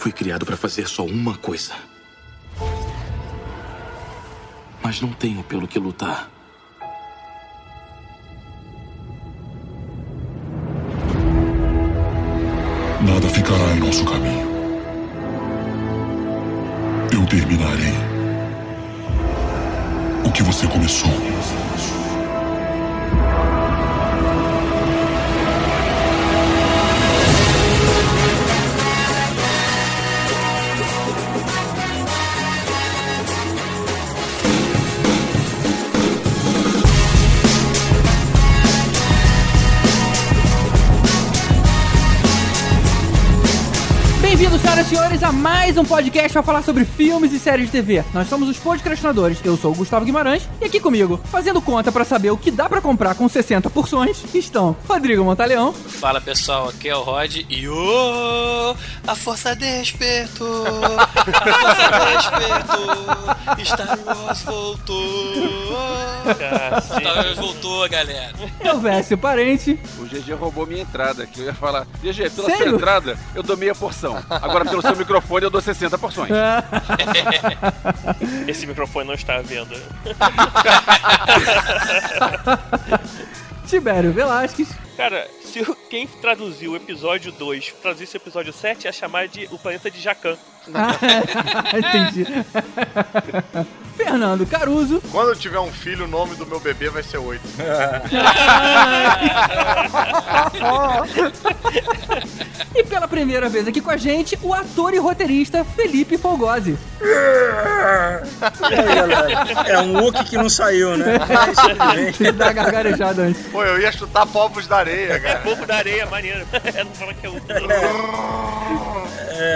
Fui criado para fazer só uma coisa. Mas não tenho pelo que lutar. Nada ficará em nosso caminho. Eu terminarei o que você começou. Senhoras e senhores, a mais um podcast para falar sobre filmes e séries de TV. Nós somos os podcastinadores. Eu sou o Gustavo Guimarães e aqui comigo, fazendo conta para saber o que dá para comprar com 60 porções, estão Rodrigo Montaleão. Fala pessoal, aqui é o Rod e o a força despertou, a força despertou, Star Wars voltou, Voltou, galera. Eu Vécio Parente. O GG roubou minha entrada, que eu ia falar, GG, pela Sério? sua entrada, eu dou meia porção. Agora, pelo seu microfone, eu dou 60 porções. Esse microfone não está à venda. Tibério Velasquez. Cara, se quem traduziu o episódio 2 traduzisse o episódio 7, ia chamar de O Planeta de Jacan. Ah, Entendi. Fernando Caruso. Quando eu tiver um filho, o nome do meu bebê vai ser oito. E pela primeira vez aqui com a gente, o ator e roteirista Felipe Folgose. É um look que não saiu, né? Tem que dar gargarejada antes. Pô, eu ia chutar povos da areia, É cara. pouco da areia, maneiro. É, não fala que é.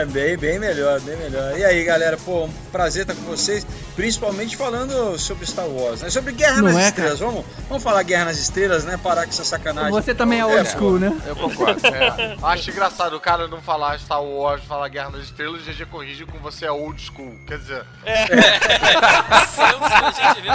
É, bem, bem melhor, bem melhor. E aí, galera, pô, um prazer estar com vocês, principalmente falando sobre Star Wars, né? Sobre Guerra Não nas é, Estrelas. Vamos, vamos falar Guerra nas Estrelas, né? Parar com essa sacanagem. Você também é old school, né? Eu concordo. É. Acho engraçado o cara não falar Star Wars, falar Guerra nas Estrelas, o GG corrige com você é old school. Quer dizer,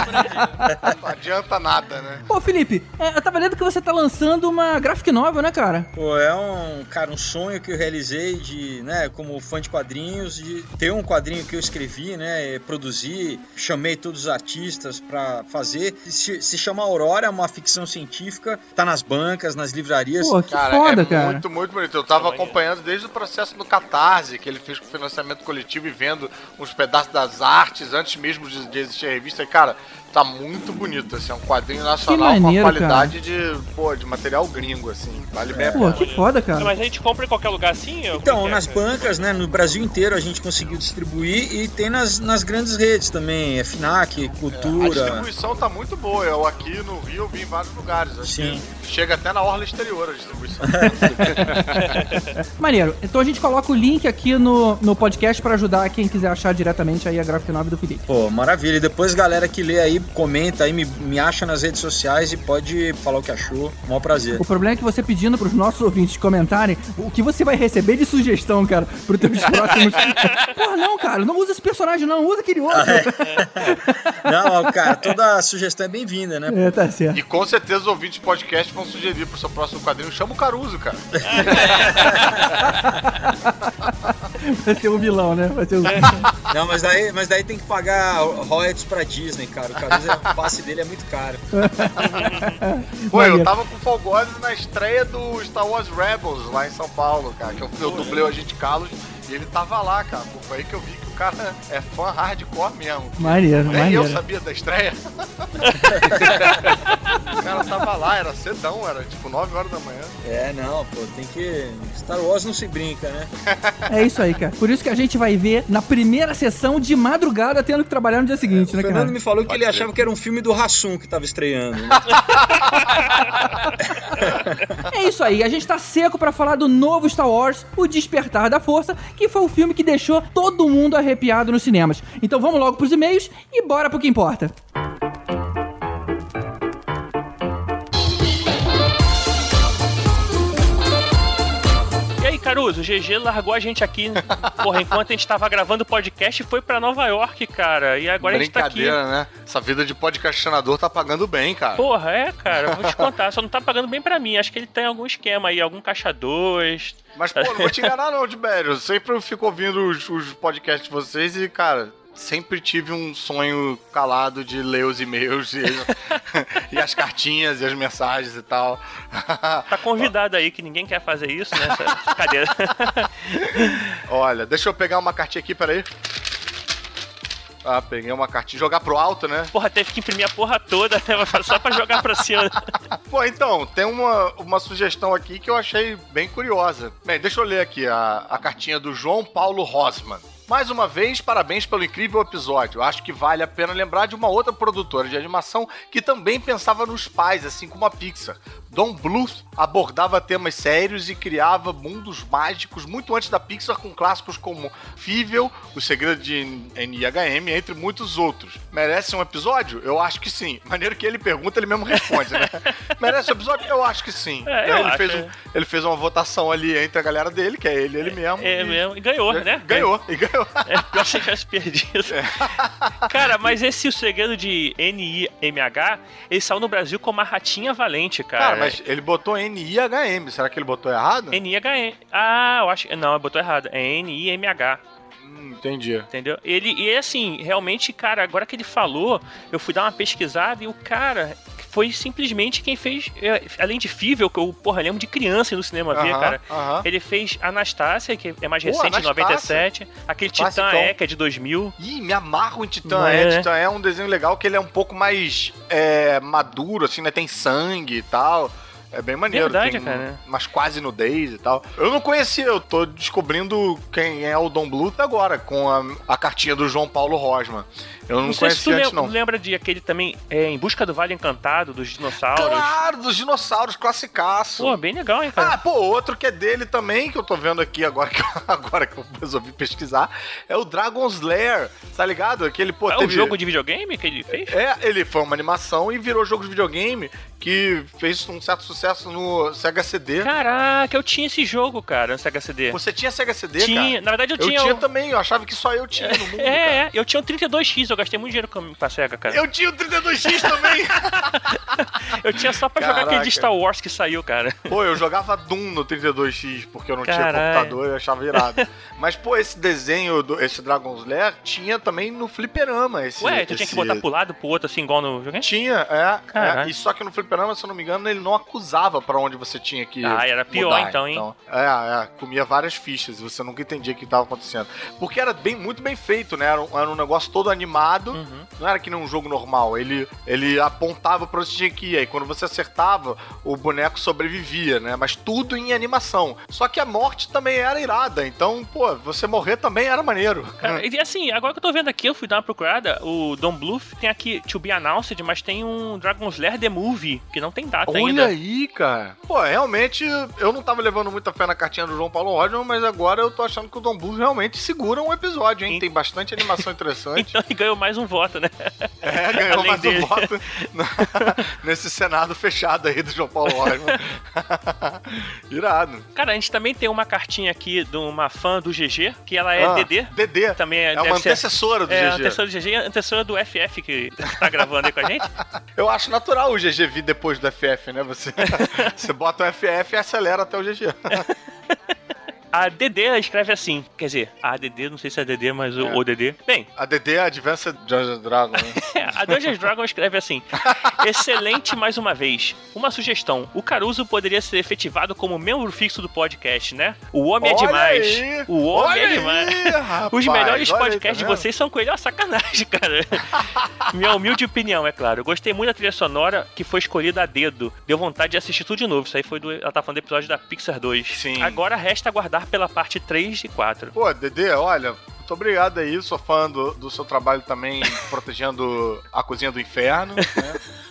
por aí. não adianta nada, né? Pô, Felipe, é, eu tava lendo que você tá lançando uma graphic novel, né, cara? Pô, é um, cara, um sonho que eu realizei de, né, como fã de quadrinhos, de ter um quadrinho que eu escrevi, né, produzi, chamei todos os artistas pra fazer. Se, se chama Aurora, é uma ficção científica, tá nas bancas, nas livrarias. Pô, que Cara, foda, é cara. muito, muito bonito. Eu tava Maneiro. acompanhando desde o processo do Catarse, que ele fez com financiamento coletivo e vendo uns pedaços das artes antes mesmo de, de existir a revista. E, cara, tá muito bonito, assim. É um quadrinho nacional maneiro, com a qualidade de, pô, de material gringo, assim. Vale bem a Pô, que foda, cara. Mas a gente compra em qualquer lugar assim? Então, é é, nas cara? bancas, né, no Brasil inteiro a gente conseguiu distribuir e tem nas, nas grandes redes também, é FINAC, A Cultura. distribuição tá muito boa. Eu aqui no Rio vi em vários lugares. Acho Sim. que chega até na orla exterior a distribuição. Maneiro. Então a gente coloca o link aqui no, no podcast pra ajudar quem quiser achar diretamente aí a graphic novel do Felipe. Pô, maravilha. E depois, galera que lê aí, comenta aí, me, me acha nas redes sociais e pode falar o que achou. Maior prazer. O problema é que você pedindo pros nossos ouvintes comentarem o que você vai receber de sugestão, cara, pro teus próximos. Porra, não, cara, não usa esse personagem, não, usa aquele outro. Não, cara, toda sugestão é bem-vinda, né? É, tá certo. E com certeza os ouvintes do podcast vão sugerir pro seu próximo quadrinho. Chama o Caruso, cara. Vai ser o vilão, né? Vai ser o. Não, mas daí, mas daí tem que pagar royalties pra Disney, cara. O O passe dele é muito caro. Pô, eu tava com o Fogose na estreia do Star Wars Rebels lá em São Paulo, cara. Que eu, eu dublei o Agente Carlos e ele tava lá, cara. Pô, foi aí que eu vi que cara é fã hardcore mesmo. Maneiro, Nem maneiro. eu sabia da estreia. o cara tava lá, era cedão, era tipo 9 horas da manhã. É, não, pô, tem que. Star Wars não se brinca, né? É isso aí, cara. Por isso que a gente vai ver na primeira sessão de madrugada, tendo que trabalhar no dia seguinte, O né, Fernando cara? me falou que Pode ele ser. achava que era um filme do Rassum que tava estreando. né? É isso aí, a gente tá seco pra falar do novo Star Wars, O Despertar da Força, que foi o filme que deixou todo mundo arrepiado nos cinemas. Então vamos logo pros e-mails e bora pro que importa. Caruso, o GG largou a gente aqui, porra, enquanto a gente tava gravando o podcast e foi pra Nova York, cara. E agora a gente tá aqui. Brincadeira, né? Essa vida de podcastinador tá pagando bem, cara. Porra, é, cara, vou te contar, só não tá pagando bem pra mim. Acho que ele tem algum esquema aí, algum caixa 2. Mas, pô, não vou te enganar não, Tibério. Eu sempre fico ouvindo os, os podcasts de vocês e, cara, sempre tive um sonho calado de ler os e-mails e, e as cartinhas e as mensagens e tal. Tá convidado aí, que ninguém quer fazer isso, né? Cadeira. Olha, deixa eu pegar uma cartinha aqui, peraí. Ah, peguei uma cartinha. Jogar pro alto, né? Porra, teve que imprimir a porra toda, né? Só pra jogar pra cima. Pô, então, tem uma, uma sugestão aqui que eu achei bem curiosa. Bem, deixa eu ler aqui a, a cartinha do João Paulo Rosman. Mais uma vez, parabéns pelo incrível episódio. Acho que vale a pena lembrar de uma outra produtora de animação que também pensava nos pais, assim como a Pixar. Don Bluth abordava temas sérios e criava mundos mágicos muito antes da Pixar com clássicos como Fível, O Segredo de NIHM, entre muitos outros. Merece um episódio? Eu acho que sim. Maneiro que ele pergunta, ele mesmo responde, né? Merece um episódio? Eu acho que sim. É, eu ele, fez é. um- ele fez uma votação ali entre a galera dele, que é ele, ele mesmo. É e- mesmo. E ganhou, né? Ganhou, e ganhou. É, pior se eu tivesse perdido. Cara, mas esse O Segredo de NIMH, ele saiu no Brasil como a Ratinha Valente, cara. Cara, mas ele botou NIHM. Será que ele botou errado? NIHM. Ah, eu acho que. Não, botou errado. É NIMH. Hum, entendi. Entendeu? Ele, e assim, realmente, cara, agora que ele falou, eu fui dar uma pesquisada e o cara foi simplesmente quem fez, é, além de Fível, que eu, porra, lembro de criança no cinema ver, Aham, cara. aham. Ele fez Anastácia, que é mais Pô, recente, de Anastácia. 97. Aquele Titã. E, que é de 2000. Ih, me amarro em Titã. É, é? Titã é um desenho legal que ele é um pouco mais é, maduro, assim, né? Tem sangue e tal. É bem maneiro. Verdade, tem cara. Mas quase nudez e tal. Eu não conhecia, eu tô descobrindo quem é o Dom Bluth agora, com a, a cartinha do João Paulo Rosman. Eu não, se tu conhecia antes, lem- não. lembra de aquele também, é, Em Busca do Vale Encantado, dos dinossauros. Claro, dos dinossauros, classicaço. Pô, bem legal, hein, cara? Ah, pô, outro que é dele também, que eu tô vendo aqui agora que, agora que eu resolvi pesquisar, é o Dragon's Lair, tá ligado? Aquele, pô, é teve- jogo de videogame que ele fez? É, ele foi uma animação e virou jogo de videogame que fez um certo sucesso no Sega CD. Caraca, eu tinha esse jogo, cara, no Sega CD. Você tinha Sega CD, tinha, cara? na verdade eu Eu tinha. tinha o- também, eu achava que só eu tinha no mundo, cara. É, é, eu tinha um 32X, eu gastei muito dinheiro com- pra Sega, cara. Eu tinha o 32X também. Eu tinha só pra jogar aquele Caraca. de Star Wars que saiu, cara. Pô, eu jogava Doom no 32X porque eu não tinha computador e eu achava irado. Mas, pô, esse desenho, do, esse Dragon's Lair, tinha também no fliperama. Esse, Ué, tu tinha que esse- botar pro lado, pro outro, assim, igual no? Tinha, é, é. E só que no fliperama, se eu não me engano, ele não acusava pra onde você tinha que Ah, era pior, mudar. então, hein? é, é, comia várias fichas e você nunca entendia o que estava acontecendo. Porque era bem, muito bem feito, né? Era um, era um negócio todo animado, Uhum. não era que nem um jogo normal. Ele, ele apontava pra onde você tinha que ir. Aí quando você acertava, o boneco sobrevivia, né? Mas tudo em animação. Só que a morte também era irada. Então, pô, você morrer também era maneiro. Cara, e assim, agora que eu tô vendo aqui, eu fui dar uma procurada, o Don Bluth tem aqui To Be Announced, mas tem um Dragon's Lair The Movie, que não tem data Olha ainda. aí, cara. Pô, realmente, eu não tava levando muita fé na cartinha do João Paulo Rodman, mas agora eu tô achando que o Dom Blues realmente segura um episódio, hein? Tem bastante animação interessante. Então ele ganhou mais um voto, né? É, ganhou Além mais dele. um voto nesse Senado fechado aí do João Paulo Rodman. Irado. Cara, a gente também tem uma cartinha aqui de uma fã do GG, que ela é Ah, DD. DD. Também é, É uma ser- antecessora do É, GG. antecessora do GG e antecessora do FF que tá gravando aí com a gente. Eu acho natural o GG vir depois do FF, né? Você, você bota o FF e acelera até o GG. A DD escreve assim, quer dizer, a DD, não sei se é DD, mas o, É. o DD. Bem, A DD é Advanced Dungeons Dragon, né? a Dungeons Dragon escreve assim: Excelente mais uma vez. Uma sugestão: o Caruso poderia ser efetivado como membro fixo do podcast, né? O homem é Olha demais. aí, O homem é demais. aí, rapaz, Os melhores olha aí, podcasts tá de vocês são com ele, é uma sacanagem, cara. Minha humilde opinião, é claro. Eu gostei muito da trilha sonora que foi escolhida a dedo. Deu vontade de assistir tudo de novo. Isso aí foi do. Ela tá falando do episódio da Pixar 2. Sim. Agora resta aguardar pela parte 3 e 4. Pô, Dedê, olha, muito obrigado aí, sou fã do, do seu trabalho também protegendo a cozinha do inferno, né?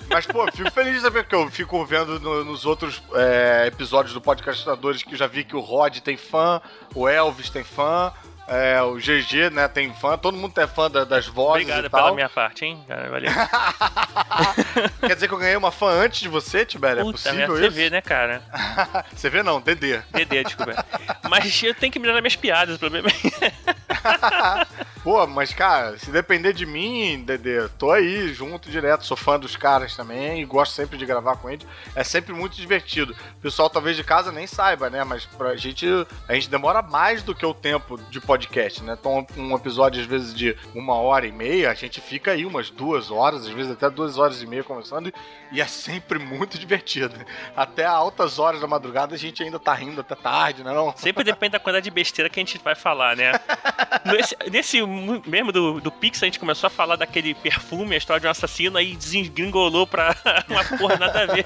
Mas, pô, fico feliz de saber que eu fico vendo no- nos outros é, episódios do Podcastadores que já vi que o Rod tem fã, o Elvis tem fã, É, o GG, né, tem fã, todo mundo é fã da- das vozes Obrigado e tal. pela minha parte, hein? Cara, valeu. Quer dizer que eu ganhei uma fã antes de você, Tibério? É merda, possível você isso? vê, né, cara? Você vê não, DD. DD, desculpa. Mas eu tenho que melhorar minhas piadas, o problema é. Pô, mas cara, se depender de mim, Dedê, tô aí junto direto. Sou fã dos caras também e gosto sempre de gravar com eles. É sempre muito divertido. O pessoal talvez de casa nem saiba, né? Mas pra gente, a gente demora mais do que o tempo de podcast, né? Então, um episódio às vezes de uma hora e meia, a gente fica aí umas duas horas, às vezes até duas horas e meia conversando e é sempre muito divertido. Até altas horas da madrugada a gente ainda tá rindo até tarde, né? Não? Sempre depende da quantidade de besteira que a gente vai falar, né? Nesse, nesse mesmo do, do Pix, a gente começou a falar daquele perfume, a história de um assassino, aí desengringolou pra uma porra nada a ver.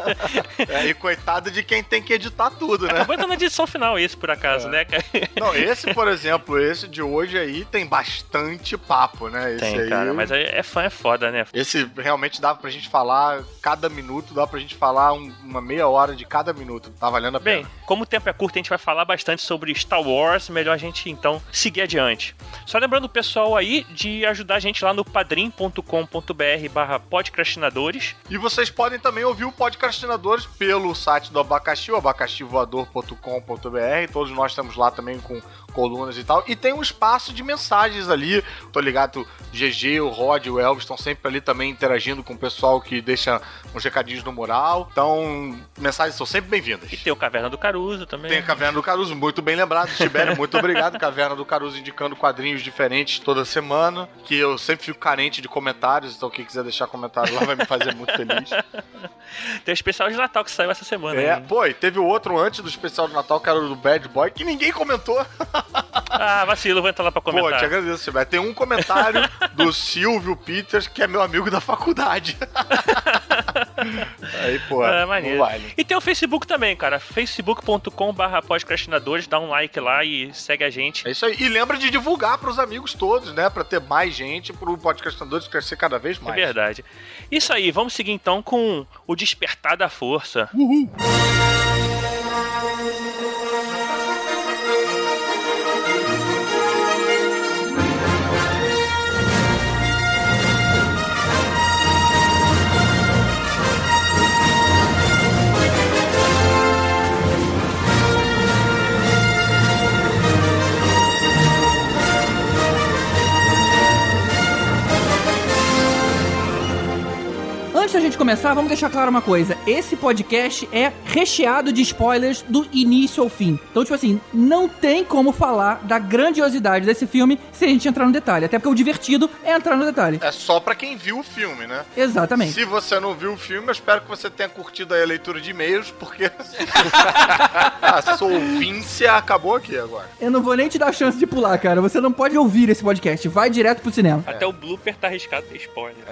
É, e coitado de quem tem que editar tudo, né? Acabou entrando na edição final esse, por acaso, É. né, cara? Não, esse, por exemplo, esse de hoje aí tem bastante papo, né? Esse Tem, aí, cara, mas é, fã, é foda, né? Esse realmente dá pra gente falar cada minuto, dá pra gente falar um- uma meia hora de cada minuto. Tá valendo a Bem, pena. como o tempo é curto, a gente vai falar bastante sobre Star Wars, melhor a gente então seguir adiante. Só lembrando o pessoal aí de ajudar a gente lá no padrim.com.br barra podcastinadores. E vocês podem também ouvir o Podcastinadores pelo site do Abacaxi, o abacaxivoador.com.br. Todos nós estamos lá também com colunas e tal. E tem um espaço de mensagens ali. Tô ligado, o GG, o Rod, o Elvis estão sempre ali também interagindo com o pessoal que deixa uns recadinhos no mural. Então, mensagens são sempre bem-vindas. E tem o Caverna do Caruso também. Tem a Caverna do Caruso, muito bem lembrado. Tibério, muito obrigado. Caverna do Caruso indicando quadrinhos diferentes toda semana. Que eu sempre fico carente de comentários, então quem quiser deixar comentário lá vai me fazer muito feliz. Tem o especial de Natal que saiu essa semana. É, hein? pô, e teve o outro antes do especial de Natal, que era o do Bad Boy, que ninguém comentou. Ah, vacilo, vou entrar lá pra Pô, comentar. te agradeço, Tibério. Tem um comentário do Silvio Peters, que é meu amigo da faculdade. Aí, pô, É, maneiro. vale. E tem o Facebook também, cara. facebook.com.br podcastinadores. Dá um like lá e segue a gente. É isso aí. E lembra de divulgar pros amigos todos, né? Pra ter mais gente, pro podcastadores crescer cada vez É mais. verdade. Isso aí, vamos seguir então com o Despertar da Força. Antes da gente começar, vamos deixar claro uma coisa. Esse podcast é recheado de spoilers do início ao fim. Então, tipo assim, não tem como falar da grandiosidade desse filme se a gente entrar no detalhe. Até porque o divertido é entrar no detalhe. É só pra quem viu o filme, né? Exatamente. Se você não viu o filme, eu espero que você tenha curtido aí a leitura de e-mails, porque a sua ouvíncia acabou aqui agora. Eu não vou nem te dar a chance de pular, cara. Você não pode ouvir esse podcast. Vai direto pro cinema. Até o blooper tá arriscado ter spoiler.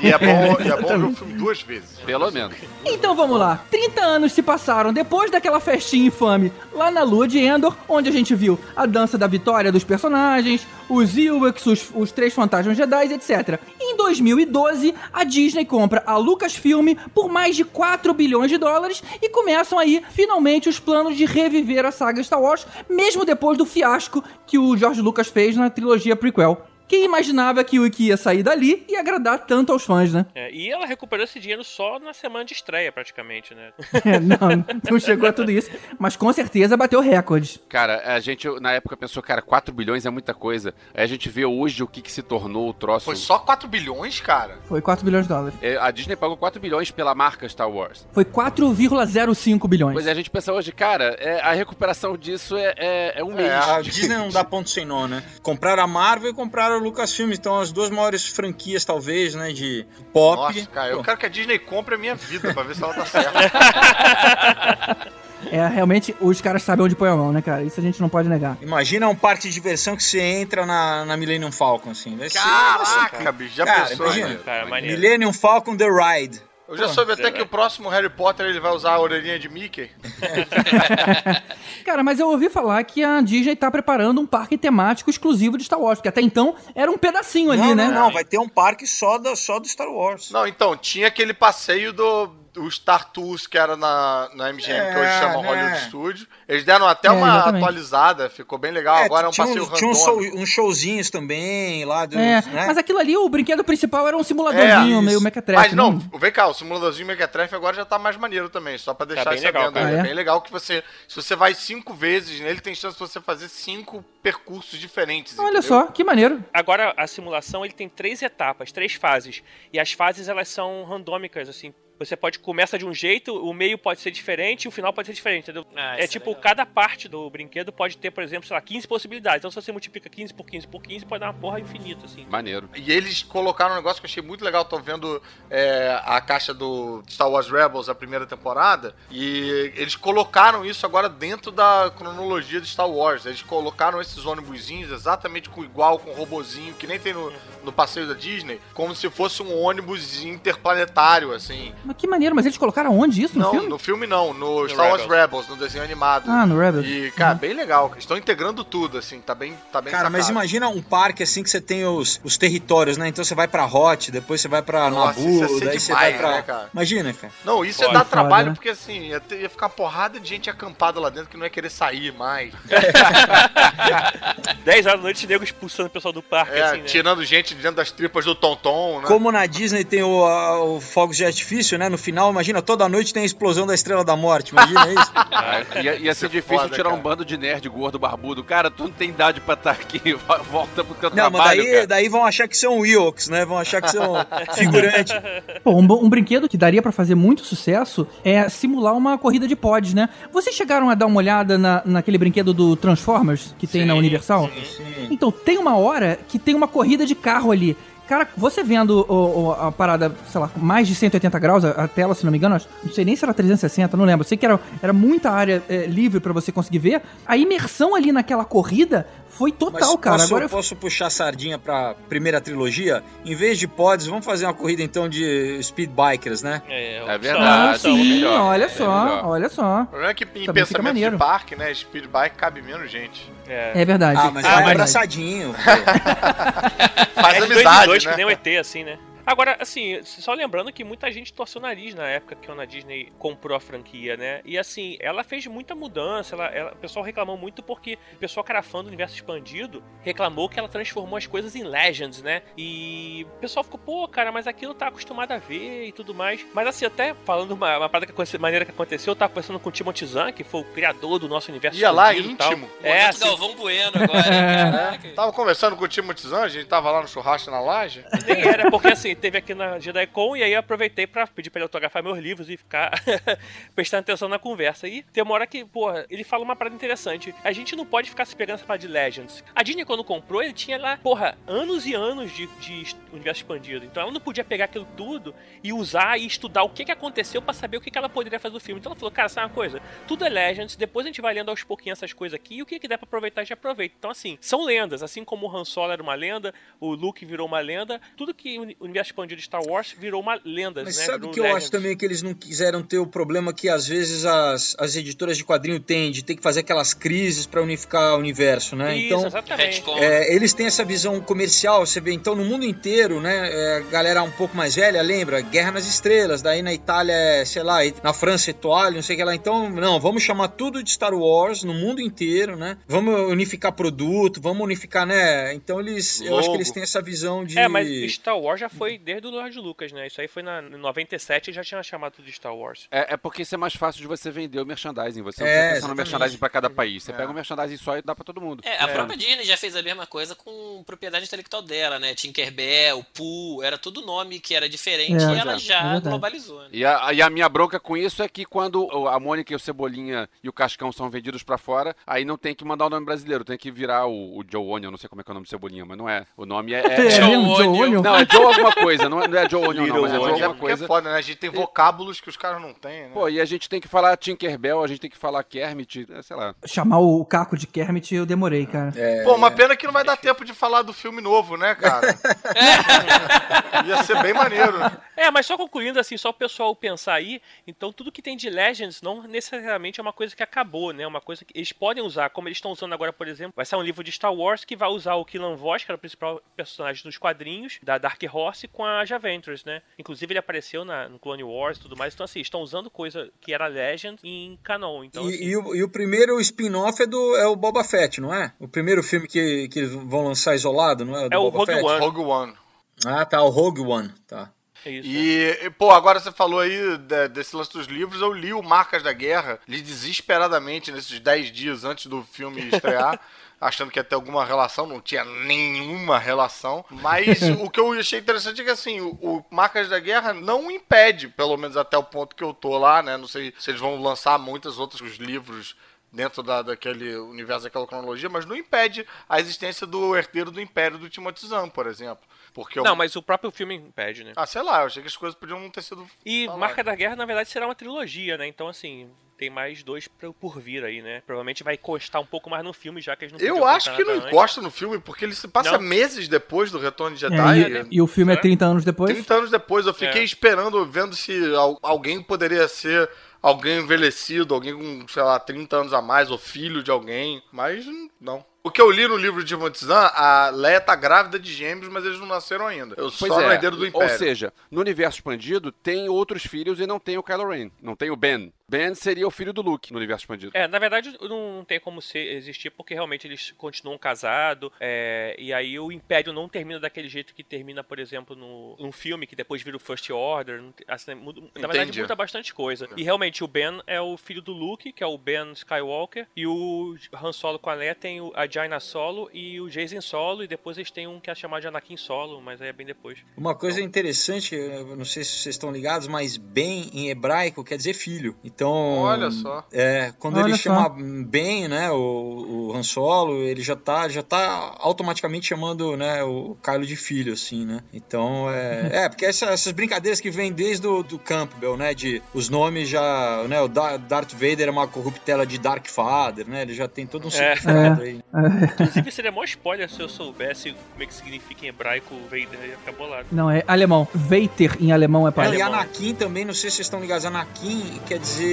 E é bom, e é bom ver o filme duas vezes. Pelo menos. Então vamos lá. 30 anos se passaram depois daquela festinha infame lá na lua de Endor, onde a gente viu a dança da vitória dos personagens, os Ewoks, os, os três fantasmas Jedi, etc. Em 2012, a Disney compra a Lucasfilm por mais de 4 bilhões de dólares e começam aí finalmente os planos de reviver a saga Star Wars, mesmo depois do fiasco que o George Lucas fez na trilogia prequel. Quem imaginava que o que ia sair dali e agradar tanto aos fãs, né? É, e ela recuperou esse dinheiro só na semana de estreia, praticamente, né? É, não, não chegou a tudo isso, mas com certeza bateu recordes. Cara, a gente na época pensou, cara, 4 bilhões é muita coisa. Aí a gente vê hoje o que, que se tornou o troço. Foi só 4 bilhões, cara? Foi 4 bilhões de dólares. É, A Disney pagou 4 bilhões pela marca Star Wars. Foi 4,05 bilhões. Pois é, a gente pensa hoje, cara, é, a recuperação disso é, é, é um mês. A Disney não dá ponto sem nó, né? Compraram a Marvel e compraram a Lucasfilm, então as duas maiores franquias, talvez, né, de pop. Nossa, cara, eu Pô, quero que a Disney compre a minha vida pra ver se ela tá certa. É, realmente, os caras sabem onde põe a mão, né, cara? Isso a gente não pode negar. Imagina um parque de diversão que você entra na, na Millennium Falcon, assim. Vai ser- Caraca, bicho, já Cara, pensou? imagina. né? Cara. Millennium Falcon The Ride. Eu já Pô, soube até que o próximo Harry Potter ele vai usar a orelhinha de Mickey. Cara, mas eu ouvi falar que a Disney tá preparando um parque temático exclusivo de Star Wars, porque até então era um pedacinho ali, não, né? não, não, vai ter um parque só do, só do Star Wars. Não, então, tinha aquele passeio do o Star Tours, que era na, na MGM, que hoje É, chama né? Hollywood Studio. Eles deram até É, uma exatamente. atualizada, ficou bem legal. É, Agora é um tinha passeio uns, tinha uns, randômico. show- uns showzinhos também lá, dos, É, né? mas aquilo ali, o brinquedo principal era um simuladorzinho, É, meio mequetrefe. Mas não, vem cá, o simuladorzinho Mequetrefe agora já tá mais maneiro também, só pra deixar bem isso legal. É Ah, é? bem legal que você, se você vai cinco vezes nele, tem chance de você fazer cinco percursos diferentes. Olha entendeu? só, que maneiro. Agora, a simulação ele tem três etapas, três fases. E as fases elas são randômicas, assim. Você pode começa de um jeito, o meio pode ser diferente e o final pode ser diferente, entendeu? Ah, é é tipo, legal. cada parte do brinquedo pode ter, por exemplo, sei lá, 15 possibilidades. Então, se você multiplica 15 por 15 por 15, pode dar uma porra infinita, assim. Maneiro. E eles colocaram um negócio que eu achei muito legal. Tô vendo é, a caixa do Star Wars Rebels, a primeira temporada, e eles colocaram isso agora dentro da cronologia de Star Wars. Eles colocaram esses ônibusinhos exatamente com igual, com robozinho, que nem tem no, no passeio da Disney, como se fosse um ônibus interplanetário, assim. Mas que maneiro, mas eles colocaram onde isso no não, filme? no filme não, no, Star Wars Rebels, no desenho animado. Ah, no Rebels. E, cara, bem legal. Estão integrando tudo, assim, tá bem, tá bem Cara, mas sacado. imagina um parque assim que você tem os, os territórios, né? Então você vai pra Hot, depois você vai pra Nossa, Nabu, isso ser daí você demais, vai pra. né, cara? Imagina, cara. Não, isso ia dar Foda, trabalho, né? porque assim, ia, ter- ia ficar uma porrada de gente acampada lá dentro que não ia querer sair mais. 10 horas da noite, nego expulsando o pessoal do parque, É, assim, né? tirando gente de dentro das tripas do Tonton, né? Como na Disney tem o, a- o fogos de artifício, né? No final, imagina, toda noite tem a explosão da Estrela da Morte, imagina isso? Ah, ia, ia ser é difícil foda, tirar um cara. bando de nerd gordo barbudo. Cara, tu não tem idade pra estar aqui. Volta pro teu Não, mas trabalho, daí, cara. daí vão achar que são Ewoks, né? Vão achar que são figurantes. Pô, um, um brinquedo que daria pra fazer muito sucesso é simular uma corrida de pods, né? Vocês chegaram a dar uma olhada na, naquele brinquedo do Transformers que tem na Universal? Então, tem uma hora que tem uma corrida de carro ali. Cara, você vendo o- o- a parada, sei lá, mais de 180 graus, a, a tela, se não me engano, acho- não sei nem se era 360, não lembro. Sei que era, era muita área é, livre pra você conseguir ver. A imersão ali naquela corrida foi total, Mas cara. posso, Agora eu posso puxar a sardinha pra primeira trilogia? Em vez de pods, vamos fazer uma corrida então de speed bikers, né? É, É opção, verdade. Ah, opção, sim, melhor, olha é só, melhor. olha só. O problema é que em Também pensamento de maneiro. parque, né? Speed bike cabe menos gente. É. É verdade. Ah, mas é vai verdade. abraçadinho. Faz é de dois amizade, dois, né? que nem o ET, assim, né? Agora, assim, só lembrando que muita gente torceu o nariz na época que a Disney comprou a franquia, né? E assim, ela fez muita mudança, ela, ela- o pessoal reclamou muito porque o pessoal que era fã do universo expandido reclamou que ela transformou as coisas em Legends, né? E o pessoal ficou, pô, cara, mas aquilo tá acostumado a ver e tudo mais. Mas assim, até falando uma, uma parada que maneira que aconteceu, eu tava conversando com o Timothy Zahn, que foi o criador do nosso universo Ia lá, expandido e tal. íntimo. É, assim, Galvão Bueno agora. hein? Caraca. Tava conversando com o Timothy Zahn, a gente tava lá no churrasco na laje. Nem era, porque assim, teve aqui na JediCon e aí aproveitei pra pedir pra ele autografar meus livros e ficar prestando atenção na conversa. E tem uma hora que, porra, ele fala uma parada interessante. A gente não pode ficar se pegando essa parada de Legends. A Disney, quando comprou, ele tinha lá, porra, anos e anos de, de universo expandido. Então ela não podia pegar aquilo tudo e usar e estudar o que, que aconteceu pra saber o que, que ela poderia fazer do filme. Então ela falou, cara, sabe uma coisa? Tudo é Legends, depois a gente vai lendo aos pouquinhos essas coisas aqui e o que, que der pra aproveitar, a gente aproveita. Então, assim, são lendas. Assim como o Han Solo era uma lenda, o Luke virou uma lenda, tudo que o universo expandido Star Wars virou uma lenda, Mas né? sabe o Virou que eu Legends. acho também que eles não quiseram ter o problema que às vezes as, as editoras de quadrinho têm, de ter que fazer aquelas crises pra unificar o universo, né? Isso, então, exatamente. É, eles têm essa visão comercial, você vê, então no mundo inteiro, né, é, galera um pouco mais velha, lembra? Guerra nas Estrelas, daí na Itália, é, sei lá, na França, Etoile, não sei o que lá. Então, não, vamos chamar tudo de Star Wars no mundo inteiro, né? Vamos unificar produto, vamos unificar, né? Então eles, eu acho que eles têm essa visão de... É, mas Star Wars já foi desde o Lord Lucas, né? Isso aí foi na, em 97 e já tinha chamado de Star Wars. É, é porque isso é mais fácil de você vender o merchandising. Você não É, precisa pensar no merchandising pra cada país. Você pega o merchandising só e dá pra todo mundo. É, a própria Disney já fez a mesma coisa com propriedade intelectual dela, né? Tinkerbell, Pooh, era tudo nome que era diferente É, e ela é, é já globalizou. Né? E a, e a minha bronca com isso é que quando a Mônica e o Cebolinha e o Cascão são vendidos pra fora, aí não tem que mandar o nome brasileiro, tem que virar o, o Joe Onion, não sei como é que é o nome do Cebolinha, mas não é. O nome é... é- É, é- mesmo, Joe Onion? não, é Joe alguma coisa, não é, não é Joe Onion não, mas é é alguma é coisa. foda, né? A gente tem vocábulos que os caras não têm, né? Pô, e a gente tem que falar Tinkerbell, a gente tem que falar Kermit, é, sei lá. Chamar o Caco de Kermit eu demorei, cara. Pô, uma pena que não vai dar tempo de falar do filme novo, né, cara? Ia ser bem maneiro. É, mas só concluindo assim, só o pessoal pensar aí, então tudo que tem de Legends não necessariamente é uma coisa que acabou, né? Uma coisa que eles podem usar, como eles estão usando agora, por exemplo, vai sair um livro de Star Wars que vai usar o Killan Voss, que era o principal personagem dos quadrinhos, da Dark Horse, com a Javentures, né? Inclusive ele apareceu na, no Clone Wars e tudo mais. Então, assim, estão usando coisa que era Legend em canon. Então, E, assim, e o, e o primeiro spin-off é, do, é o Boba Fett, não é? O primeiro filme que, que eles vão lançar isolado, não é? Do É o Boba Rogue Fett? One. Rogue One. Ah, tá, o Rogue One, tá. é isso. E, e, pô, agora você falou aí de- desse lance dos livros, eu li o Marcas da Guerra, li desesperadamente nesses 10 dias antes do filme estrear, achando que ia ter alguma relação, não tinha nenhuma relação. Mas o que eu achei interessante é que, assim, o, o Marcas da Guerra não impede, pelo menos até o ponto que eu tô lá, né? Não sei se eles vão lançar muitos outros livros dentro da, daquele universo, daquela cronologia, mas não impede a existência do herdeiro do Império do Timothy Zahn, por exemplo. Porque eu- Não, mas o próprio filme impede, né? Ah, sei lá, eu achei que as coisas podiam não ter sido. E faladas. Marca da Guerra, na verdade, será uma trilogia, né? Então, assim, tem mais dois pra- por vir aí, né? Provavelmente vai encostar um pouco mais no filme, já que eles não Eu acho que não antes. encosta no filme, porque ele se passa Não. meses depois do Retorno de É, Jedi. e, e o filme é 30 anos depois? 30 anos depois, eu fiquei É. esperando, vendo se al- alguém poderia ser alguém envelhecido, alguém com, sei lá, 30 anos a mais, ou filho de alguém, mas não. O que eu li no livro de Zahn, a Leia tá grávida de gêmeos, mas eles não nasceram ainda. Eu Pois só no é. herdeiro do Império. Ou seja, no universo expandido tem outros filhos e não tem o Kylo Ren. Não tem o Ben. Ben seria o filho do Luke no universo expandido. É, na verdade não tem como ser, existir, porque realmente eles continuam casados, é, e aí o Império não termina daquele jeito que termina, por exemplo, no, num filme que depois vira o First Order. assim, muda- na verdade muda bastante coisa. E realmente o Ben é o filho do Luke, que é o Ben Skywalker, e o Han Solo com a Leia tem o- a Jaina Solo e o Jason Solo, e depois eles têm um que é chamado de Anakin Solo, mas aí é bem depois. Uma coisa interessante, eu não sei se vocês estão ligados, mas Ben em hebraico quer dizer filho. Então. Olha só. É, quando Olha ele só. chama Ben, né, o, o Han Solo, ele já tá, já tá automaticamente chamando, né, o Kylo de filho, assim, né? Então, é, é porque essa- essas brincadeiras que vêm desde o do Campbell, né, de os nomes já, né, o Da- Darth Vader é uma corruptela de Dark Father, né? Ele já tem todo um É. significado aí. Inclusive seria mó spoiler se eu soubesse como é que significa em hebraico Vader, ia ficar bolado. Não, é alemão. Vater em alemão é É, pai. e alemão. Anakin também, não sei se vocês estão ligados, Anakin quer dizer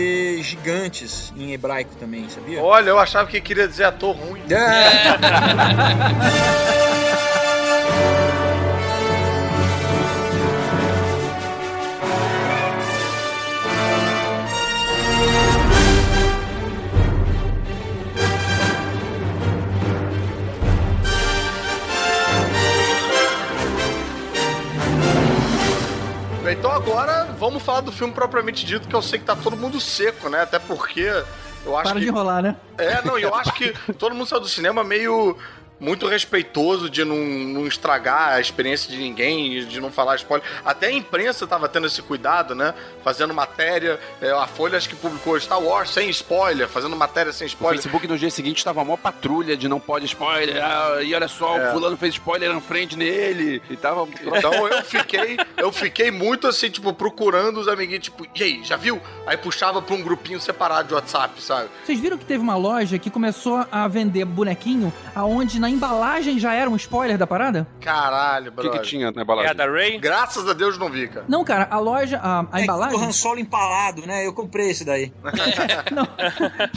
gigantes em hebraico também, sabia? Olha, eu achava que queria dizer ator ruim. É. vamos falar do filme propriamente dito, que eu sei que tá todo mundo seco, né? Até porque eu acho Para que. de enrolar, né? É, não, e eu acho que todo mundo saiu do cinema meio. Muito respeitoso de não, não estragar a experiência de ninguém, de não falar spoiler. Até a imprensa tava tendo esse cuidado, né? Fazendo matéria. é, a Folha acho que publicou Star Wars sem spoiler, fazendo matéria sem O spoiler. Facebook no dia seguinte estava a maior patrulha de não pode spoiler. ah, e olha só, É. o fulano fez spoiler na frente nele. E tava. Então eu fiquei, eu fiquei muito assim, tipo, procurando os amiguinhos, tipo, e aí, já viu? Aí puxava pra um grupinho separado de WhatsApp, sabe? Vocês viram que teve uma loja que começou a vender bonequinho aonde na embalagem já era um spoiler da parada? Caralho, O que, brother. que tinha na É embalagem? a da Ray? Graças a Deus não vi, cara. Não, cara, a loja, a, a É embalagem. o Han Solo empalado, né? Eu comprei esse daí. Não,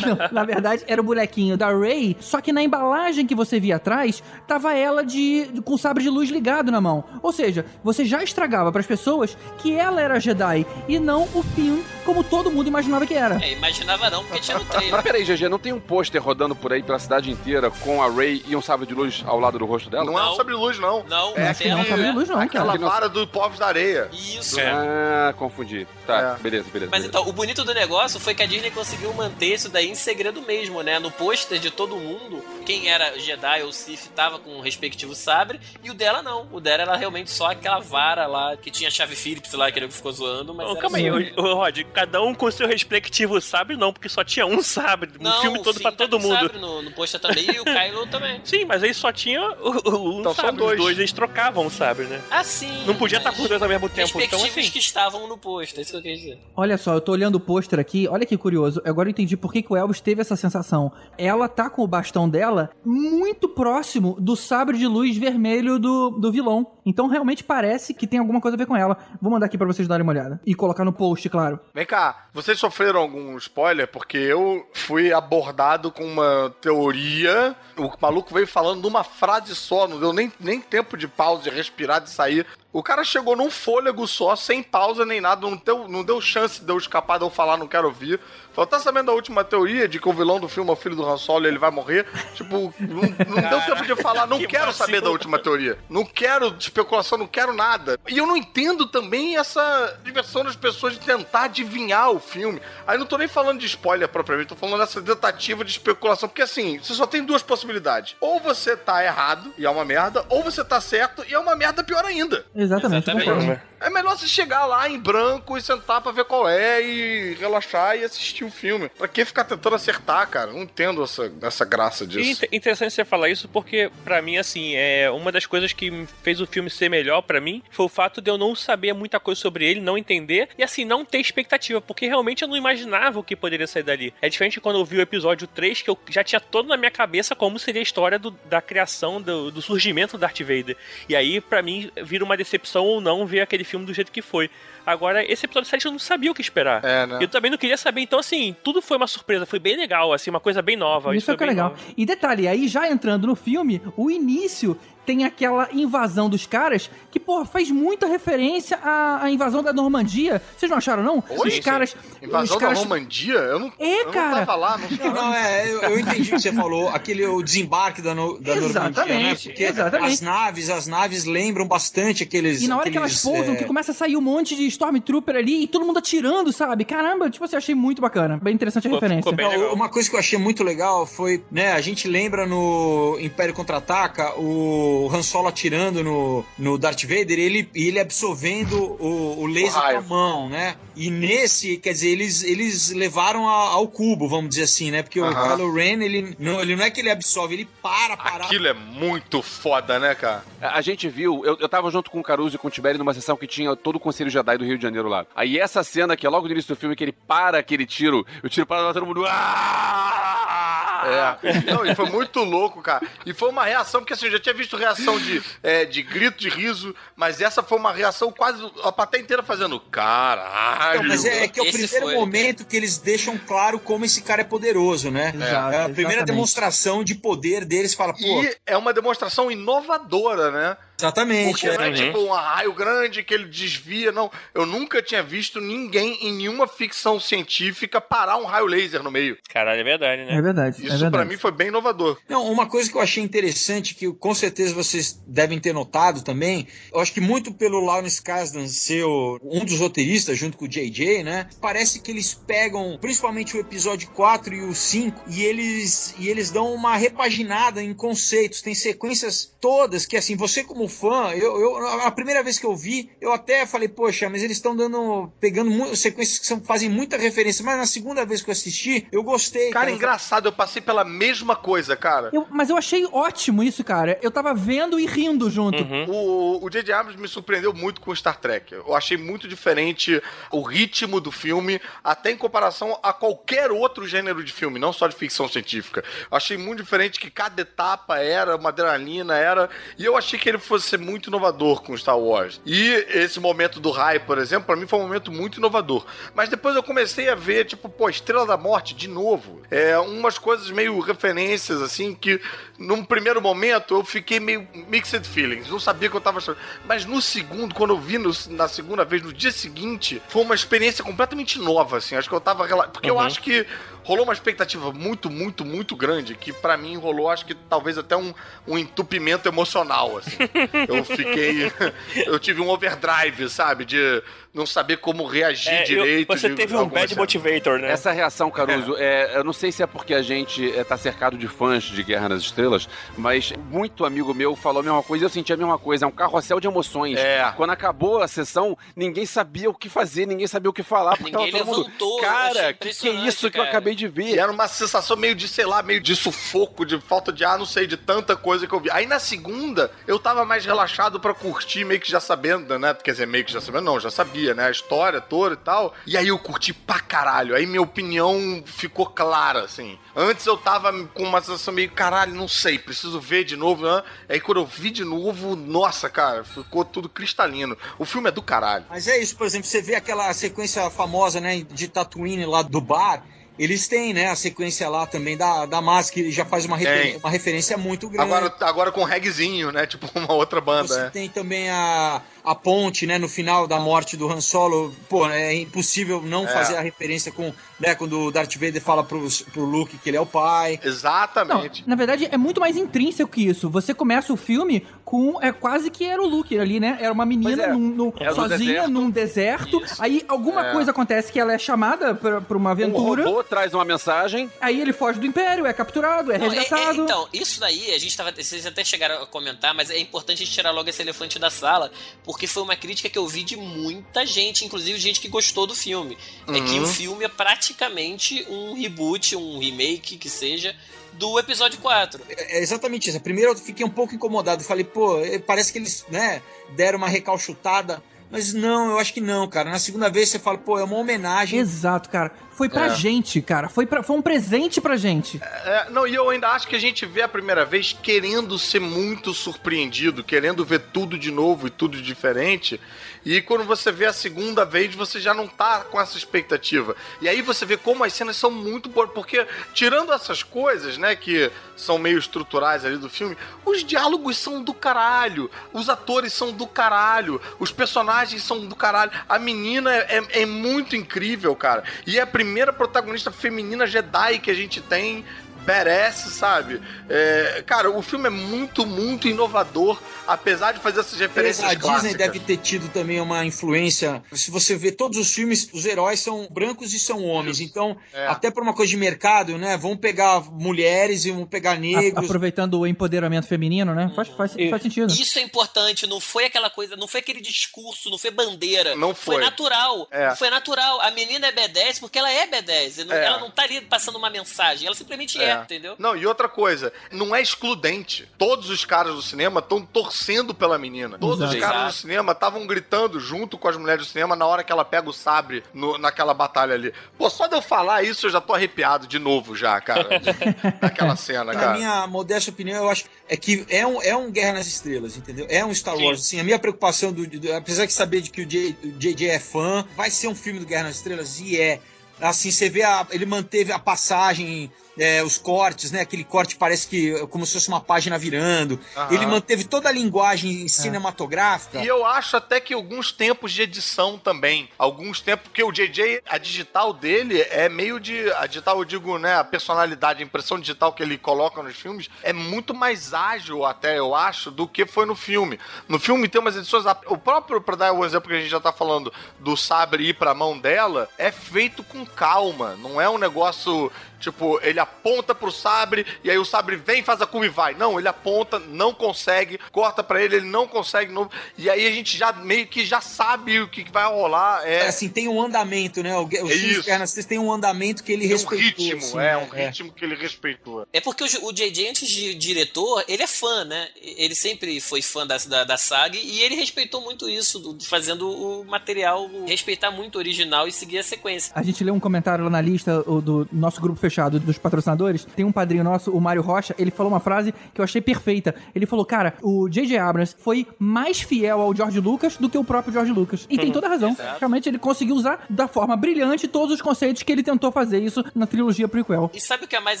não, na verdade era o bonequinho da Ray, só que na embalagem que você via atrás, tava ela de, de- com o sabre de luz ligado na mão. Ou seja, você já estragava pras pessoas que ela era Jedi e não o Finn, como todo mundo imaginava que era. É, imaginava não, porque tinha no Mas trailer. peraí, GG, não tem um pôster rodando por aí pela cidade inteira com a Ray e um sabre de luz ao lado do rosto dela? Não é um Não. sabre de luz, não. Não, É que não é um sabre de luz, não, Aquela cara. não- vara do Povos da Areia. Isso. É. Ah, confundi. Tá, É. beleza, beleza. Mas beleza. então, o bonito do negócio foi que a Disney conseguiu manter isso daí em segredo mesmo, né? No pôster de todo mundo, quem era Jedi ou Sith tava com o respectivo sabre, e o dela não. O dela era realmente só aquela vara lá, que tinha a chave Phillips lá, que ele ficou zoando, mas era calma aí, ô, ô, Rod, cada um com seu respectivo sabre, não, porque só tinha um sabre no Não, filme todo pra tá todo mundo. sabre no, no pôster também, e o Kylo também. Sim, mas aí só tinha o, o, um Então sabre, dois. os dois, eles trocavam o sabre, né? Ah, sim. Não podia mas estar por dois ao mesmo tempo, então assim. que estavam no pôster, é isso que eu quis dizer. Olha só, eu tô olhando o pôster aqui, olha que curioso. Agora eu entendi por que, que o Elvis teve essa sensação. Ela tá com o bastão dela muito próximo do sabre de luz vermelho do, do vilão. Então realmente parece que tem alguma coisa a ver com ela. Vou mandar aqui pra vocês darem uma olhada. E colocar no post, claro. Vem cá, vocês sofreram algum spoiler? Porque eu fui abordado com uma teoria. O maluco veio falando numa frase só, não deu nem, nem tempo de pausa, de respirar, de sair. O cara chegou num fôlego só, sem pausa nem nada, não deu, não deu chance de eu escapar de eu falar, não quero ouvir. Falou, tá sabendo da última teoria de que o vilão do filme é o filho do Han Solo e ele vai morrer? Tipo, não, não deu tempo de falar, não Que quero vacilo. saber da última teoria. Não quero especulação, não quero nada. E eu não entendo também essa diversão das pessoas de tentar adivinhar o filme. Aí não tô nem falando de spoiler propriamente, tô falando dessa tentativa de especulação. Porque assim, você só tem duas possibilidades. Ou você tá errado e é uma merda, ou você tá certo e é uma merda pior ainda. Exatamente, Exatamente. É melhor você chegar lá em branco e sentar pra ver qual é e relaxar e assistir o filme. Pra que ficar tentando acertar, cara? Não entendo essa, essa graça E disso. inte- interessante você falar isso porque, pra mim, assim, é uma das coisas que fez o filme ser melhor pra mim foi o fato de eu não saber muita coisa sobre ele, não entender e, assim, não ter expectativa, porque realmente eu não imaginava o que poderia sair dali. É diferente quando eu vi o episódio 3, que eu já tinha todo na minha cabeça como seria a história do- da criação, do, do surgimento do Darth Vader. E aí, pra mim, vira uma decepção ou não ver aquele filme do jeito que foi. Agora, esse episódio 7 eu não sabia o que esperar. É, né? Eu também não queria saber, então, assim, tudo foi uma surpresa, foi bem legal, assim, uma coisa bem nova. Isso é o que é foi bem legal. nova. E detalhe, aí já entrando no filme, o início tem aquela invasão dos caras que, pô, faz muita referência à, à invasão da Normandia. Vocês não acharam, não? Oi? os Sim, caras. Invasão os caras... da Normandia? Eu não, É, eu cara. não tava lá, não sei Não, não, é, eu, eu entendi o que você falou, aquele o desembarque da, no, da Normandia, né? Exatamente, Porque exatamente. as naves, as naves lembram bastante aqueles. E na hora que elas aqueles, pousam, é, que começa a sair um monte de Stormtrooper ali e todo mundo atirando, sabe? Caramba, tipo assim, eu achei muito bacana. Bem interessante a Ficou- referência. legal. Uma coisa que eu achei muito legal foi, né, a gente lembra no Império Contra-Ataca o Han Solo atirando no, no Darth Vader e ele, ele absorvendo o, o laser O com a mão, né? E nesse, quer dizer, eles, eles levaram a- ao cubo, vamos dizer assim, né? Porque o Aham. Kylo Ren, ele não, ele não é que ele absorve, ele para, para. Aquilo é muito foda, né, cara? A a gente viu, eu, eu tava junto com o Caruso e com o Tiberi numa sessão que tinha todo o Conselho Jedi do Rio de Janeiro lá. Aí essa cena que é logo no início do filme, que ele para aquele tiro, o tiro para lá, todo mundo. "Ah!" É. Não, e foi muito louco, cara. E foi uma reação, porque assim, eu já tinha visto reação de, é, de grito, de riso, mas essa foi uma reação quase a plateia inteira fazendo caralho. Não, mas é, é que é o Esse primeiro foi. momento que eles deixam claro como esse cara é poderoso, né? Exato, é a primeira exatamente. demonstração de poder deles, fala, pô, E é uma demonstração inovadora, né? exatamente. Porque não é é. tipo um raio grande que ele desvia, não. Eu nunca tinha visto ninguém em nenhuma ficção científica parar um raio laser no meio. Caralho, é verdade, né? É verdade. é Isso verdade. pra mim foi bem inovador. Não, uma coisa que eu achei interessante, que com certeza vocês devem ter notado também, eu acho que muito pelo Lawrence Kasdan ser um dos roteiristas, junto com o JJ, né? Parece que eles pegam, principalmente o episódio 4 e o 5, e eles, e eles dão uma repaginada em conceitos. Tem sequências todas que, assim, você como fã, eu, eu- a primeira vez que eu vi, eu até falei, poxa, mas eles estão dando, pegando sequências que são, fazem muita referência, mas na segunda vez que eu assisti, eu gostei. Cara, engraçado, eu passei pela mesma coisa, cara. Eu- mas eu achei ótimo isso, cara. Eu tava vendo e rindo junto. Uhum. O, o J.J. Abrams me surpreendeu muito com Star Trek. Eu achei muito diferente o ritmo do filme, até em comparação a qualquer outro gênero de filme, não só de ficção científica. Eu achei muito diferente que cada etapa era uma adrenalina, era. E eu achei que ele fosse ser muito inovador com Star Wars. E esse momento do raio, por exemplo, pra mim foi um momento muito inovador. Mas depois eu comecei a ver, tipo, pô, Estrela da Morte de novo. É, umas coisas meio referências, assim, que num primeiro momento eu fiquei meio mixed feelings. Não sabia que eu tava achando. Mas no segundo, quando eu vi no- na segunda vez, no dia seguinte, foi uma experiência completamente nova, assim. Acho que eu tava. Porque eu Uhum. acho que rolou uma expectativa muito, muito, muito grande, que pra mim rolou, acho que talvez até um, um entupimento emocional, assim. eu fiquei. eu tive um overdrive, sabe? De não saber como reagir É, eu- direito. você de teve um bad motivator, né? Essa reação, Caruso, é, eu não sei se é porque a gente é, tá cercado de fãs de Guerra nas Estrelas, mas muito amigo meu falou a mesma coisa e eu senti a mesma coisa. É um carrossel de emoções. É. Quando acabou a sessão, ninguém sabia o que fazer, ninguém sabia o que falar. Porque Ninguém tava todo mundo, levantou, eu achei Cara, que, que é isso que eu cara." acabei de E ver? era uma sensação meio de, sei lá, meio de sufoco, de falta de ar, não sei, de tanta coisa que eu vi. Aí na segunda, eu tava mais relaxado pra curtir, meio que já sabendo, né? Quer dizer, meio que já sabendo, não, já sabia, né? A história toda e tal. E aí eu curti pra caralho. Aí minha opinião ficou clara, assim. Antes eu tava com uma sensação meio, caralho, não sei, preciso ver de novo, né? Aí quando eu vi de novo, nossa, cara, ficou tudo cristalino. O filme é do caralho. Mas é isso, por exemplo, você vê aquela sequência famosa, né, de Tatooine lá do bar, eles têm, né, a sequência lá também da, da Maz, que já faz uma, refer- uma referência muito grande. Agora, agora com regzinho, né? Tipo uma outra banda. Você é. tem também a, a ponte, né, no final da morte do Han Solo. Pô, é impossível não É. fazer a referência com, né, quando o Darth Vader fala pro, pro Luke que ele é o pai. Não, Exatamente. na verdade é muito mais intrínseco que isso. Você começa o filme com. É quase que era o Luke ali, né? Era uma menina é. num- num- no sozinha deserto. num deserto. Isso. Aí alguma É. coisa acontece que ela é chamada pra, pra uma Um aventura. robô traz uma mensagem. Aí ele foge do Império, é capturado, é Não, é- é- resgatado. então, isso daí, a gente tava. Vocês até chegaram a comentar, mas é importante a gente tirar logo esse elefante da sala, porque foi uma crítica que eu vi de muita gente, inclusive gente que gostou do filme. É que Uhum. o filme é praticamente um reboot, um remake, que seja, do episódio 4. É exatamente isso. Primeiro eu fiquei um pouco incomodado. Falei, pô, eh, parece que eles, né, deram uma recalchutada. Mas não, eu acho que não, cara. Na segunda vez você fala, pô, é uma homenagem. Exato, cara. Foi pra É. gente, cara. Foi, pra, foi um presente pra gente. É, não, e eu ainda acho que a gente vê a primeira vez querendo ser muito surpreendido, querendo ver tudo de novo e tudo diferente. E quando você vê a segunda vez, você já não tá com essa expectativa. E aí você vê como as cenas são muito boas, porque tirando essas coisas, né, que são meio estruturais ali do filme, os diálogos são do caralho, os atores são do caralho, os personagens são do caralho. A menina é, é- é muito incrível, cara. E é a primeira protagonista feminina Jedi que a gente tem. Merece, sabe? É, cara, o filme é muito, muito inovador, apesar de fazer essas referências A Disney clássicas. deve ter tido também uma influência. Se você vê todos os filmes, os heróis são brancos e são homens. Então, É. até por uma coisa de mercado, né? Vão pegar mulheres e vão pegar negros. aproveitando o empoderamento feminino, né? Faz, faz, faz sentido. Isso é importante, não foi aquela coisa, não foi aquele discurso, não foi bandeira. Não foi. natural. É. Foi natural. A menina é B10 porque ela é B10. e não- É. Ela não tá ali passando uma mensagem, ela simplesmente é, entendeu? Não, e outra coisa, não é excludente. Todos os caras do cinema estão torcendo pela menina. Todos Exato. os caras do cinema estavam gritando junto com as mulheres do cinema na hora que ela pega o sabre no- naquela batalha ali. Pô, só de eu falar isso eu já tô arrepiado de novo já, cara. Daquela cena, Na cara. minha modesta opinião, eu acho é que é um, é um Guerra nas Estrelas, entendeu? É um Star Wars. Assim, a minha preocupação, do, do- apesar de saber de que o JJ é fã, vai ser um filme do Guerra nas Estrelas? E é. Assim, você vê, a- ele manteve a passagem, é, os cortes, né? Aquele corte parece que como se fosse uma página virando. Aham. Ele manteve toda a linguagem cinematográfica. E eu acho até que alguns tempos de edição também. Alguns tempos, porque o JJ, a digital dele é meio de. A digital, eu digo, né? A personalidade, a impressão digital que ele coloca nos filmes é muito mais ágil, até, eu acho, do que foi no filme. No filme tem umas edições. O próprio, pra dar um exemplo que a gente já tá falando, do sabre ir pra mão dela, é feito com calma. Não é um negócio. Tipo, ele aponta pro sabre e aí o sabre vem, faz a curva e vai. Não, ele aponta, não consegue, corta pra ele, ele não consegue novo. E aí a gente já meio que já sabe o que vai rolar. É, É, assim, tem um andamento, né? O, os É isso. tem um andamento que ele tem um respeitou. ritmo, assim, é, né? um ritmo que ele respeitou. É porque o, o JJ, antes de diretor, ele é fã, né? Ele sempre foi fã da, da, da saga e ele respeitou muito isso, do- fazendo o material respeitar muito o original e seguir a sequência. A gente leu um comentário lá na lista o, do nosso grupo fechado dos patrocinadores. Tem um padrinho nosso, o Mário Rocha. Ele falou uma frase que eu achei perfeita. Ele falou: Cara, o J.J. Abrams foi mais fiel ao George Lucas do que o próprio George Lucas. E tem toda a razão. Exato. Realmente ele conseguiu usar da forma brilhante todos os conceitos que ele tentou fazer isso na trilogia prequel. E sabe o que é mais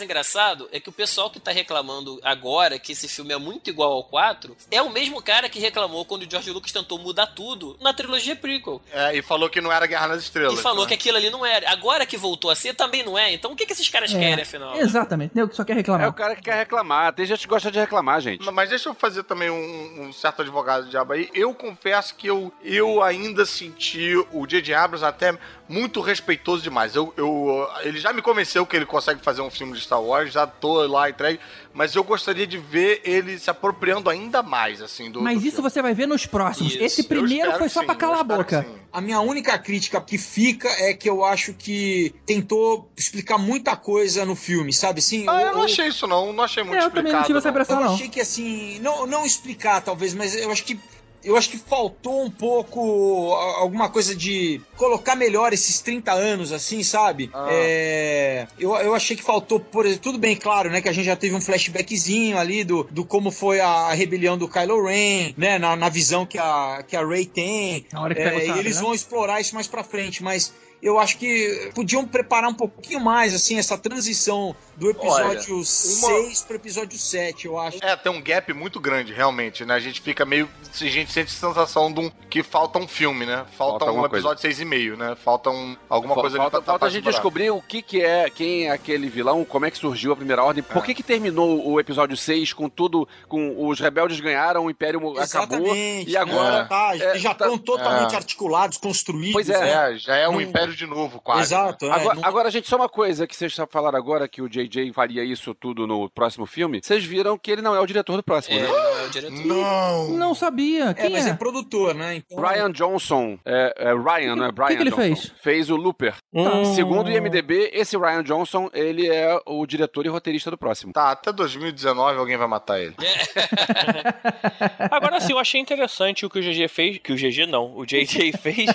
engraçado? É que o pessoal que tá reclamando agora que esse filme é muito igual ao 4 é o mesmo cara que reclamou quando o George Lucas tentou mudar tudo na trilogia prequel. É, e falou que não era Guerra nas Estrelas. E falou né? que aquilo ali não era. Agora que voltou a ser, também não é. Então o que, que esses caras querem, afinal? Exatamente. Nego que só quer É reclamar. o cara que quer reclamar. Tem gente que gosta de reclamar, gente. Mas deixa eu fazer também um, um certo advogado de diabo aí. Eu confesso que eu, eu ainda senti o J.J. Abrams até muito respeitoso demais. Eu, eu, ele já me convenceu que ele consegue fazer um filme de Star Wars, já tô lá entregue, mas eu gostaria de ver ele se apropriando ainda mais, assim, do Mas do isso filme. você vai ver nos próximos. Isso. Esse Eu primeiro foi só pra calar eu a boca. A minha única crítica que fica é que eu acho que tentou explicar muita coisa no filme, sabe? Assim, Ah, o- eu não achei isso não, não achei muito É, eu também não explicado. tive essa não. impressão, Eu não. achei que assim, não, não explicar talvez, mas eu acho que eu acho que faltou um pouco alguma coisa de colocar melhor esses 30 anos, assim, sabe? Ah. É, eu, eu achei que faltou, por exemplo, tudo bem, claro, né? Que a gente já teve um flashbackzinho ali do, do como foi a rebelião do Kylo Ren, né? Na, na visão que a, que a Rey tem. Na hora que É, e sabre, eles né? vão explorar isso mais pra frente, mas eu acho que podiam preparar um pouquinho mais, assim, essa transição do episódio Olha, 6 pro episódio 7, eu acho. É, tem um gap muito grande, realmente, né? A gente fica meio. A gente sente a sensação de um, que falta um filme, né? Falta, Falta um episódio seis e meio, né? Falta um, alguma coisa falta, ali pra falta a gente descobrir o que, que é, quem é aquele vilão, como é que surgiu a primeira ordem, por que, que terminou o episódio 6 com tudo, com os rebeldes ganharam, o Império acabou, Exatamente. e agora... Não, tá, é, já tá- estão totalmente é. articulados, construídos. Pois é. É, já é um império de novo, quase. Exato. é, Agora, não- agora, gente, só uma coisa que vocês falaram agora que o JJ faria isso tudo no próximo filme. Vocês viram que ele não é o diretor do próximo, Ele né? não é o diretor. Não! Não sabia. É, Quem mas é? é produtor, né? Então, Brian Johnson, é, é Ryan, não é Brian que ele Johnson. fez? Fez o Looper. Hum. Segundo o IMDB, esse Ryan Johnson, ele é o diretor e roteirista do próximo. Tá, até 2019 alguém vai matar ele. Agora sim, eu achei interessante o que o GG fez, que o GG não, o JJ fez,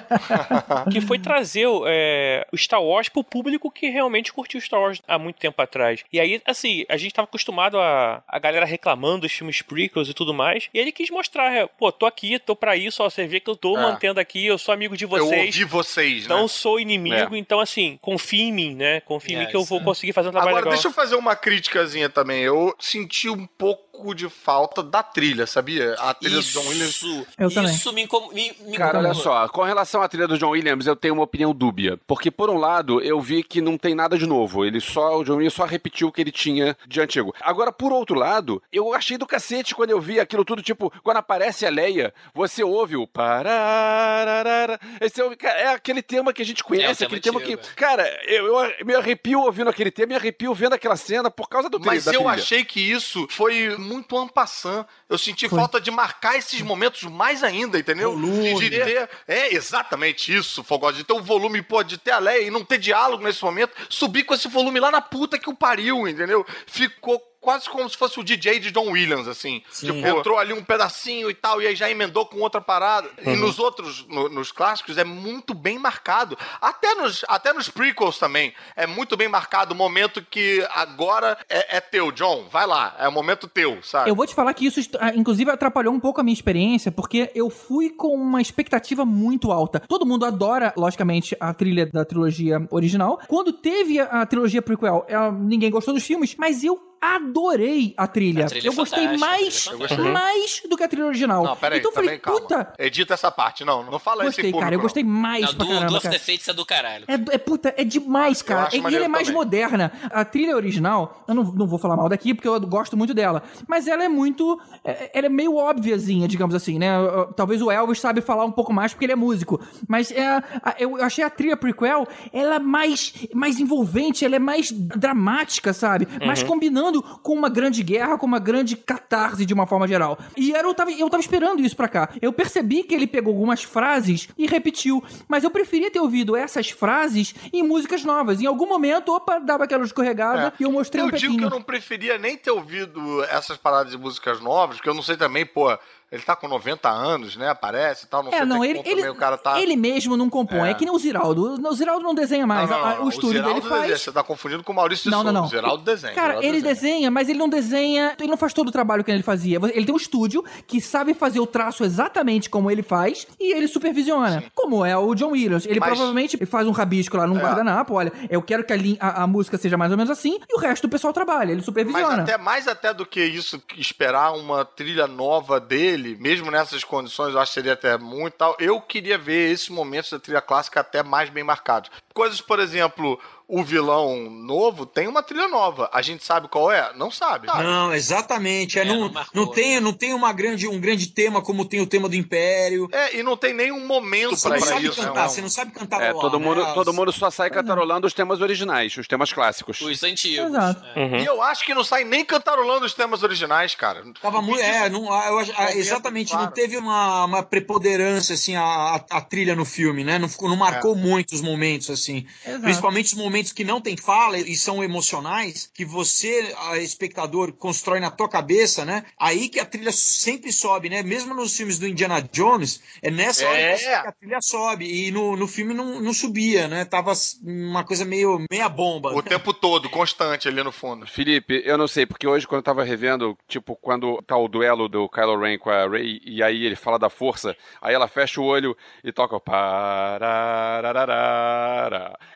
que foi trazer é, o Star Wars pro público que realmente curtiu Star Wars há muito tempo atrás. E aí, assim, a gente tava acostumado a, a galera reclamando dos filmes prequels e tudo mais, e ele quis mostrar, é, pô, tô aqui, tô pra isso, ó, você vê que eu tô É. mantendo aqui, eu sou amigo de Eu vocês. ouvi vocês, né? Não sou inimigo, então assim, confia em mim, né? Confia em É, mim que eu vou conseguir fazer um trabalho Agora, legal. deixa eu fazer uma críticazinha também. Eu senti um pouco de falta da trilha, sabia? A trilha do John Williams. Isso, Eu também. isso me, incom- me, me Cara, olha só, com relação à trilha do John Williams, eu tenho uma opinião dúbia. Porque, por um lado, eu vi que não tem nada de novo. Ele só, o John Williams só repetiu o que ele tinha de antigo. Agora, por outro lado, eu achei do cacete quando eu vi aquilo tudo, tipo, quando aparece a Leia, você ouve o parararara. Esse é, cara, é aquele tema que a gente conhece, É, aquele tema tema que. antigo, Cara, eu, eu me arrepio ouvindo aquele tema, me arrepio vendo aquela cena por causa do Mas da eu trilha. achei que isso foi muito ampassant. Eu senti Foi. falta de marcar esses momentos mais ainda, entendeu? Volume. De ter. É exatamente isso, Fogó. De ter um volume, pô, de ter a Leia e não ter diálogo nesse momento. Subir com esse volume lá na puta que o pariu, entendeu? Ficou. Quase como se fosse o DJ de John Williams, assim. Sim. Tipo, entrou ali um pedacinho e tal, e aí já emendou com outra parada. E nos outros, no- nos clássicos, é muito bem marcado. Até nos, até nos prequels também. É muito bem marcado o momento que agora é, é teu, John. Vai lá, é o momento teu, sabe? Eu vou te falar que isso, ah, inclusive, atrapalhou um pouco a minha experiência, porque eu fui com uma expectativa muito alta. Todo mundo adora, logicamente, a trilha da trilogia original. Quando teve a, a trilogia prequel, ela- ninguém gostou dos filmes, mas eu adorei a trilha. A trilha eu é gostei fantástica, a mais, trilha fantástica. mais do que a trilha original. Não, peraí, então eu falei, também, calma. puta, Edita essa parte, não. Não fala esse gostei, público, cara. Eu gostei mais Não, pra do, caramba, do of cara. é do caralho. É, é puta, é demais, cara. E ela é mais também. moderna. A trilha original, eu não, não vou falar mal daqui porque eu gosto muito dela. Mas ela é muito. é- Ela é meio óbviazinha, digamos assim, né? Talvez o Elvis sabe falar um pouco mais porque ele é músico. Mas é, eu achei a trilha prequel, ela é mais, mais envolvente, ela é mais dramática, sabe? Mas combinando com uma grande guerra, com uma grande catarse de uma forma geral. E era, eu, tava, eu tava esperando isso pra cá. Eu percebi que ele pegou algumas frases e repetiu. Mas eu preferia ter ouvido essas frases em músicas novas. Em algum momento, opa, dava aquela escorregada É. e eu mostrei eu um digo pequinho. que eu não preferia nem ter ouvido essas paradas de músicas novas, porque eu não sei também, pô, ele tá com 90 anos, né? Parece e tal. Não É, sei não, ele, ele, o cara tá. ele mesmo não compõe. É. É. que nem o Ziraldo. O Ziraldo não desenha mais. Não, não, não, o estúdio dele faz. desenha. Você tá confundindo com o Maurício Não, não, Souza. não. O Ziraldo desenha. Cara, Ziraldo ele desenha, mas ele não desenha. Ele não faz todo o trabalho que ele fazia. Ele tem um estúdio que sabe fazer o traço exatamente como ele faz e ele supervisiona. Como é o John Williams. Ele Mas- provavelmente faz um rabisco lá num É. guardanapo. Olha, eu quero que a, a- a música seja mais ou menos assim e o resto do pessoal trabalha. Ele Mas supervisiona. até mais até do que isso, esperar uma trilha nova dele, mesmo nessas condições, eu acho que seria até muito tal. Eu queria ver esses momentos da trilha clássica até mais bem marcados. Coisas, por exemplo, o vilão novo tem uma trilha nova. A gente sabe qual é? Não sabe. Não, exatamente. É, É, não, não não, tem, né? não tem uma grande, um grande tema como tem o tema do Império. É, e não tem nenhum momento não sabe isso. cantar, né? você não sabe cantar É, todo né? mundo, todo mundo só sai cantarolando os temas originais, os temas clássicos. Os antigos. Exato. É. E eu acho que não sai nem cantarolando os temas originais, cara. Tava muito. É, não, eu acho- Momento, exatamente, claro. não teve uma, uma preponderância, assim, a, a, a trilha no filme, né? Não, não marcou muito os momentos, assim. Exato. Principalmente os momentos momentos que não tem fala e são emocionais, que você, a espectador, constrói na tua cabeça, né? Aí que a trilha sempre sobe, né? Mesmo nos filmes do Indiana Jones, é nessa hora É. que a trilha sobe. E no, no filme não, não subia, né? Tava uma coisa meio meia bomba. O tempo todo, constante ali no fundo. Felipe, eu não sei, porque hoje quando eu tava revendo, tipo, quando tá o duelo do Kylo Ren com a Rey, e aí ele fala da força, aí ela fecha o olho e toca o.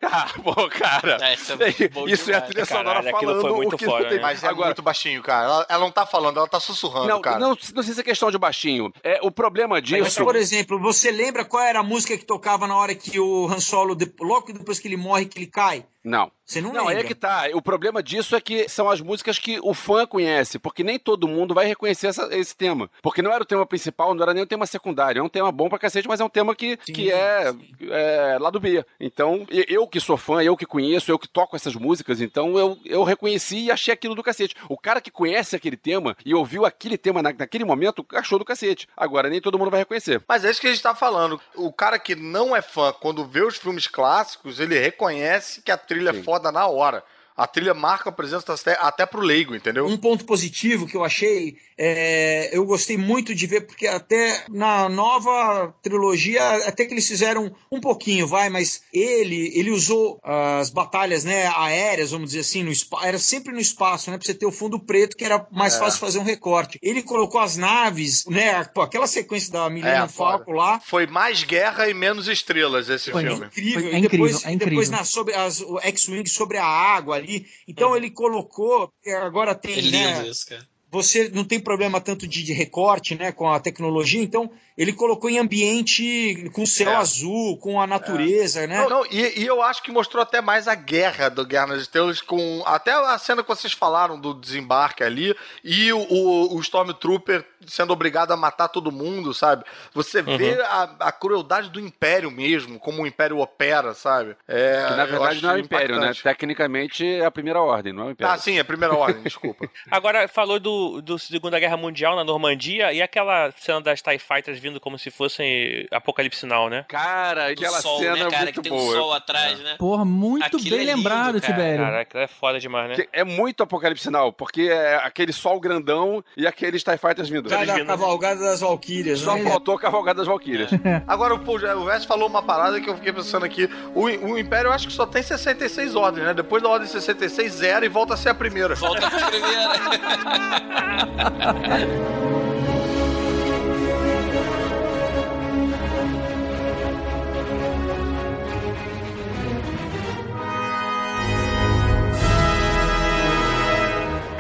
Ah, pô, cara. É, isso é Isso é a trilha sonora Caralho, aquilo falando foi muito o que não tem. né? Mas é Agora, muito baixinho, cara. Ela, ela não tá falando, ela tá sussurrando, não, cara. não, não sei se é questão de baixinho. É, o problema Mas, disso... por exemplo, você lembra qual era a música que tocava na hora que o Han Solo, de- logo depois que ele morre, que ele cai? Não. Você não, Não, aí lembra? é que tá. O problema disso é que são as músicas que o fã conhece, porque nem todo mundo vai reconhecer essa- esse tema. Porque não era o tema principal, não era nem o tema secundário. É um tema bom pra cacete, mas é um tema que, que é, é lá do B. Então, eu que sou fã, eu que conheço, eu que toco essas músicas, então eu, eu reconheci e achei aquilo do cacete. O cara que conhece aquele tema e ouviu aquele tema na- naquele momento, achou do cacete. Agora, nem todo mundo vai reconhecer. Mas é isso que a gente tá falando. O cara que não é fã, quando vê os filmes clássicos, ele reconhece que a trilha é foda na hora. A trilha marca a presença até, até pro leigo, entendeu? Um ponto positivo que eu achei, é, eu gostei muito de ver, porque até na nova trilogia, até que eles fizeram um pouquinho, vai, mas ele ele usou as batalhas né, aéreas, vamos dizer assim, no era sempre no espaço, né? Pra você ter o fundo preto, que era mais É. fácil fazer um recorte. Ele colocou as naves, né? pô, aquela sequência da Millennium É, foda. Falcon lá, Foi mais guerra e menos estrelas esse Foi filme. incrível. Foi- e é depois, incrível, é e depois incrível. na, sobre as, o X-Wing sobre a água ali. Então ele colocou, agora tem, É lindo né? isso, cara. você não tem problema tanto de, de recorte, né, com a tecnologia, então ele colocou em ambiente com céu É. azul, com a natureza, né? Não, não, e, e eu acho que mostrou até mais a guerra do Guerra nas Estrelas com até a cena que vocês falaram do desembarque ali e o, o, o Stormtrooper sendo obrigado a matar todo mundo, sabe? Você vê a, a crueldade do Império mesmo, como o Império opera, sabe? É, Que na verdade não é o Império, né? impactante. Tecnicamente é a primeira ordem, não é o Império. Ah, sim, é a primeira ordem, desculpa. Agora, falou do, do Segunda Guerra Mundial na Normandia e aquela cena das TIE Fighters vindo como se fossem Apocalipse Now, né? Cara, Do aquela sol, cena né, é cara? muito Que tem um boa. sol atrás, né? Porra, muito Aquilo bem é lindo, lembrado, cara. Tibério. Cara, aquilo é foda demais, né? Que É muito apocalipse sinal, porque é aquele sol grandão e aqueles TIE Fighters vindo. Cara da cavalgada das Valquírias, Só né? faltou a cavalgada das Valquírias. Agora, pô, o Vess falou uma parada que eu fiquei pensando aqui. O, o Império eu acho que só tem 66 ordens, né? Depois da ordem 66, zero e volta a ser a primeira. Volta pra escrever.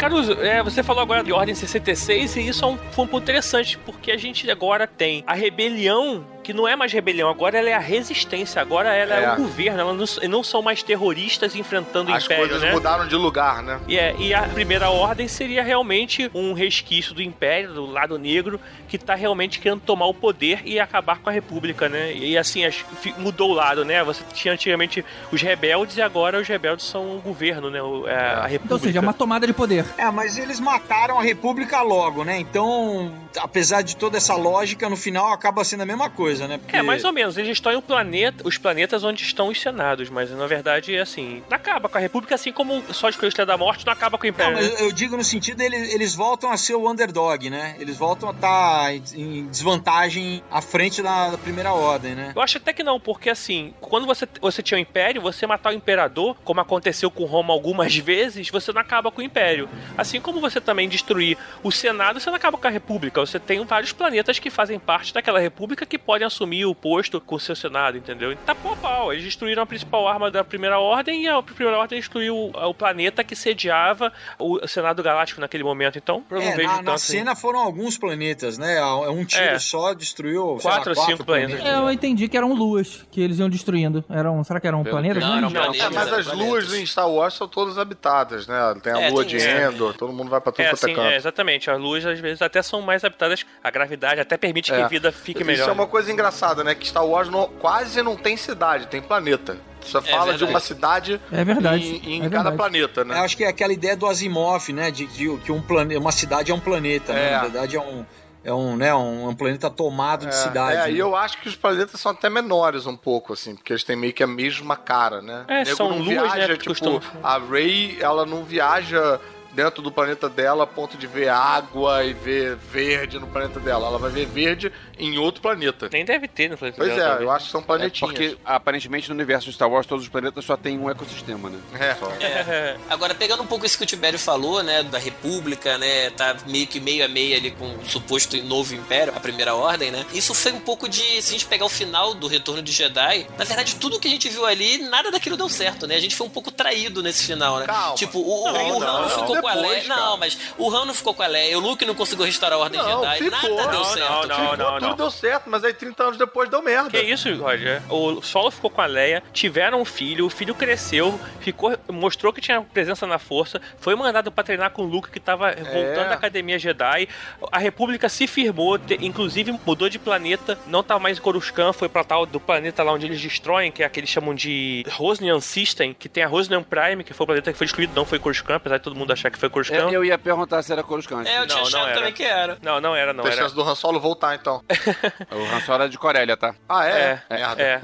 Caruso, é, você falou agora de Ordem 66 e isso é um, foi um ponto interessante, porque a gente agora tem a rebelião, que não é mais rebelião, agora ela é a resistência, agora ela é, É. o governo, ela não, não são mais terroristas enfrentando o As Império, coisas né? mudaram de lugar, né? E, é, e a primeira ordem seria realmente um resquício do Império, do lado negro, que tá realmente querendo tomar o poder e acabar com a República, né? E assim, as- mudou o lado, né? Você tinha antigamente os rebeldes e agora os rebeldes são o governo, né? O- é, a República. Então, ou seja, uma tomada de poder. É, mas eles mataram a República logo, né? Então, apesar de toda essa lógica, no final acaba sendo a mesma coisa, né? Porque- É, mais ou menos. Eles estão em um planeta, os planetas onde estão os senados, mas na verdade é assim. Não acaba com a República, assim como só de Estrela da Morte não acaba com o Não, Império. né? mas eu digo no sentido eles, eles voltam a ser o underdog, né? Eles voltam a estar em, em desvantagem à frente da, primeira ordem, né? Eu acho até que não, porque assim, quando você, você tinha o Império, você matar o Imperador, como aconteceu com Roma algumas vezes, você não acaba com o Império. Assim como você também destruir o Senado, você não acaba com a República. Você tem vários planetas que fazem parte daquela República que assumir o posto com o seu Senado, entendeu? E tá pau a pau. Eles destruíram a principal arma da Primeira Ordem e a Primeira Ordem destruiu o, planeta que sediava o Senado Galáctico naquele momento. Então, eu não É, vejo na, tanto. na assim. cena foram alguns planetas, né? É Um tiro É. só destruiu Quatro lá, ou cinco planetas. É, eu entendi que eram luas que eles iam destruindo. Eram, será que eram Pelo planetas? Não, eram Não, É, planetas. mas as planetas. luas em Star Wars são todas habitadas, né? Tem a É, lua tem de isso. Endor, todo mundo vai pra tudo É, quanto é assim, canto. é, exatamente. As luzes às vezes até são mais habitadas. A gravidade até permite que É. a vida fique melhor. Isso é uma coisa engraçada, né? Que Star Wars não- quase não tem cidade, tem planeta. Você fala de verdade. uma cidade É verdade, em, em é cada verdade. planeta, Eu né? acho que é aquela ideia do Asimov, né? De, de que um plane... uma cidade é um planeta, né? É. Na verdade é um. É um, né, um, um planeta tomado de cidade. É, né? e eu acho que os planetas são até menores um pouco, assim, porque eles têm meio que a mesma cara, né? É, O nego são não luas, né, viaja, que tipo, costumam- a Ray, ela não viaja dentro do planeta dela a ponto de ver água e ver verde no planeta dela. Ela vai ver verde em outro planeta. Nem deve ter no planeta Pois dela, é, talvez. eu acho que são É planetinhas. porque aparentemente no universo de Star Wars todos os planetas só tem um ecossistema, né? É. Só. É. Agora, pegando um pouco isso que o Tibério falou, né, da República, né, tá meio que meio a meio ali com o suposto novo Império, a Primeira Ordem, né, isso foi um pouco de, se a gente pegar o final do Retorno de Jedi, na verdade, tudo que a gente viu ali, nada daquilo deu certo, né, a gente foi um pouco traído nesse final, né. Calma. Tipo, o, o, Não, o Han não, não com a Leia, cara. não, mas o Han não ficou com a Leia, o Luke não conseguiu restaurar a Ordem Não, Jedi, ficou. nada deu Não, certo. não, não, Ficou, não, tudo não. deu certo, mas aí 30 anos depois deu merda. Que isso, Roger? O Solo ficou com a Leia, tiveram um filho, o filho cresceu, ficou, mostrou que tinha presença na força, foi mandado pra treinar com o Luke que tava voltando da Academia Jedi. A República se firmou, te- inclusive mudou de planeta, não tá mais em Coruscant, foi pra tal do planeta lá onde eles destroem, que é aquele que eles chamam de Rosnian System, que tem a Rosnian Prime, que foi o planeta que foi destruído, não foi Coruscant, apesar de todo mundo achar que foi Coruscant. É, eu ia perguntar se era Coruscant. É, eu tinha Não, não achado era. também que era. Não, não era, não Tem era. chance do Han Solo voltar, então. O Han Solo era de Corélia, tá? Ah, é? É, Merda. é.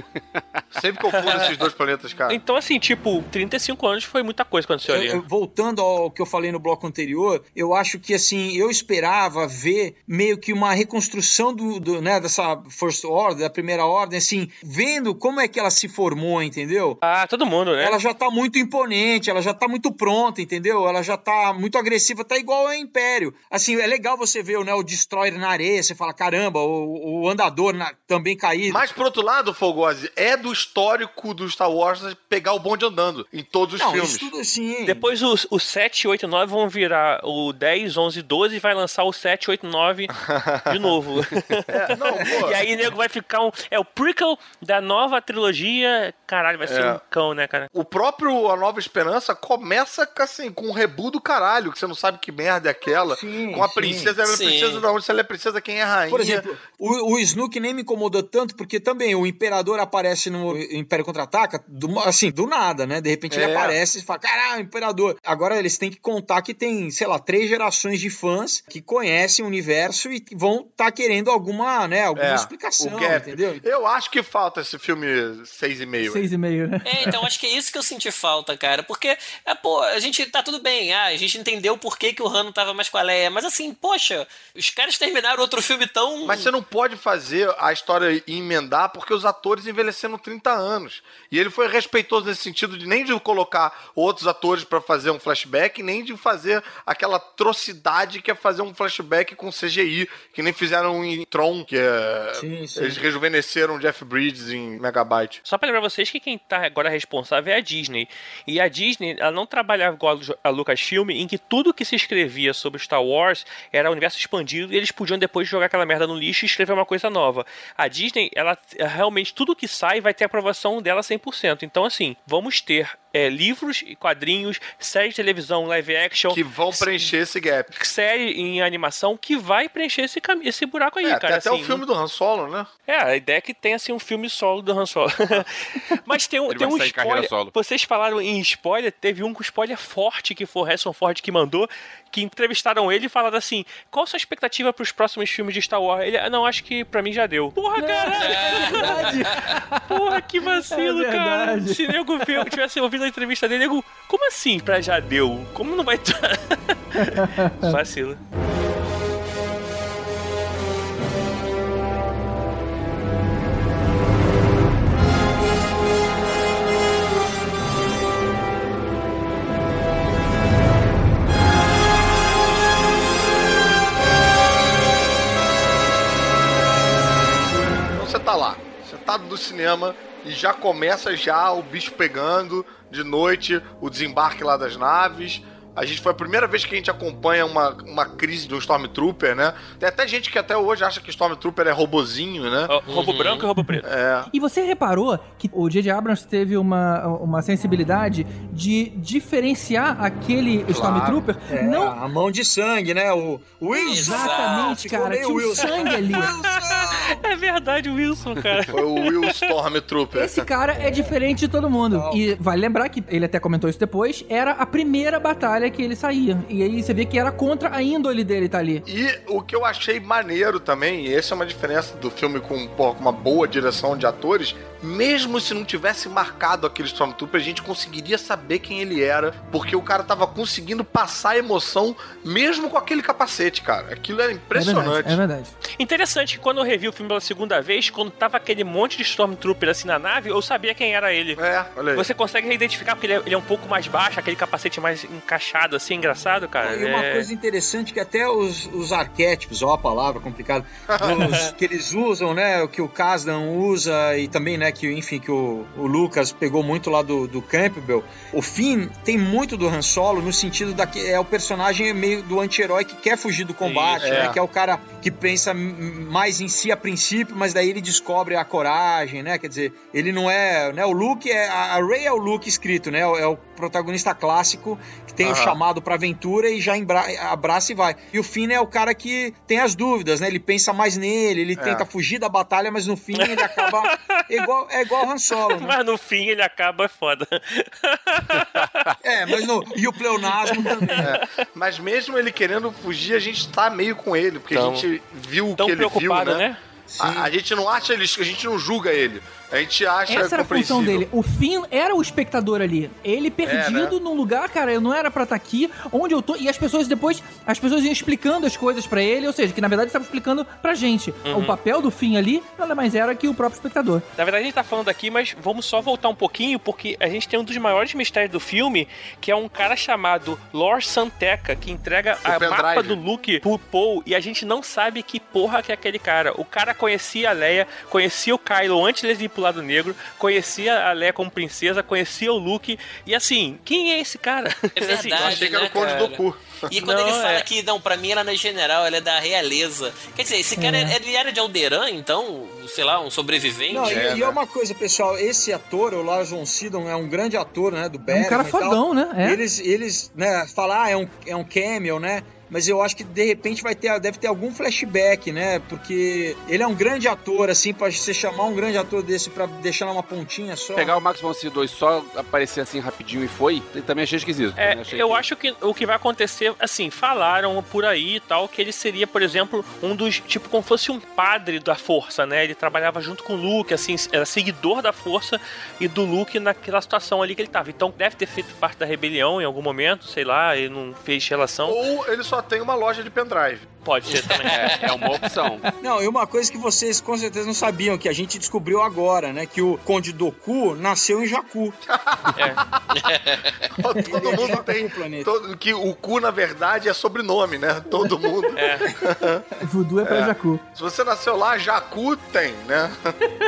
Sempre confundo esses dois planetas, cara. Então, assim, tipo, 35 anos foi muita coisa quando você Eu- olha. eu- voltando ao que eu falei no bloco anterior, eu acho que assim, eu esperava ver meio que uma reconstrução do, do, né, dessa First Order, da primeira ordem, assim, vendo como é que ela se formou, entendeu? Ah, todo mundo, né? Ela já tá muito imponente, ela já tá muito pronta, entendeu? Ela já tá muito agressiva, tá igual ao Império. Assim, é legal você ver né, o Destroyer na areia, você fala, caramba, o, o andador na- também caído. Mas, por outro lado, Fogose, é do histórico do Star Wars pegar o bonde andando em todos os Não, filmes. isso tudo assim... Depois os, os 7, 8, 9 vão virar o 10, 11, 12 e vai lançar o 7, 8, 9 de novo. É, não, e aí, nego, vai ficar um. É o prequel da nova trilogia. Caralho, vai ser É. um cão, né, cara? O próprio A Nova Esperança começa com, assim, com um rebu do caralho, que você não sabe que merda é aquela. Sim, com a sim. princesa, ela é Sim. princesa da onde? Se ela é princesa, quem é rainha? Por exemplo, o, o Snook nem me incomodou tanto, porque também o Imperador aparece no Império Contra-Ataca, do- assim, do nada, né? De repente É. ele aparece e fala, caralho, Imperador. Agora eles têm que contar que tem, sei lá, três gerações de fãs que conhecem o universo e vão estar querendo alguma, né, alguma É, explicação, entendeu? Eu acho que falta esse filme 6,5. Seis e meio, né? É, então acho que é isso que eu senti falta, cara. Porque, é, pô, a gente tá tudo bem, ah, a gente entendeu por que, que o Han não tava mais com a Leia. Mas assim, poxa, os caras terminaram outro filme tão. Mas você não pode fazer a história e emendar porque os atores envelheceram 30 anos. E ele foi respeitoso nesse sentido de nem de colocar outros atores pra fazer um flashback, nem de fazer aquela atrocidade que é fazer um flashback com CGI, que nem fizeram em Tron, que é... Sim, sim. Eles rejuvenesceram o Jeff Bridges em Megabyte. Só pra lembrar vocês que quem tá agora responsável é a Disney. E a Disney, ela não trabalhava igual a Lucasfilm, em que tudo que se escrevia sobre Star Wars era universo expandido e eles podiam depois jogar aquela merda no lixo e escrever uma coisa nova. A Disney, ela realmente, tudo que sai vai ter aprovação dela 100%. Então, assim, vamos ter é, livros e quadrinhos, série de televisão, live action, Que vão preencher esse gap. série em animação que vai preencher esse, esse buraco aí, É, cara. até assim, o filme do Han Solo, né? é, a ideia é que tenha assim, um filme solo do Han Solo. Mas tem, um- Ele tem vai um spoiler. solo. Vocês falaram em spoiler, teve um com spoiler forte que foi o Harrison Ford que mandou, que entrevistaram ele e falaram assim: qual a sua expectativa pros próximos filmes de Star Wars? Ele, "Ah, não, acho que pra mim já deu. Porra, caralho! É verdade. Porra, que vacilo, É cara. Se nego tivesse ouvido a entrevista dele, nego, como assim pra já deu? Como não vai vacilo. Então você tá lá, sentado no cinema e já começa já o bicho pegando de noite, o desembarque lá das naves. A gente foi a primeira vez que a gente acompanha uma, uma crise de um Stormtrooper, né? Tem até gente que até hoje acha que Stormtrooper é robozinho, né? Ó, Roubo branco e roubo preto. É. E você reparou que o J.J. Abrams teve uma, uma sensibilidade de diferenciar aquele Stormtrooper? É, Não a mão de sangue, né? O, o Wilson. exatamente, cara. Tinha Wilson. sangue ali. É verdade, Wilson, cara. Foi o Will Stormtrooper. Esse cara é diferente de todo mundo. E vale lembrar que ele até comentou isso depois. Era a primeira batalha área que ele saía. E aí você vê que era contra a índole dele estar ali. E o que eu achei maneiro também, e essa é uma diferença do filme com, pô, com uma boa direção de atores, mesmo se não tivesse marcado aquele Stormtrooper, a gente conseguiria saber quem ele era, porque o cara tava conseguindo passar a emoção mesmo com aquele capacete, cara. Aquilo é É impressionante. verdade, é verdade. Interessante que quando eu revi o filme pela segunda vez, quando tava aquele monte de Stormtrooper assim na nave, eu sabia quem era ele. É, olha aí. Você consegue identificar porque ele é, ele é um pouco mais baixo, aquele capacete mais encaixado, assim, engraçado, cara. E uma É- coisa interessante que até os, os arquétipos, ó a palavra complicada, que eles usam, né, o que o Kasdan usa e também, né, que enfim, que o, o Lucas pegou muito lá do, do Campbell. O Finn tem muito do Han Solo no sentido da que é o personagem meio do anti-herói que quer fugir do combate, Isso, né, é. que é o cara que pensa mais em si a princípio, mas daí ele descobre a coragem, né, quer dizer, ele não é, né, o Luke é, a Rey é o Luke escrito, né, é o protagonista clássico que tem o Aham. chamado pra aventura e já embra- abraça e vai. E o Finn é o cara que tem as dúvidas, né? Ele pensa mais nele, ele tenta fugir da batalha, mas no fim ele acaba é igual é igual o Han Solo, né? Mas no fim ele acaba é foda. É, mas no e o pleonasmo também. Mas mesmo ele querendo fugir, a gente tá meio com ele, porque a gente viu o que ele viu, né? né? A, a gente não acha ele, a gente não julga ele. A gente acha Essa era a função dele. O Finn era o espectador ali. Ele perdido né? num lugar, cara, eu não era pra estar aqui, onde eu tô. E as pessoas depois, as pessoas iam explicando as coisas pra ele, ou seja, que na verdade estavam explicando pra gente. Uhum. O papel do Finn ali nada mais era que o próprio espectador. Na verdade, a gente tá falando aqui, mas vamos só voltar um pouquinho, porque a gente tem um dos maiores mistérios do filme, que é um cara chamado Lord Santeca, que entrega a pendrive. mapa do Luke pro Paul, e a gente não sabe que porra que é aquele cara. O cara conhecia a Leia, conhecia o Kylo antes dele ir pro lado negro, conhecia a Leia como princesa, conhecia o Luke, e assim, quem é esse cara? É Assim, verdade, Eu achei que era né, o Conde cara? do Cu. E quando Não, ele fala é. que, não, pra mim ela não é general, ela é da realeza. Quer dizer, esse cara, É. ele era de Alderan, então, sei lá, um sobrevivente? Não, e, É, e né? é uma coisa, pessoal, esse ator, o Lars von Sydow, é um grande ator, né, do É um cara fodão, né? É. Eles, eles, né, falar, ah, é um, é um cameo, né? Mas eu acho que de repente vai ter, deve ter algum flashback, né? Porque ele é um grande ator, assim, pra você chamar um grande ator desse pra deixar numa pontinha só. Pegar o Max von Sydow e só aparecer assim rapidinho e foi, também achei esquisito. É, achei eu que- acho que o que vai acontecer, assim, falaram por aí e tal, que ele seria, por exemplo, um dos, tipo, como fosse um padre da força, né? Ele trabalhava junto com o Luke, assim, era seguidor da força e do Luke naquela situação ali que ele tava. Então deve ter feito parte da rebelião em algum momento, sei lá, ele não fez relação. Ou ele só tem uma loja de pendrive. Pode ser também. É, é uma opção. Não, e uma coisa que vocês com certeza não sabiam, que a gente descobriu agora, né? Que o Conde Doku nasceu em. Todo Ele é de mundo Jakku, tem. planeta. todo- que o cu, na verdade, é sobrenome, né? Todo mundo. Voodoo é pra Jakku. Se você nasceu lá, Jacu tem, né?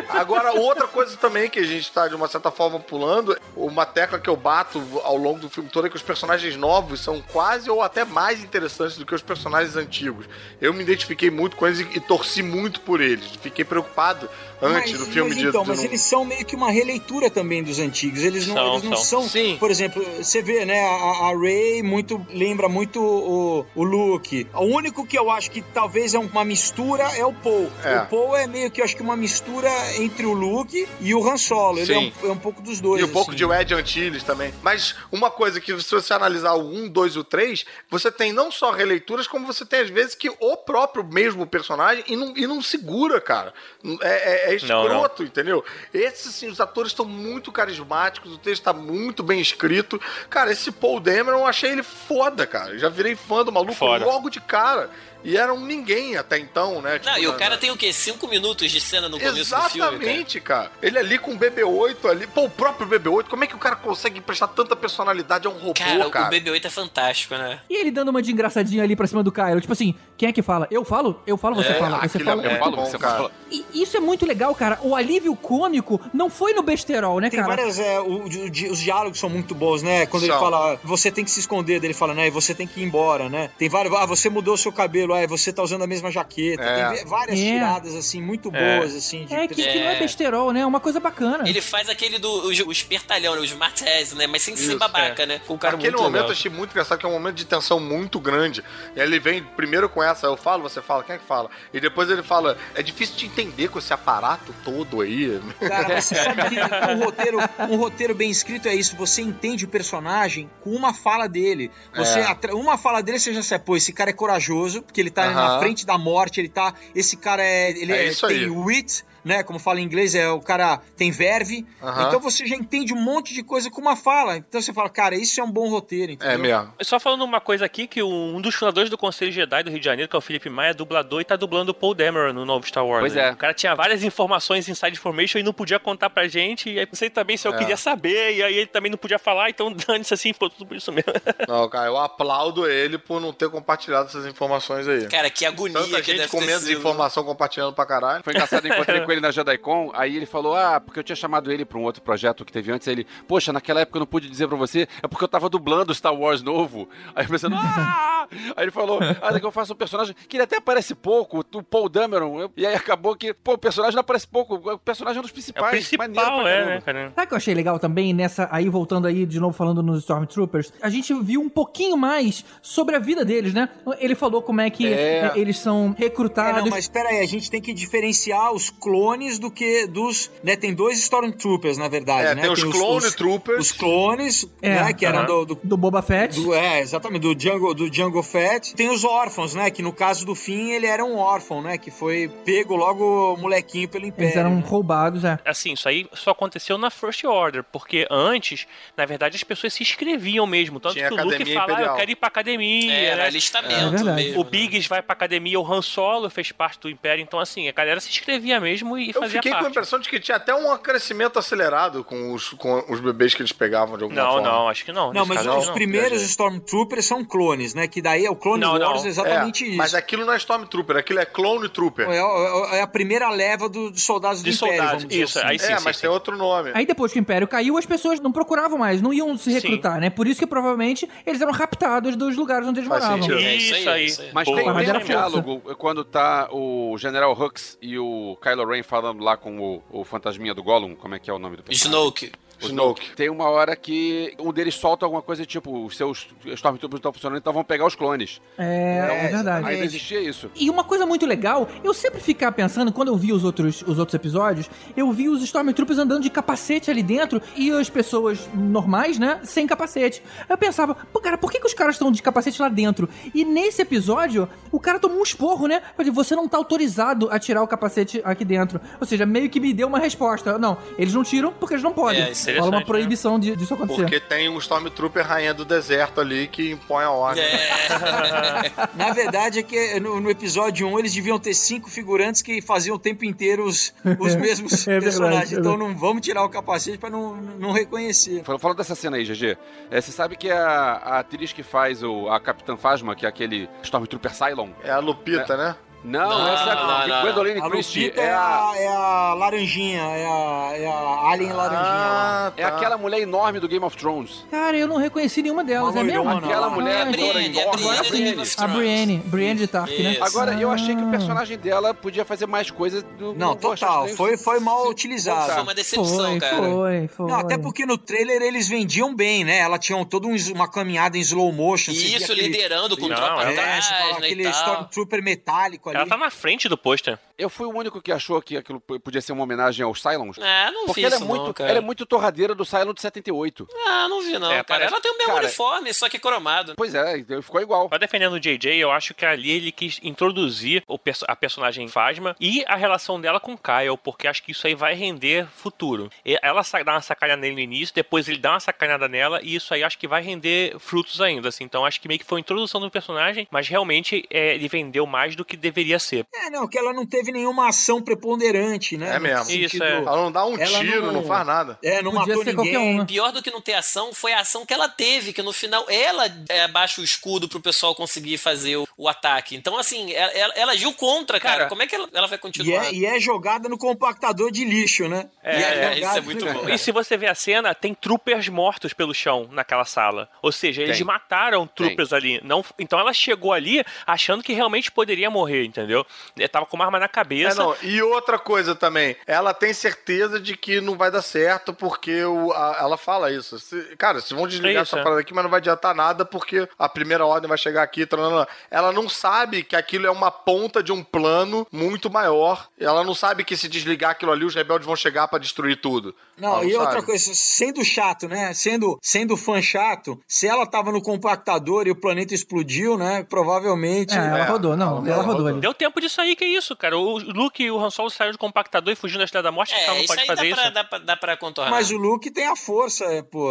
Agora, outra coisa também que a gente tá, de uma certa forma, pulando, uma tecla que eu bato ao longo do filme todo é que os personagens novos são quase ou até mais interessantes do que os personagens antigos. Eu me identifiquei muito com eles e, e torci muito por eles. Fiquei preocupado antes Mas- do filme mas de. então, de mas eles são meio que uma releitura também dos antigos. Eles não São, eles não são. são. Sim. Por exemplo, você vê, né? A, a Ray muito lembra muito o, o Luke. O único que eu acho que talvez é uma mistura é o Paul. É. O Paul é meio que eu acho que uma mistura entre o Luke e o Han Solo. Ele é um, é um pouco dos dois. E um pouco assim. de Ed Antilles também. Mas uma coisa que, se você analisar o 1, 2 e o 3, você tem não só releituras, como você tem, às vezes, que o próprio mesmo personagem e não, e não segura, cara. É, é, é Não, não. escroto, entendeu? Esses, sim, os atores estão muito carismáticos, o texto tá muito bem escrito. Cara, esse Paul Dameron, eu achei ele foda, cara. Já virei fã do maluco Foda. logo de cara. E era um ninguém até então, né? Não, Tipo, e o na- cara tem o quê? Cinco minutos de cena no começo do filme, cara? Exatamente, cara. Ele ali com o BB-8 ali. Pô, o próprio BB-8, como é que o cara consegue prestar tanta personalidade a um robô, Cara, cara? o BB-8 é fantástico, né? E ele dando uma de engraçadinha ali pra cima do Kylo. Tipo assim, quem é que fala? Eu falo? Eu falo, você É, fala. Você aquilo fala. é muito falo, bom, você cara. fala. E isso é muito legal, cara. O alívio cômico não foi no besterol, né, Tem cara? várias. é, o- o os diálogos são muito bons, né? Quando ele São. fala, você tem que se esconder, ele fala, né? E você tem que ir embora, né? Tem vários. Ah, você mudou o seu cabelo, ah, você tá usando a mesma jaqueta. É. Tem várias É. tiradas, assim, muito É. boas, assim. de É que, que não é É. besterol, né? É uma coisa bacana. Ele faz aquele do o, o espertalhão, né? O Smart Ass, né? Mas sem ser Isso, babaca, né? Com um cara Aquele muito momento eu legal. achei muito engraçado, que é um momento de tensão muito grande. E aí ele vem primeiro com essa. Eu falo, você fala, quem é que fala? E depois ele fala, é difícil de entender com esse aparato todo aí. Cara, você sabe que um roteiro, um roteiro bem escrito é isso. Você entende o personagem com uma fala dele. Você É. Uma fala dele, você já sabe, pô, esse cara é corajoso, porque ele tá na frente da morte, ele tá. Esse cara é. Ele É é- tem aí. wit, né? Como fala em inglês, é o cara tem verve. Aham. Então você já entende um monte de coisa com uma fala. Então você fala, cara, isso é um bom roteiro, entendeu? É mesmo. Só falando uma coisa aqui, que um dos fundadores do Conselho Jedi do Rio de Janeiro, que é o Felipe Maia, é dublador e tá dublando o Paul Dameron no novo Star Wars. Pois né? é. O cara tinha várias informações inside information e não podia contar pra gente. E aí não sei também se eu É. queria saber, e aí ele também não podia falar, então dane-se assim, foi tudo por isso mesmo. Não, cara, eu aplaudo ele por não ter compartilhado essas informações aí. Cara, que agonia Tanta que gente deve com ter menos sido. informação compartilhando pra caralho. Foi engraçado, eu encontrei com ele na JediCon, aí ele falou, ah, porque eu tinha chamado ele pra um outro projeto que teve antes, aí ele, poxa, naquela época eu não pude dizer pra você, é porque eu tava dublando Star Wars novo. Aí eu pensando, ah! Aí ele falou, ah, daqui eu faço um personagem que ele até aparece pouco, o Paul Dameron, Eu- e aí acabou que, pô, o personagem não aparece pouco, o personagem é um dos É o principais. maneiro principal, é, caramba. né, cara? Sabe o que eu achei legal também nessa. Aí voltando aí de novo falando nos Stormtroopers? A gente viu um pouquinho mais sobre a vida deles, né? Ele falou como é que É. eles são É, recrutados. não, mas espera aí, a gente tem que diferenciar os clones do que dos, né, tem dois Stormtroopers, na verdade, É, né? tem os Clone Troopers. Os clones, É, né, que eram aham. do, do- Do Boba Fett. do- é, exatamente, do Django, do Django Fett. Tem os órfãos, né, que no caso do Finn, ele era um órfão, né, que foi pego logo molequinho pelo Império. Eles eram né? roubados, é. Assim, isso aí só aconteceu na First Order, porque antes, na verdade, as pessoas se inscreviam mesmo. Tanto Tinha que o Luke fala, ah, eu quero ir pra academia. É, Era né? alistamento É verdade. mesmo. O Biggs vai pra academia, o Han Solo fez parte do Império, então assim, a galera se inscrevia mesmo e Eu fazia fiquei com a impressão de que tinha até um crescimento acelerado com os, com os bebês que eles pegavam de alguma Não, forma. não, acho que não. Não, mas caso, os não. primeiros. Stormtroopers são clones, né? Que daí é o Clone Não, não. Wars, é exatamente É, isso. Mas aquilo não é Stormtrooper, aquilo é Clone Trooper. É, é- é a primeira leva do- dos soldados do De Império, soldados, vamos dizer isso, assim. aí sim, é, sim, mas sim. tem outro nome. Aí depois que o Império caiu, as pessoas não procuravam mais, não iam se recrutar, né? Por isso que provavelmente eles eram raptados dos lugares onde eles Faz moravam. sentido. É isso Isso aí. Mas Pô, tem, mas tem um diálogo quando tá o General Hux e o Kylo Ren falando lá com o, o fantasminha do Gollum, como é que é o nome do personagem? Snoke. O Snoke. Tem uma hora que um deles solta alguma coisa tipo, os seus Stormtroopers não estão funcionando, então vão pegar os clones. É, é verdade. Não existia isso. E uma coisa muito legal, eu sempre ficava pensando, quando eu vi os outros, os outros episódios, eu vi os Stormtroopers andando de capacete ali dentro e as pessoas normais, né, sem capacete. Eu pensava, pô, cara, por que, que os caras estão de capacete lá dentro? E nesse episódio, o cara tomou um esporro, né? Eu falei, Você não tá autorizado a tirar o capacete aqui dentro. Ou seja, meio que me deu uma resposta. Não, eles não tiram porque eles não podem. É, isso é Rola uma interessante, proibição de- disso acontecer. Porque tem um Stormtrooper rainha do deserto ali que impõe a ordem. É. Na verdade, é que no, no episódio 1 eles deviam ter cinco figurantes que faziam o tempo inteiro os, os mesmos É verdade, personagens. é então não vamos tirar o capacete pra não, não reconhecer. Fal- Falando dessa cena aí, GG, é, você sabe que a, a atriz que faz o, a Capitã Phasma, que é aquele Stormtrooper Cylon? É a Lupita, né? Não, Não, essa não, não. Gwendoline A Christie é a... é a laranjinha, é a, é a alien laranjinha lá. Ah, É aquela mulher enorme do Game of Thrones. Cara, eu não reconheci nenhuma delas, Uma é mesmo? Aquela mulher Ah, A Brienne, a enorme, Brienne a Brienne. A. Brienne, Brienne de Tark, né? Agora, eu achei que o Ah. personagem dela podia fazer mais coisas do. Não, total. Foi, foi mal utilizado. Foi uma decepção, Foi, cara. foi, foi. Não, até porque no trailer eles vendiam bem, né? Ela tinha todo um, uma caminhada em slow motion. Isso, aquele- liderando com Não, tropa É, atrás, né, aquele. Stormtrooper metálico ali. Ela tá na frente do pôster. Eu fui o único que achou que aquilo podia ser uma homenagem aos Cylons. Ah, não Porque vi ela é, isso muito, não, cara. ela é muito torradeira do Cylon de 78. Ah, não vi não, É, cara. parece- Ela tem o mesmo cara- uniforme, só que cromado. Pois é, ficou igual. Só defendendo o JJ, eu acho que ali ele quis introduzir o perso- a personagem Phasma e a relação dela com Kyle, porque acho que isso aí vai render futuro. Ela dá uma sacanada nele no início, depois ele dá uma sacanada nela, e isso aí acho que vai render frutos ainda, assim. Então acho que meio que foi a introdução do personagem, mas realmente é, ele vendeu mais do que deveria ser. É, não, que ela não teve nenhuma ação preponderante, né? É mesmo. sentido- Isso, é. Ela não dá um Ela tiro, não... não- faz nada. É, não Podia matou ser ninguém. qualquer um, né? Pior do que não ter ação foi a ação que ela teve, que no final ela é, abaixa o escudo pro pessoal conseguir fazer o, o ataque. Então, assim, ela, ela- ela agiu contra, cara. Cara, Como é que ela, ela vai E continuar? é, e é jogada no compactador de lixo, né? É, E é, isso é muito bom. E se você ver a cena, tem troopers mortos pelo chão naquela sala. Ou seja, eles Tem. mataram troopers ali. Não, então ela chegou ali achando que realmente poderia morrer. Entendeu? Ele tava com uma arma na É, cabeça. não, e outra coisa também, ela tem certeza de que não vai dar certo porque o, a- ela fala isso. Se- cara, vocês vão desligar É isso, essa é. parada aqui, mas não vai adiantar nada porque a primeira ordem vai chegar aqui. tranana. Ela não sabe que aquilo é uma ponta de um plano muito maior. Ela não sabe que se desligar aquilo ali, os rebeldes vão chegar pra destruir tudo. Não, Ela e outra sabe. coisa, sendo chato, né? Sendo, sendo fã chato, se ela tava no compactador e o planeta explodiu, né? Provavelmente. É, ela É, rodou, não, ela ela rodou rodou. ali. Deu tempo disso aí, que isso, cara. O Luke e o Han Solo saíram do compactador e fugindo da Estrela da Morte, então É, não isso pode aí dá fazer pra, isso. dá, pra, dá pra contornar. Mas o Luke tem a força, é, pô.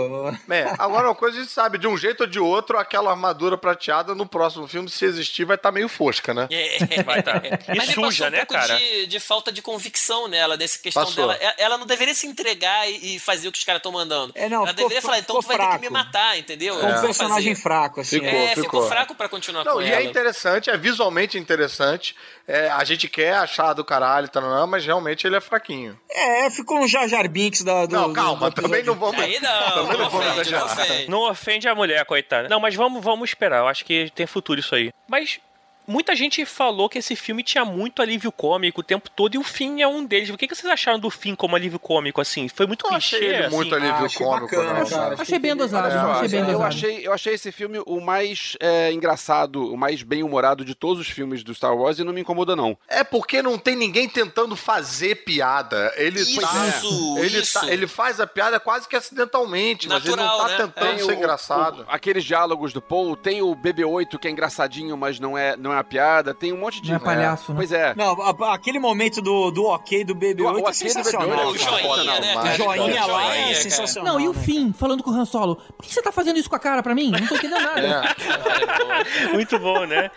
É, agora uma coisa a gente sabe, de um jeito ou de outro, aquela armadura prateada no próximo filme, se existir, vai estar meio fosca, né? É. Vai tá. E Mas suja, passou um né, pouco cara? De, de falta de convicção nela, nessa questão Passou. dela. Ela- Ela não deveria se entregar e, e fazer o que os caras estão mandando. É, não, ela ficou deveria falar, então tu vai ter que me fraco. matar, entendeu? É um personagem fazer. fraco, assim. Ficou. é. É, ficou, ficou. fraco pra continuar Não, com e ela. é interessante, é visualmente interessante. É, a gente quer achar do caralho, tá, não, mas realmente ele é fraquinho. É, ficou um Jar Jar Binks da, do, Não, calma, do também não vamos. Aí não, também não vamos ofende, não. Não ofende a mulher, coitada. Não, mas vamos, vamos esperar. Eu acho que tem futuro isso aí. Mas muita gente falou que esse filme tinha muito alívio cômico o tempo todo e o fim é um deles. O que, que vocês acharam do fim como alívio cômico, assim? Foi muito Eu clichê, achei ele assim? muito alívio Ah, achei cômico, bacana, não, cara. cara. Achei bem dosado, É, achei bem eu, dosado. achei, eu achei esse filme o mais é, engraçado, o mais bem-humorado de todos os filmes do Star Wars e não me incomoda, não. É porque não tem ninguém tentando fazer piada. Ele Isso, tá, ele, isso. tá- ele faz a piada quase que acidentalmente, mas ele Natural, não tá né? tentando Tem ser o- engraçado. o- aqueles diálogos do Paul, tem o BB-8 que é engraçadinho, mas não é, não é a piada, tem um monte de... Não é palhaço, né? Pois é. Não, a- aquele momento do, do ok do BB-8 O- o é sensacional. BB-8 O é joinha, né, O joinha lá é sensacional. Não, e o né? fim, falando com o Han Solo. Por que você tá fazendo isso com a cara pra mim? Não tô entendendo nada. É. Muito bom, né?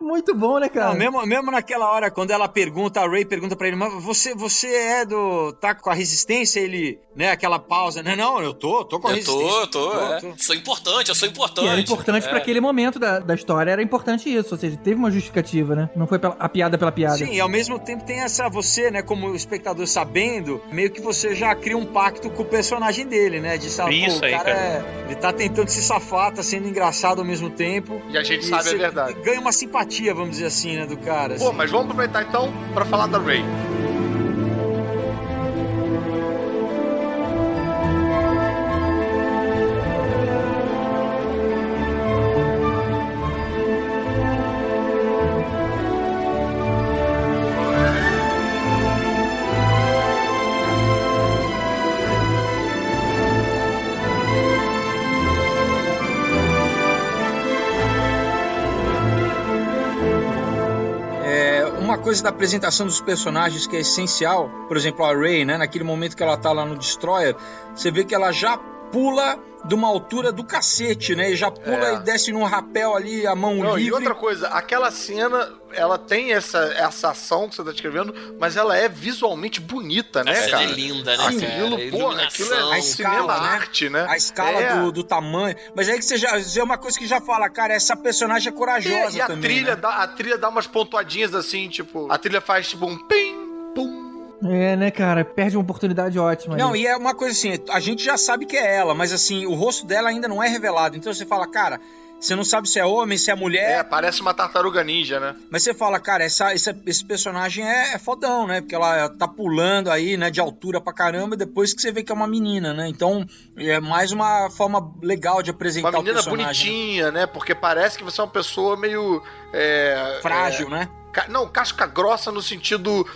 Muito bom, né, cara? Não, mesmo, mesmo naquela hora, quando ela pergunta, a Ray pergunta pra ele, mas você, você é do. tá com a resistência? Ele, né, aquela pausa, né? Não, eu tô, tô com a Eu resistência. tô, eu tô, é. Sou importante, eu sou importante. Que era importante é. pra aquele momento da, da história, era importante isso. Ou seja, teve uma justificativa, né? Não foi pela- a piada pela piada. Sim, e ao mesmo tempo tem essa, você, né, como espectador sabendo, meio que você já cria um pacto com o personagem dele, né? De saber, Isso pô, aí, o cara, cara. É, ele tá tentando se safar, tá sendo engraçado ao mesmo tempo. E a gente sabe a verdade. Ganha uma simpatia, vamos dizer assim, né, do cara. Pô, assim. mas vamos aproveitar então pra falar da Ray. Coisa da apresentação dos personagens que é essencial, por exemplo, a Rey, né, naquele momento que ela tá lá no Destroyer, você vê que ela já pula de uma altura do cacete, né? E já pula É. e desce num rapel ali, a mão Não, livre. e outra coisa, aquela cena, ela tem essa, essa ação que você tá descrevendo, mas ela é visualmente bonita, né, cena cara? é linda, né, Aquilo, cara? pô, aquilo é. A cinema escala, né? arte, né? A escala É. do, do tamanho. Mas aí que você já é uma coisa que já fala, cara, essa personagem é corajosa E, e a também. trilha, né? dá, a trilha dá umas pontuadinhas assim, tipo, a trilha faz tipo um pim, pum. É, né, cara? Perde uma oportunidade ótima. Não, ali. e é uma coisa assim, a gente já sabe que é ela, mas assim, o rosto dela ainda não é revelado. Então você fala, cara, você não sabe se é homem, se é mulher, É, parece uma tartaruga ninja, né? mas você fala, cara, essa, esse, esse personagem é, é fodão, né? Porque ela tá pulando aí, né, de altura pra caramba, depois que você vê que é uma menina, né? Então, é mais uma forma legal de apresentar Uma o menina personagem. né? bonitinha, né? Porque parece que você é uma pessoa meio. é, Frágil, né? ca- Não, casca grossa no sentido.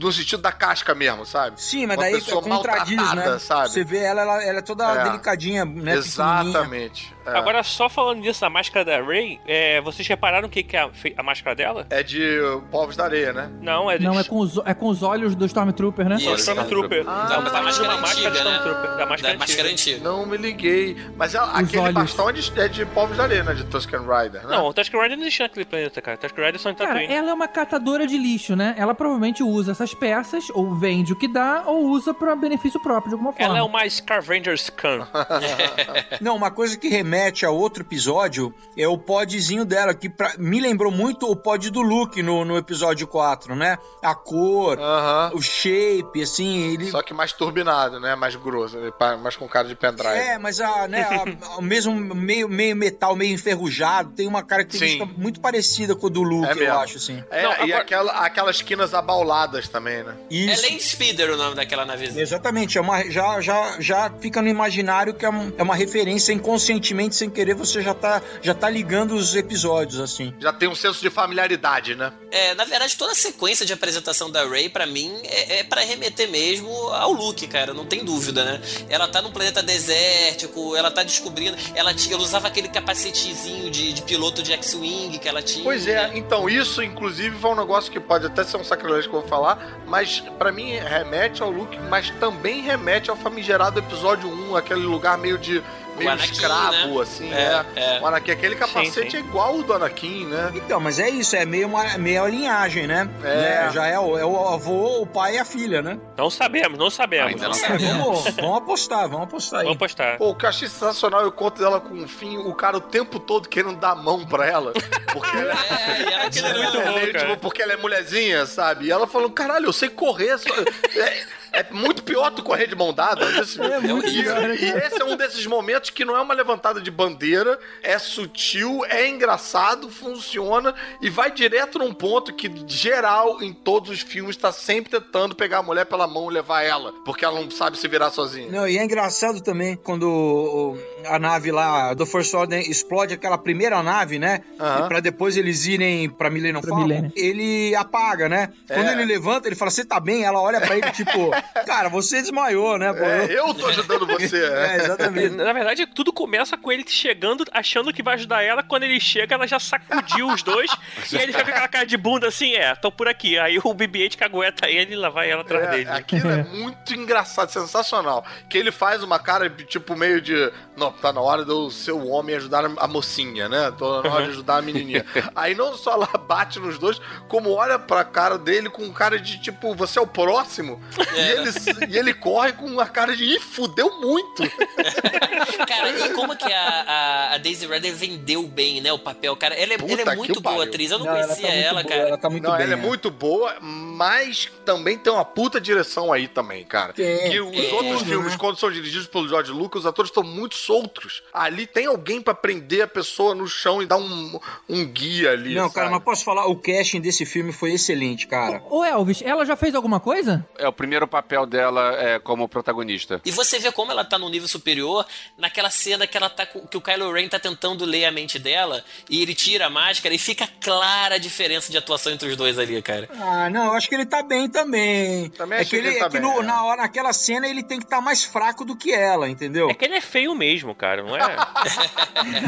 No sentido da casca mesmo, sabe? Sim, mas Uma daí pessoa contradiz, maltratada, né? sabe? Você vê ela, ela, ela é toda É. delicadinha, né? Exatamente. É. Agora, só falando disso da máscara da Ray, é, vocês repararam o que, que é a, a máscara dela? É de povos da areia, né? Não, é de Não, é com, os, é com os olhos do Stormtrooper, né? Isso. Stormtrooper. Ah, Não, da tá máscara uma máscara antiga, né? Stormtrooper. Da máscara Da máscara antiga. antiga. Não me liguei. Mas aquele olhos. bastão é de, é de povos da areia, né? De Tusken Rider, né? Não, o Tusken Rider não existia naquele planeta, cara. Tusken Rider são em Cara, Tatooine. ela é uma catadora de lixo, né? Ela provavelmente usa essas peças, ou vende o que dá, ou usa pra benefício próprio, de alguma forma. Ela é uma Scavenger Scan. Não, uma coisa que remete remete a outro episódio é o podzinho dela, que pra- me lembrou muito o pod do Luke no, no episódio 4, né? A cor, Aham. o shape, assim, ele... Só que mais turbinado, né? Mais grosso, né? Mais com cara de pendrive. É, mas a, né, a- o mesmo meio, meio metal, meio enferrujado, tem uma característica Sim. muito parecida com o do Luke, É eu mesmo. acho, assim. É, Não, e agora- aquela, aquelas quinas abauladas também, né? É Isso. Lane Speeder o nome daquela navezinha. Exatamente, é uma, já, já, já fica no imaginário que é, um- é uma referência inconscientemente, sem querer, você já tá, já tá ligando os episódios, assim. Já tem um senso de familiaridade, né? É, na verdade, toda a sequência de apresentação da Ray, pra mim, é, é para remeter mesmo ao Luke, cara, não tem dúvida, né? Ela tá num planeta desértico, ela tá descobrindo. Ela, tinha, ela usava aquele capacetezinho de, de piloto de X-Wing que ela tinha. Pois é, então isso, inclusive, foi um negócio que pode até ser um sacrilégio que eu vou falar, mas pra mim remete ao Luke, mas também remete ao famigerado episódio 1, aquele lugar meio de. Meio Anakin, escravo, né? assim, É, é. é. O Anakin, aquele capacete sim. é igual o do Anakin, né? Então, mas é isso, é meio, uma, meio a linhagem, né? É. Né? Já é o, é o avô, o pai e a filha, né? Não sabemos, não sabemos. Ainda não Vamos, vamos apostar, vamos apostar aí. Vamos postar. Pô, o que eu achei sensacional, eu conto dela com o fim, o cara o tempo todo querendo dar a mão pra ela. Porque ela É, ela é muito É, bom, meio, cara. tipo, porque ela é mulherzinha, sabe? E ela falou, caralho, eu sei correr. só- É, muito pior tu correr de mão dada. Esse- É muito e, pior, né, e esse é um desses momentos que não é uma levantada de bandeira, é sutil, é engraçado, funciona e vai direto num ponto que, geral, em todos os filmes, tá sempre tentando pegar a mulher pela mão e levar ela, porque ela não sabe se virar sozinha. Não, e é engraçado também quando o- a nave lá do First Order explode aquela primeira nave, né? E pra depois eles irem pra Millennium Falcon, ele apaga, né? Quando É. ele levanta, ele fala, você tá bem? Ela olha pra ele, tipo, cara, você desmaiou, né? Pô, É, eu- tô ajudando você. É, exatamente. Na verdade, tudo começa com ele chegando, achando que vai ajudar ela. Quando ele chega, ela já sacudiu os dois. e aí ele fica com aquela cara de bunda assim: é, tô por aqui. Aí o BB-8 cagueta ele e lá vai ela atrás É, dele. aquilo é muito engraçado, sensacional. Que ele faz uma cara, tipo, meio de. Não, tá na hora do seu homem ajudar a mocinha, né? Tô na hora de ajudar a menininha. Aí não só ela bate nos dois, como olha pra cara dele com cara de tipo, você é o próximo. E, ele, e ele corre com a cara de, ih, fudeu muito. Cara, e como que a, a, a Daisy Ridley vendeu bem, né, o papel, cara? Ela é, Puta ela é muito pariu. boa atriz, eu não, Não, ela conhecia tá ela, boa, cara. Ela tá muito Não, bem. ela é né? muito boa, mas também tem uma puta direção aí também, cara. Tem, que os tem, outros né? filmes, quando são dirigidos pelo George Lucas, os atores estão muito soltos. Ali tem alguém pra prender a pessoa no chão e dar um, um guia ali. Não, cara, sabe? mas posso falar, o casting desse filme foi excelente, cara. Ô Elvis, ela já fez alguma coisa? É o primeiro papel dela é, como protagonista. E você vê como ela tá num nível superior naquela cena que ela tá com, que o Kylo Ren tá tentando ler a mente dela e ele tira a máscara e fica clara a diferença de atuação entre os dois ali, cara. Ah, não, eu acho que ele tá bem também. Também é que, ele, que ele tá é que bem, no- é. na hora, naquela cena ele tem que estar mais fraco do que ela, entendeu? É que ele é feio mesmo, cara, não é?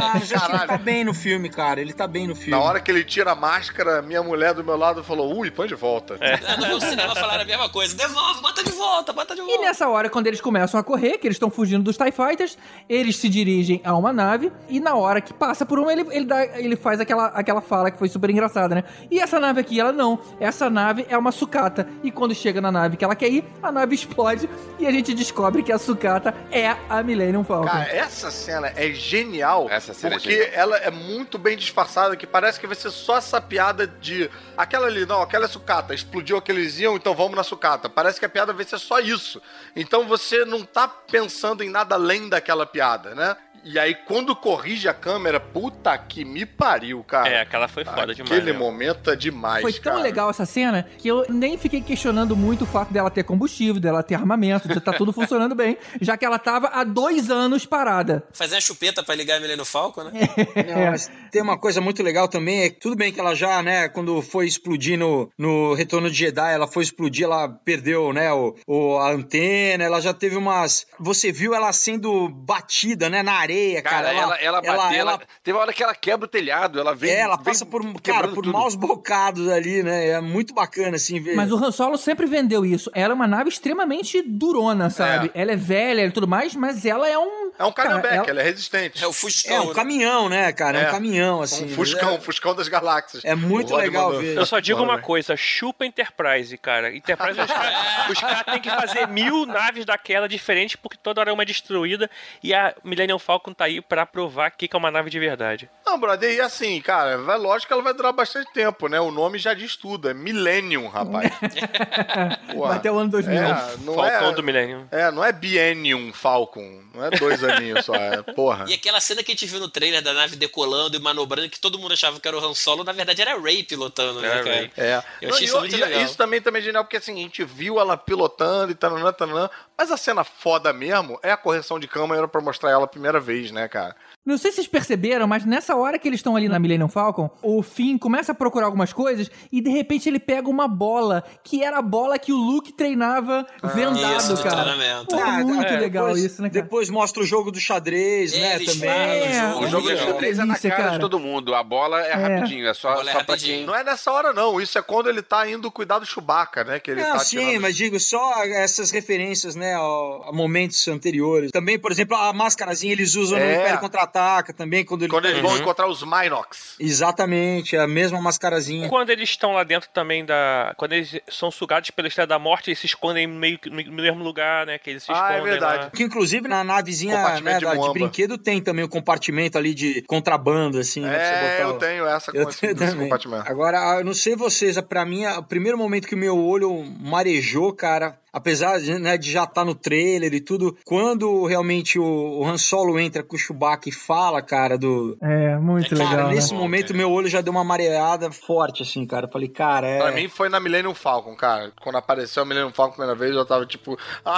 Ah, mas acho que ele tá bem no filme, cara. Ele tá bem no filme. Na hora que ele tira a máscara, minha mulher do meu lado falou: ui, põe de volta. Lá no cinema falaram a mesma coisa. Devolve, bota de volta, bota de E volta. nessa hora, quando eles começam a correr, que eles estão fugindo dos TIE Fighters, eles se dirigem a uma nave, e na hora que passa por uma, ele, ele, dá, ele faz aquela, aquela fala que foi super engraçada, né? E essa nave aqui, ela não. Essa nave é uma sucata. E quando chega na nave que ela quer ir, a nave explode, e a gente descobre que a sucata é a Millennium Falcon. Cara, essa cena é genial. Essa cena é porque genial. ela é muito bem disfarçada, que parece que vai ser só essa piada de. Aquela ali, não, aquela é sucata, explodiu aqueles iam, então vamos na sucata. Parece que a piada vai ser só isso. Então você não tá pensando em nada além daquela piada, né? E aí, quando corrige a câmera, puta que me pariu, cara. É, aquela foi foda demais. Aquele né? momento é demais, Foi tão cara. legal essa cena que eu nem fiquei questionando muito o fato dela ter combustível, dela ter armamento, de tá tudo funcionando bem, já que ela tava há dois anos parada. Fazer uma chupeta pra ligar a Milênio Falco, né? Não, mas tem uma coisa muito legal também, é que tudo bem que ela já, né, quando foi explodir no, no Retorno de Jedi, ela foi explodir, ela perdeu, né, o, o- a antena, ela já teve umas... Você viu ela sendo batida, né, na areia, cara. Cara, ela, ela, bateu, ela, ela- teve uma hora que ela quebra o telhado, ela vem. é, ela vem passa por, cara, quebrando por tudo. maus bocados ali, né? É muito bacana, assim, ver. Mas o Han Solo sempre vendeu isso. Ela é uma nave extremamente durona, sabe? Ela é velha e tudo mais, mas ela é um, É um Cara, caminhoback, ela- ela é resistente. É o É Fuscão. um né? caminhão, né, cara? É, É. um caminhão, assim. um Fuscão, É- Fuscão das galáxias. É muito legal mandou. ver. Eu só digo Bora, uma coisa, chupa Enterprise, cara. Enterprise, os caras os caras têm que fazer mil naves daquela diferentes, porque toda hora uma é destruída, e a Millennium Falcon tá aí pra provar que é uma nave de verdade. Não, brother, e assim, cara, vai, lógico que ela vai durar bastante tempo, né? O nome já diz tudo, é Millennium, rapaz. Porra. Vai até o ano 2000. É, não Falcão é, do Millennium. é, não é Biennium Falcon, não é dois aninhos só, é porra. E aquela cena que a gente viu no trailer da nave decolando e manobrando, que todo mundo achava que era o Han Solo, na verdade era a Ray pilotando, né, cara? É. Eu achei isso muito e- legal. Isso também, também é genial, porque assim, a gente viu ela pilotando e tananã, tananã, mas a cena foda mesmo é a correção de câmera pra mostrar ela a primeira vez, né, cara? Não sei se vocês perceberam, mas nessa hora que eles estão ali na Millennium Falcon, o Finn começa a procurar algumas coisas e de repente ele pega uma bola, que era a bola que o Luke treinava vendado, Isso, do cara. Pô, Ah, muito é, legal depois, isso, né, cara? Depois mostra o jogo do xadrez, É, né, eles também. falam do É, O jogo legal. xadrez é na cara, cara. de todo mundo. A bola é, rapidinho, é só, é só pra rapidinho. quem. Não é nessa hora, não. Isso é quando ele tá indo cuidar do Chewbacca, né? Que ele Não, tá sim, tirando- mas digo, só essas referências, né, a momentos anteriores. Também, por exemplo, a máscarazinha eles usam no É. Império Contra-Ataca também, quando eles... Quando eles vão encontrar os Minox. Exatamente, é a mesma mascarazinha. Quando eles estão lá dentro também da. Quando eles são sugados pela Estrela da Morte, eles se escondem meio que no mesmo lugar, né? Que eles se Ah, é escondem verdade. lá. Que inclusive na navezinha né, de da- de, brinquedo tem também o compartimento ali de contrabando, assim. né, É, eu o- tenho essa com Eu esse, tenho esse também. compartimento. Agora, eu não sei vocês, pra mim, o primeiro momento que o meu olho marejou, cara, apesar de, né, de já estar no trailer e tudo, quando realmente o, o Han Solo entra com o Chewbacca e fala, cara, do... É, muito Cara, legal, Cara, né? nesse Bom, momento meu olho já deu uma mareada forte, assim, cara. Eu falei, cara, é... Pra mim foi na Millennium Falcon, cara. Quando apareceu a Millennium Falcon a primeira vez, eu tava tipo.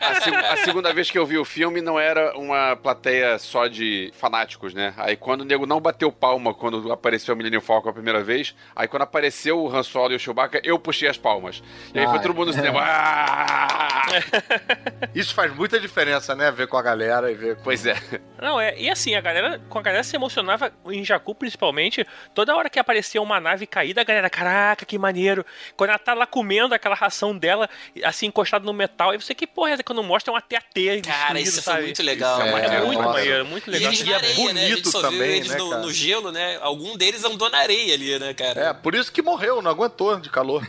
A, seg- a segunda vez que eu vi o filme não era uma plateia só de fanáticos, né? Aí quando o nego não bateu palma quando apareceu o Millennium Falcon a primeira vez, aí quando apareceu o Han Solo e o Chewbacca, eu puxei as palmas. E aí Ah, foi todo mundo no cinema. "Ah!" Isso faz muita diferença, né? Ver com a galera e ver. com- Pois é. Não, é. E assim, a galera, com a galera se emocionava, em Jakku principalmente, toda hora que aparecia uma nave caída, a galera, caraca, que maneiro. Quando ela tá lá comendo aquela ração dela, assim, encostada no metal, aí você, que porra é essa? Quando mostra um TAT Cara, isso foi muito legal. Isso é cara. maneiro, muito nossa. maneiro, muito E legal. eles E na é areia, né? A gente bonito só viu também, eles né, no, no gelo, né? Algum deles andou na areia ali, né, cara? É, por isso que morreu, não aguentou de calor.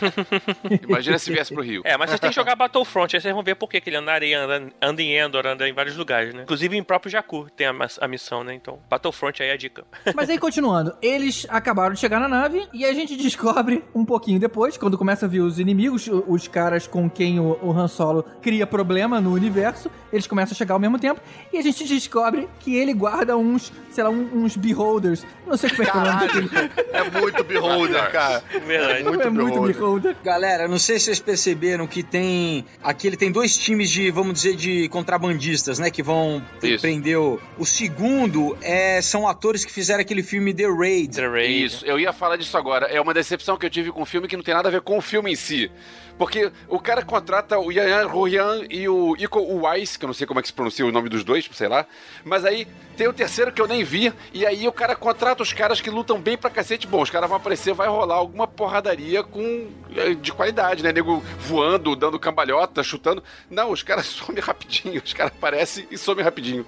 Imagina se viesse pro Rio. É, mas vocês têm que jogar Battlefront, aí vocês vão ver por que ele anda na areia, anda, anda em Endor, anda em vários lugares, né? Inclusive em próprio Jakku tem a, a missão, né? Então, Battlefront aí é a dica. Mas aí, continuando, eles acabaram de chegar na nave e a gente descobre um pouquinho depois, quando começa a ver os inimigos, os caras com quem o, o Han Solo cria problema no universo, eles começam a chegar ao mesmo tempo e a gente descobre que ele guarda uns, sei lá, uns beholders. Não sei como é que é o nome. É muito beholder, cara. Verdade. Muito é muito beholder. beholder. Galera, não sei se vocês perceberam que tem. Aqui ele tem dois times de, vamos dizer, de contrabandistas, né? Que vão Isso. prender o. O segundo é, são atores que fizeram aquele filme The Raid. The Raid. Isso, eu ia falar disso agora. É uma decepção que eu tive com o filme que não tem nada a ver com o filme em si. Porque o cara contrata o Yan Royan e o Iko Uwais, que eu não sei como é que se pronuncia o nome dos dois, sei lá. Mas aí tem o terceiro que eu nem vi. E aí o cara contrata os caras que lutam bem pra cacete. Bom, os caras vão aparecer, vai rolar alguma porradaria com eh, de qualidade, né? Nego voando, dando cambalhota, chutando. Não, os caras somem rapidinho. Os caras aparecem e somem rapidinho.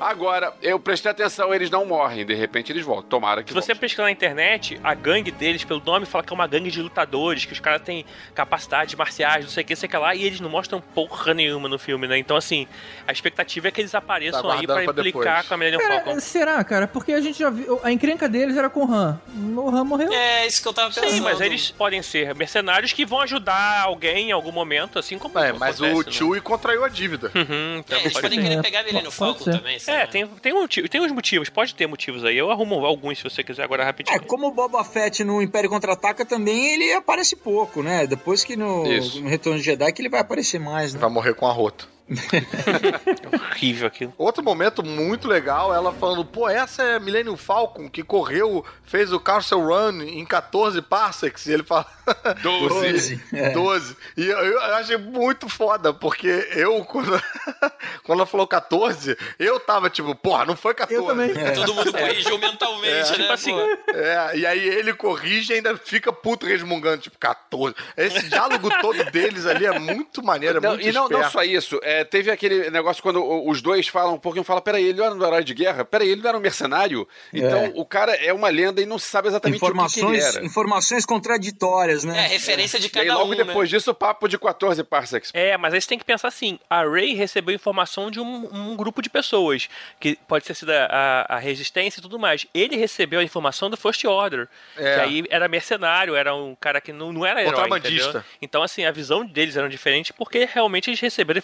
Agora, eu prestei atenção, eles não morrem, de repente eles voltam. Tomara que Se você pesquisar na internet, a gangue deles, pelo nome, fala que é uma gangue de lutadores, que os caras têm capacidades marciais, não sei o que, sei o que lá, e eles não mostram porra nenhuma no filme, né? Então, assim, a expectativa é que eles apareçam Tá aí pra implicar depois. com a Millennium Cara, Falcon. será, cara? Porque a gente já viu. A encrenca deles era com o Han. O Han morreu. É, isso que eu tava pensando. Sim, mas eles podem ser mercenários que vão ajudar alguém em algum momento, assim como É, mas acontece, o né? Chewie contraiu a dívida. Uhum, então É, eles pode podem querer É, pegar a Millennium Falcon também, É, lá. tem, tem, um tem uns motivos, pode ter motivos aí. Eu arrumo alguns se você quiser agora rapidinho. É, como o Boba Fett no Império Contra-Ataca também, ele aparece pouco, né? Depois que no, no Retorno de Jedi que ele vai aparecer mais, né? Vai morrer com arroto. horrível aquilo. Outro momento muito legal, ela falando, pô, essa é a Millennium Falcon que correu, fez o Castle Run em 14 parsecs. E ele fala. 12. É. 12. E eu, eu achei muito foda, porque eu, quando, quando ela falou 14, eu tava tipo, porra, não foi 14. Eu também. Todo mundo corrigiu mentalmente, Tipo né? assim, pô? É, e aí ele corrige e ainda fica puto resmungando, tipo, 14. Esse diálogo todo deles ali é muito maneiro, é Não, muito e não, não só isso, é, É, teve aquele negócio quando os dois falam, porque um fala, peraí, ele não era um herói de guerra? Peraí, ele não era um mercenário? Então É. o cara é uma lenda e não se sabe exatamente o que, que ele Informações, era. informações contraditórias, né? É, referência de E aí cada logo um, depois disso, o papo de 14 parsecs. É, mas aí você tem que pensar assim: a Ray recebeu informação de um, um grupo de pessoas, que pode ter sido a, a- resistência e tudo mais. Ele recebeu a informação do First Order, É. que aí era mercenário, era um cara que não, não era herói, Contrabandista. entendeu? Então, assim, a visão deles era diferente porque realmente eles receberam a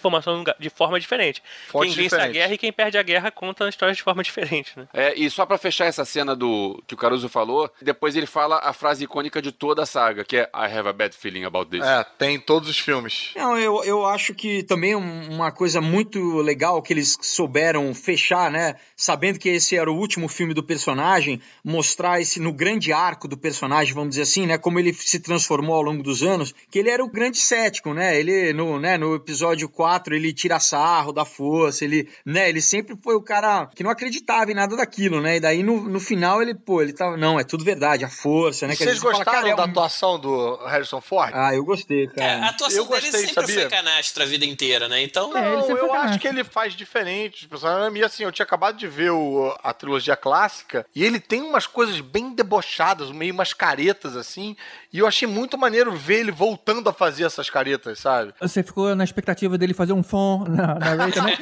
de forma diferente. Fontes quem vence a guerra e quem perde a guerra conta a história de forma diferente, né? É, e só pra fechar essa cena do que o Caruso falou, depois ele fala a frase icônica de toda a saga, que é I have a bad feeling about this. É, tem em todos os filmes. Não, eu, eu acho que também um- uma coisa muito legal que eles souberam fechar, né? Sabendo que esse era o último filme do personagem, mostrar esse no grande arco do personagem, vamos dizer assim, né? Como ele se transformou ao longo dos anos, que ele era o grande cético, né? Ele no, né, no episódio 4, ele tira sarro da força, ele, né, ele sempre foi o cara que não acreditava em nada daquilo, né? E daí no, no final ele, pô, ele tava, não, é tudo verdade, a força, né? E vocês fala, gostaram cara, é da atuação do Harrison Ford? Ah, eu gostei, É, cara. a atuação Eu gostei, dele sempre sabia? foi canastra a vida inteira, né? Então, É, Não, eu acho que ele faz diferente. E assim, eu tinha acabado de ver o- a trilogia clássica e ele tem umas coisas bem debochadas, meio umas caretas assim. E eu achei muito maneiro ver ele voltando a fazer essas caretas, sabe? Você ficou na expectativa dele fazer um fon na, na Ray também?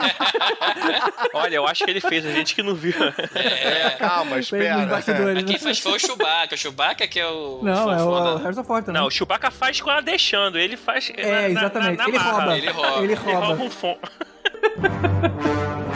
Olha, eu acho que ele fez, a gente que não viu. É, calma, Foi nos espera. quem né? faz foi o Chewbacca. O Chewbacca que é o... Não, é o? Harrison Ford também. Não, o Chewbacca faz com ela deixando, ele faz. É, na- exatamente. na- na ele, rouba. Ele rouba. Ele Ele rouba um fone.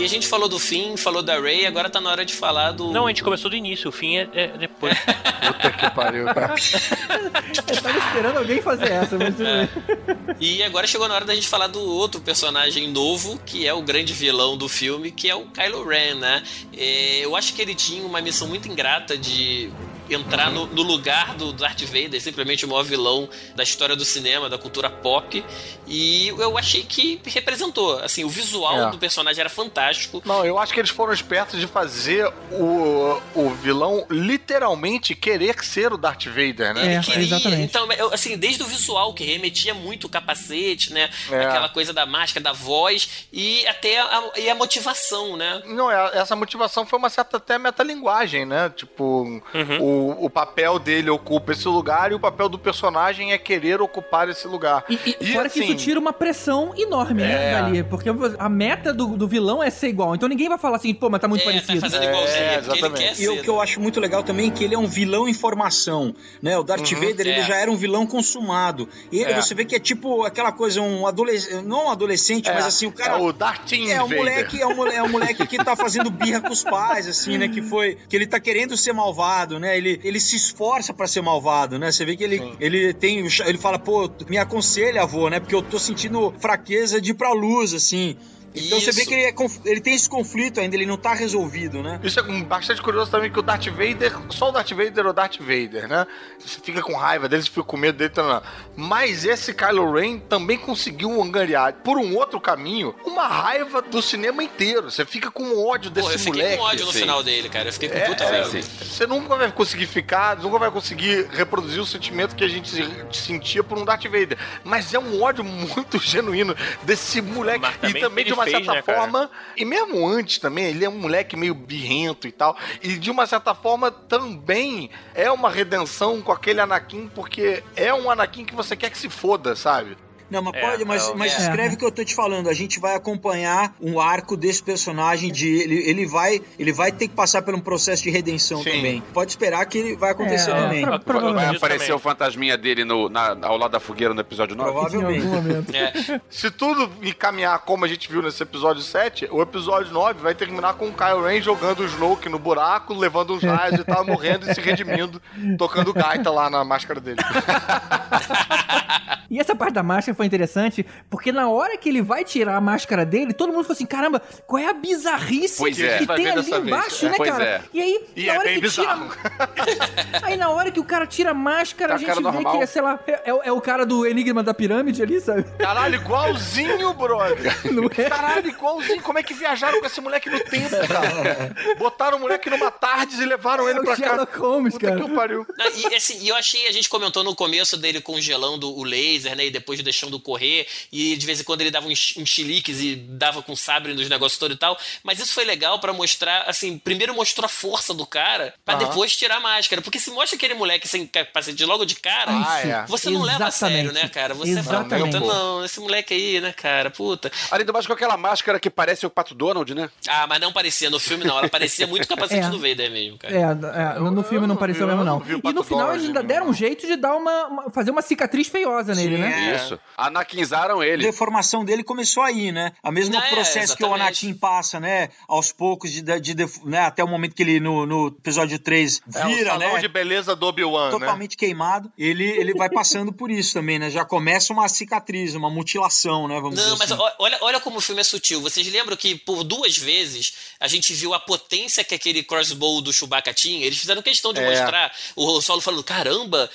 E a gente falou do fim, falou da Ray, agora tá na hora de falar do... Não, a gente começou do início, o fim é, é depois. Puta que pariu, cara. Eu tava esperando alguém fazer essa, mas tudo bem. E agora chegou na hora da gente falar do outro personagem novo, que é o grande vilão do filme, que é o Kylo Ren, né? É, eu acho que ele tinha uma missão muito ingrata de entrar no, no lugar do Darth Vader, simplesmente o maior vilão da história do cinema, da cultura pop. E eu achei que representou. Assim, o visual É. do personagem era fantástico. Não, eu acho que eles foram espertos de fazer o, o vilão literalmente querer ser o Darth Vader, né? É, Ele queria. exatamente. Então, eu, assim, desde o visual, que remetia muito o capacete, né? É. Aquela coisa da máscara, da voz, e até a, e a motivação, né? Não, é- essa motivação foi uma certa até metalinguagem, né? Tipo, o, o papel dele ocupa esse lugar e o papel do personagem é querer ocupar esse lugar. E, e E, fora que assim, isso tira uma pressão enorme, né, É. dali. Porque a meta do, do vilão é ser igual. Então ninguém vai falar assim, pô, mas tá muito É, tá parecido. fazendo igualzinho, É, ele exatamente. E o que eu acho muito legal também é que ele é um vilão em formação, né? O Darth Vader, ele é. já era um vilão consumado. E ele, Uhum. É. você vê que é tipo aquela coisa, um adolescente, não um adolescente, é, mas assim, o cara... É o Darth É o Vader. moleque, é o moleque, é o moleque que tá fazendo birra com os pais, assim, né? Que foi. Que ele tá querendo ser malvado, né? Ele, ele se esforça pra ser malvado, né? Você vê que ele, Sim. ele tem. Ele fala, pô, me aconselha, avô, né? Porque eu tô sentindo fraqueza de ir pra luz, assim. Então você vê Isso. que ele, é conf- ele tem esse conflito ainda, ele não tá resolvido, né? Isso é bastante curioso também que o Darth Vader, só o Darth Vader é o Darth Vader, né? Você fica com raiva dele, você fica com medo dele, tá, mas esse Kylo Ren também conseguiu angariar, por um outro caminho, uma raiva do cinema inteiro. Você fica com ódio desse Pô, eu fiquei moleque. com ódio no assim. final dele, cara. Eu fiquei com É, puta é, raiva. Você nunca vai conseguir ficar, nunca vai conseguir reproduzir o sentimento que a gente se- sentia por um Darth Vader. Mas é um ódio muito genuíno desse moleque. Mas E também de uma fez, certa né, cara? forma, e mesmo antes também, ele é um moleque meio birrento e tal. E de uma certa forma também é uma redenção com aquele Anakin, porque é um Anakin que você quer que se foda, sabe? Não, mas É, pode, mas, é, mas é. escreve o que eu tô te falando. A gente vai acompanhar um arco desse personagem de ele, ele vai ele vai ter que passar por um processo de redenção Sim. também. Pode esperar que ele vai acontecer É, também. pra- Vai aparecer também. o fantasminha dele no, na- ao lado da fogueira no episódio 9? Em algum Provavelmente. momento. É. Se tudo encaminhar como a gente viu nesse episódio 7, o episódio 9 vai terminar com o Kylo Ren jogando o Snoke no buraco, levando uns raios e tal, morrendo e se redimindo, tocando gaita lá na máscara dele. E essa parte da máscara foi interessante, porque na hora que ele vai tirar a máscara dele, todo mundo falou assim: caramba, qual é a bizarrice Pois que é. Tem ali dessa vez. embaixo, né, Pois cara? é. E aí, E na é hora bem que bizarro. tira. aí na hora que o cara tira a máscara, Tá a gente vê normal. que é, sei lá, é, é- é o cara do Enigma da Pirâmide ali, sabe? Caralho, igualzinho, brother. Não é? Caralho, igualzinho. Como é que viajaram com esse moleque no tempo, cara? Botaram o moleque numa tarde e levaram ele É o pra cá. Sherlock Holmes, Puta cara. que pariu. Não, e assim, eu achei, a gente comentou no começo dele congelando o laser, né? E depois deixando correr. E de vez em quando ele dava uns, uns chiliques e dava com sabre nos negócios todo e tal. Mas isso foi legal pra mostrar, assim, primeiro mostrou a força do cara, pra Aham. depois tirar a máscara. Porque se mostra aquele moleque sem capacete logo de cara, Ah, é. você não leva a sério, né, cara? Você fala, Exatamente. puta, não, esse moleque aí, né, cara, puta. Além do mais com aquela máscara que parece o Pato Donald, né? Ah, mas não parecia no filme, não. Ela parecia muito o capacete É. do Vader mesmo, cara. É, é, no filme não não pareceu vi, mesmo, não. não e no final Donald eles ainda deram um jeito de dar uma, uma- fazer uma cicatriz feiosa nele, Sim, né? É. Isso. Anaquinzaram A ele. deformação dele começou aí, né? A mesmo É, processo que o exatamente. Anakin passa, né? Aos poucos, de, de, de- né? até o momento que ele, no, no episódio 3, É o vira, salão né? de beleza do Obi-Wan, né? Totalmente queimado. Ele, ele vai passando por isso também, né? Já começa uma cicatriz, uma mutilação, né? Vamos Não, dizer mas assim. olha, olha como o filme é sutil. Vocês lembram que por duas vezes a gente viu a potência que aquele crossbow do Chewbacca tinha? Eles fizeram questão de É. mostrar o Solo falando: caramba,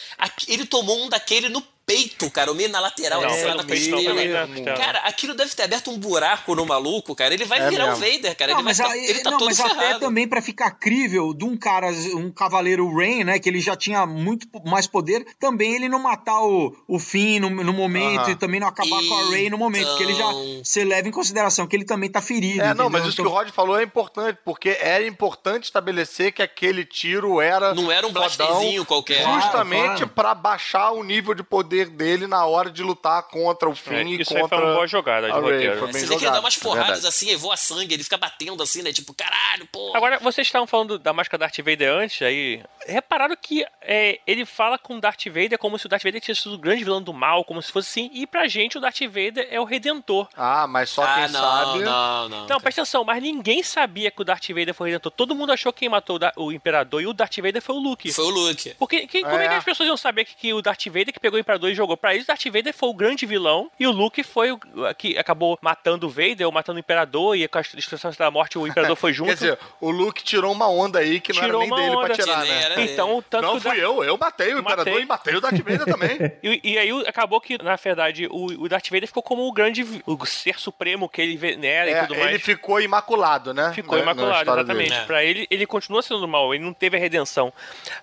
ele tomou um daquele no peito, cara, o meio na lateral, Não, sei lá, no na na costela. Cara, aquilo deve ter aberto um buraco no maluco, cara. Ele vai É virar o. Vader, cara. Não, ele vai mas, ficar- aí- ele tá não, todo mas até ferrado. também pra ficar crível de um cara, um cavaleiro Rain, né? Que ele já tinha muito mais poder, também ele não matar o, o Finn no, no momento Aham. e também não acabar com a Rey no momento, porque ele já Então- você leva em consideração que ele também tá ferido. É, não, entendeu? mas isso que o Então- Rod falou é importante, porque era importante estabelecer que aquele tiro era. Não era um blasterzinho qualquer. Justamente Claro, claro. pra baixar o nível de poder dele na hora de lutar contra o Finn É, e isso aí contra foi uma boa jogada de a Rey. roteiro. Foi É, bem Você vê que ele dá jogado, umas é porradas verdade. assim, e voa sangue, ele fica batendo assim, né? Tipo, caralho, pô. Agora, vocês estavam falando da máscara Darth Vader antes, aí. Repararam que é, ele fala com o Darth Vader como se o Darth Vader tivesse sido o grande vilão do mal, como se fosse assim. E pra gente, o Darth Vader é o redentor. Ah, mas só ah, quem não, sabe. não, não. Não, presta atenção, mas ninguém sabia que o Darth Vader foi o redentor. Todo mundo achou que quem matou o Da- o Imperador e o Darth Vader foi o Luke. Foi o Luke. Porque que- como é. É. que as pessoas iam saber que, que o Darth Vader que pegou o Imperador e jogou pra eles, o Darth Vader foi o grande vilão e o Luke foi o que acabou matando o Vader ou matando o Imperador e com a destruição da morte o Imperador foi junto. Quer dizer, o Luke tirou uma onda aí que não Tirou era uma nem dele onda. pra tirar, né? era então, tanto Não fui Darth- eu, eu matei o Imperador Matei. e matei o Darth Vader também. E, e aí acabou que, na verdade, o, o Darth Vader ficou como o grande o ser supremo que ele venera É, e tudo mais. ele ficou imaculado, né? Ficou Na- na imaculado, história exatamente. dele. É. Pra ele, ele continua sendo do mal, ele não teve a redenção.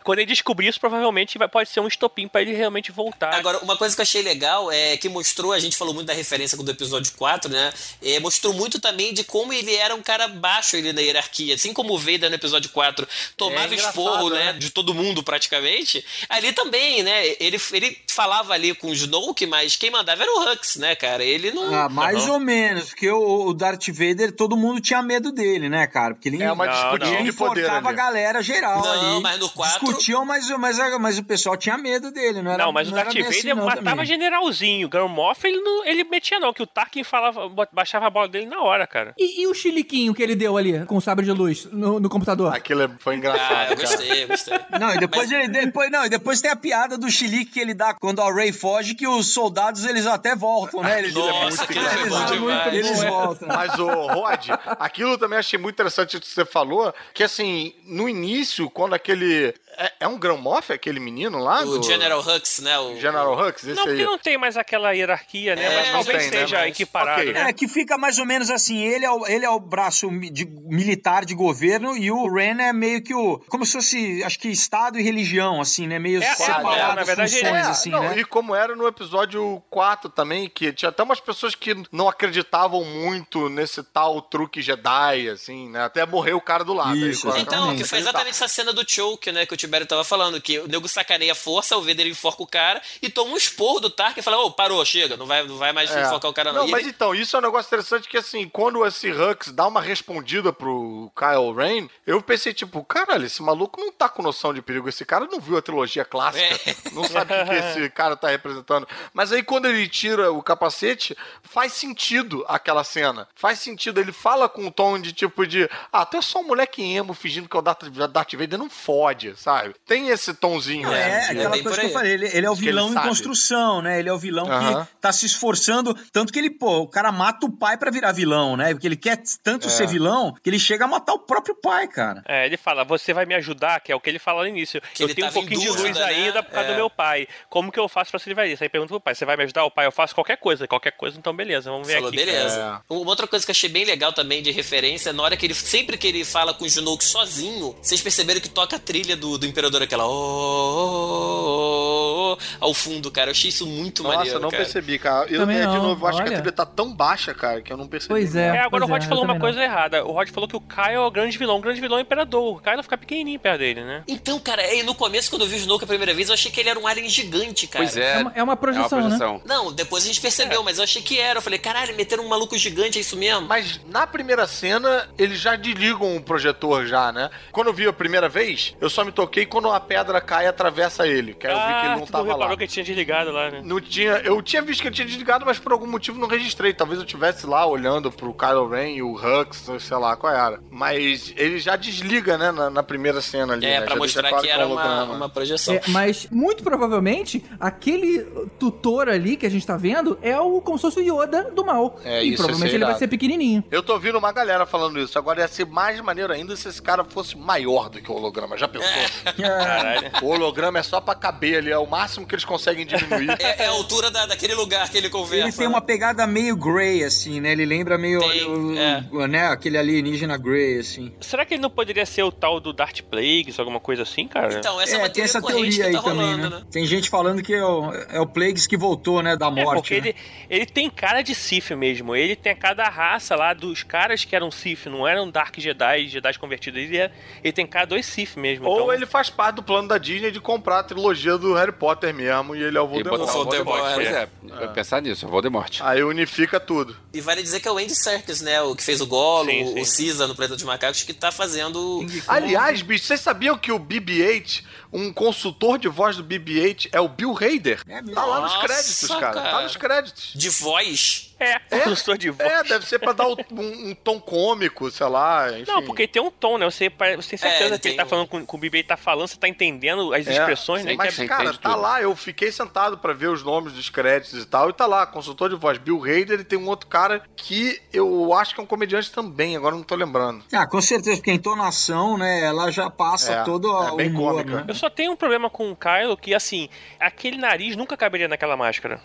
Quando ele descobrir isso, provavelmente vai, pode ser um estopim pra ele realmente voltar. Agora, uma coisa que eu achei legal é que mostrou, a gente falou muito da referência do episódio 4, né? É, mostrou muito também de como ele era um cara baixo ele na hierarquia. Assim como o Vader no episódio 4 tomava É esporro, né? né? De todo mundo praticamente. Ali também, né? Ele, ele falava ali com o Snoke, mas quem mandava era o Hux, né, cara? Ele não. Ah, mais ou menos, porque o, o Darth Vader, todo mundo tinha medo dele, né, cara? Porque ele É uma disputinha de poder a galera geral Não, ali. mas no quatro- Discutiam, mas, mas, mas o pessoal tinha medo dele, não era Não, mas o Darth Vader não, matava também. generalzinho. O Grand Moff, ele, não, ele metia não, que o Tarkin falava, baixava a bola dele na hora, cara. E, e o chiliquinho que ele deu ali com o sabre de luz no, no computador? Aquilo é- foi engraçado. Ah, eu gostei, eu gostei. Não, e depois, ele, depois, não, e depois tem a piada do chilique que ele dá quando a Ray foge, que os soldados eles até voltam, né? Eles, Nossa, aquilo foi bom eles, demais. eles Muito bom, é. voltam. Mas, o Rod, aquilo também achei muito interessante que você falou, que assim, no início, quando aquele. É, é um Grand Moff, aquele menino lá? O do- General Hux, né? O, General Hux, esse Não, porque aí. não tem mais aquela hierarquia, né? É, mas talvez tem, né? seja Mas- equiparado, ok. né? É, que fica mais ou menos assim, ele é o, ele é o braço de- militar de governo e o Ren é meio que o, como se fosse, acho que Estado e religião, assim, né, meio É, separado é, na verdade, funções, É, assim, não, né. E como era no episódio 4 também, que tinha até umas pessoas que não acreditavam muito nesse tal truque Jedi, assim, né? Até morrer o cara do lado. Isso, aí, Então, Exatamente. que foi exatamente essa cena do choke, né, que o Tibério tava falando, que o nego sacaneia a força, o Vader enforca o cara e toma um esporro do Tarkin e fala, ô, parou, chega, não vai, não vai mais É. enfocar o cara não. Não, mas ele- então, isso é um negócio interessante que, assim, quando esse Hux dá uma respondida pro Kyle Rain, eu pensei, tipo, caralho, esse maluco não tá com noção de perigo. Esse cara não viu a trilogia clássica, não sabe o que, esse cara tá representando. Mas aí, quando ele tira o capacete, faz sentido aquela cena. Faz sentido. Ele fala com um tom de tipo de, ah, tu é só um moleque emo fingindo que é o Darth Darth Vader, não fode, sabe? Tem esse tomzinho. É, assim, de- aquela coisa que eu falei, ele, ele é o vilão sabe sabe. construção, né? Ele é o vilão que tá se esforçando. Tanto que ele, pô, o cara mata o pai pra virar vilão, né? Porque ele quer tanto É. ser vilão que ele chega a matar o próprio pai, cara. É, ele fala, você vai me ajudar, que é o que ele fala no início. Que eu tenho um em pouquinho de dúvida, luz né? ainda por causa É. do meu pai. Como que eu faço pra se livrar disso? Aí pergunta pro pai, você vai me ajudar? O pai, eu faço qualquer coisa. Qualquer coisa, então beleza, vamos ver Falou, aqui. beleza. É. Uma outra coisa que eu achei bem legal também de referência, na hora que ele. Sempre que ele fala com o Junoke sozinho, vocês perceberam que toca a trilha do, do Imperador, aquela. "Oh, oh, oh, oh", ao fundo, cara. Eu achei isso muito Nossa, maneiro. eu não cara. percebi, cara. Eu, Também é, de não, novo, eu acho que a olha. trilha tá tão baixa, cara, que eu não percebi. Pois é. É, agora o pois Rod é, falou uma coisa errada. O Rod falou que o Kai é o grande vilão. O grande vilão é o Imperador. O Kai não fica pequenininho perto dele, né? Então, cara, aí no começo, quando eu vi o Junoke a primeira vez, eu achei que ele era um alien gigante, cara. Pois é. É uma, é uma projeção, é uma né? projeção. Não, depois a gente percebeu, mas eu achei que era. Eu falei, caralho, meteram um maluco gigante, é isso mesmo? Mas na primeira cena, eles já desligam o projetor já, né? Quando eu vi a primeira vez, eu só me toquei quando a pedra cai e atravessa ele. Que aí eu vi que ele ah, não tava lá. que ele tinha desligado lá, né? Não tinha, eu tinha visto que ele tinha desligado, mas por algum motivo não registrei. Talvez eu tivesse lá olhando pro Kylo Ren e o Hux, sei lá qual era. Mas ele já desliga, né, na, na primeira cena ali. É, né? pra Já mostrar claro que é era um uma, uma projeção. É, mas muito provavelmente aquele tutor ali que a gente tá vendo é o como se fosse o Yoda do mal. É, e isso, provavelmente é ele vai ser pequenininho. Eu tô ouvindo uma galera falando isso. Agora ia ser mais maneiro ainda se esse cara fosse maior do que o holograma. Já pensou? Caralho. O holograma é só pra caber ali, é o máximo que eles conseguem diminuir. É, é a altura da, daquele lugar que ele conversa. Ele tem uma pegada meio Grey, assim, né? Ele lembra meio Tem, o- é. o- né? aquele alienígena Grey, assim. Será que ele não poderia ser o tal do Darth Plagueis, alguma coisa assim, cara? Então, essa é, é, uma tem teoria essa corrente teoria aí que tá também, rolando, né? né? Tem gente falando que é o, é o Plagueis que voltou, né? Da É, morte. porque né? ele, ele tem cara de Sith mesmo. Ele tem a cada raça lá dos caras que eram Sith, não eram Dark Jedi, Jedi convertidos. Ele, é- ele tem cara dos Sith mesmo. Ou então- ele faz parte do plano da Disney de comprar a trilogia do Harry Potter mesmo e ele é o E Voldemort. botar o Voldemort, Voldemort. Pois é. é, vai pensar nisso, Voldemort. Aí unifica tudo. E vale dizer que é o Andy Serkis, né? O que fez o Sim, o- sim. o Caesar no Planeta dos Macacos, que tá fazendo... Aliás, bicho, vocês sabiam que o BB-8, um consultor de voz do BB-8, é o Bill Hader? É mesmo? Tá lá nos créditos, cara. cara. Tá nos créditos. De voz. É, professor de voz. É, deve ser pra dar um, um tom cômico, sei lá, enfim. Não, porque tem um tom, né? Você, você tem certeza É, que ele tá um- falando com, com o BB tá falando, você tá entendendo as É, expressões, né? Mas, cara, tá tudo. lá, eu fiquei sentado pra ver os nomes dos créditos e tal, e tá lá, consultor de voz, Bill Hader, e tem um outro cara que eu acho que é um comediante também, agora não tô lembrando. Ah, com certeza, porque a entonação, né? Ela já passa É, todo é o bem humor, cômica. né? Eu só tenho um problema com o Kylo que, assim, aquele nariz nunca caberia naquela máscara.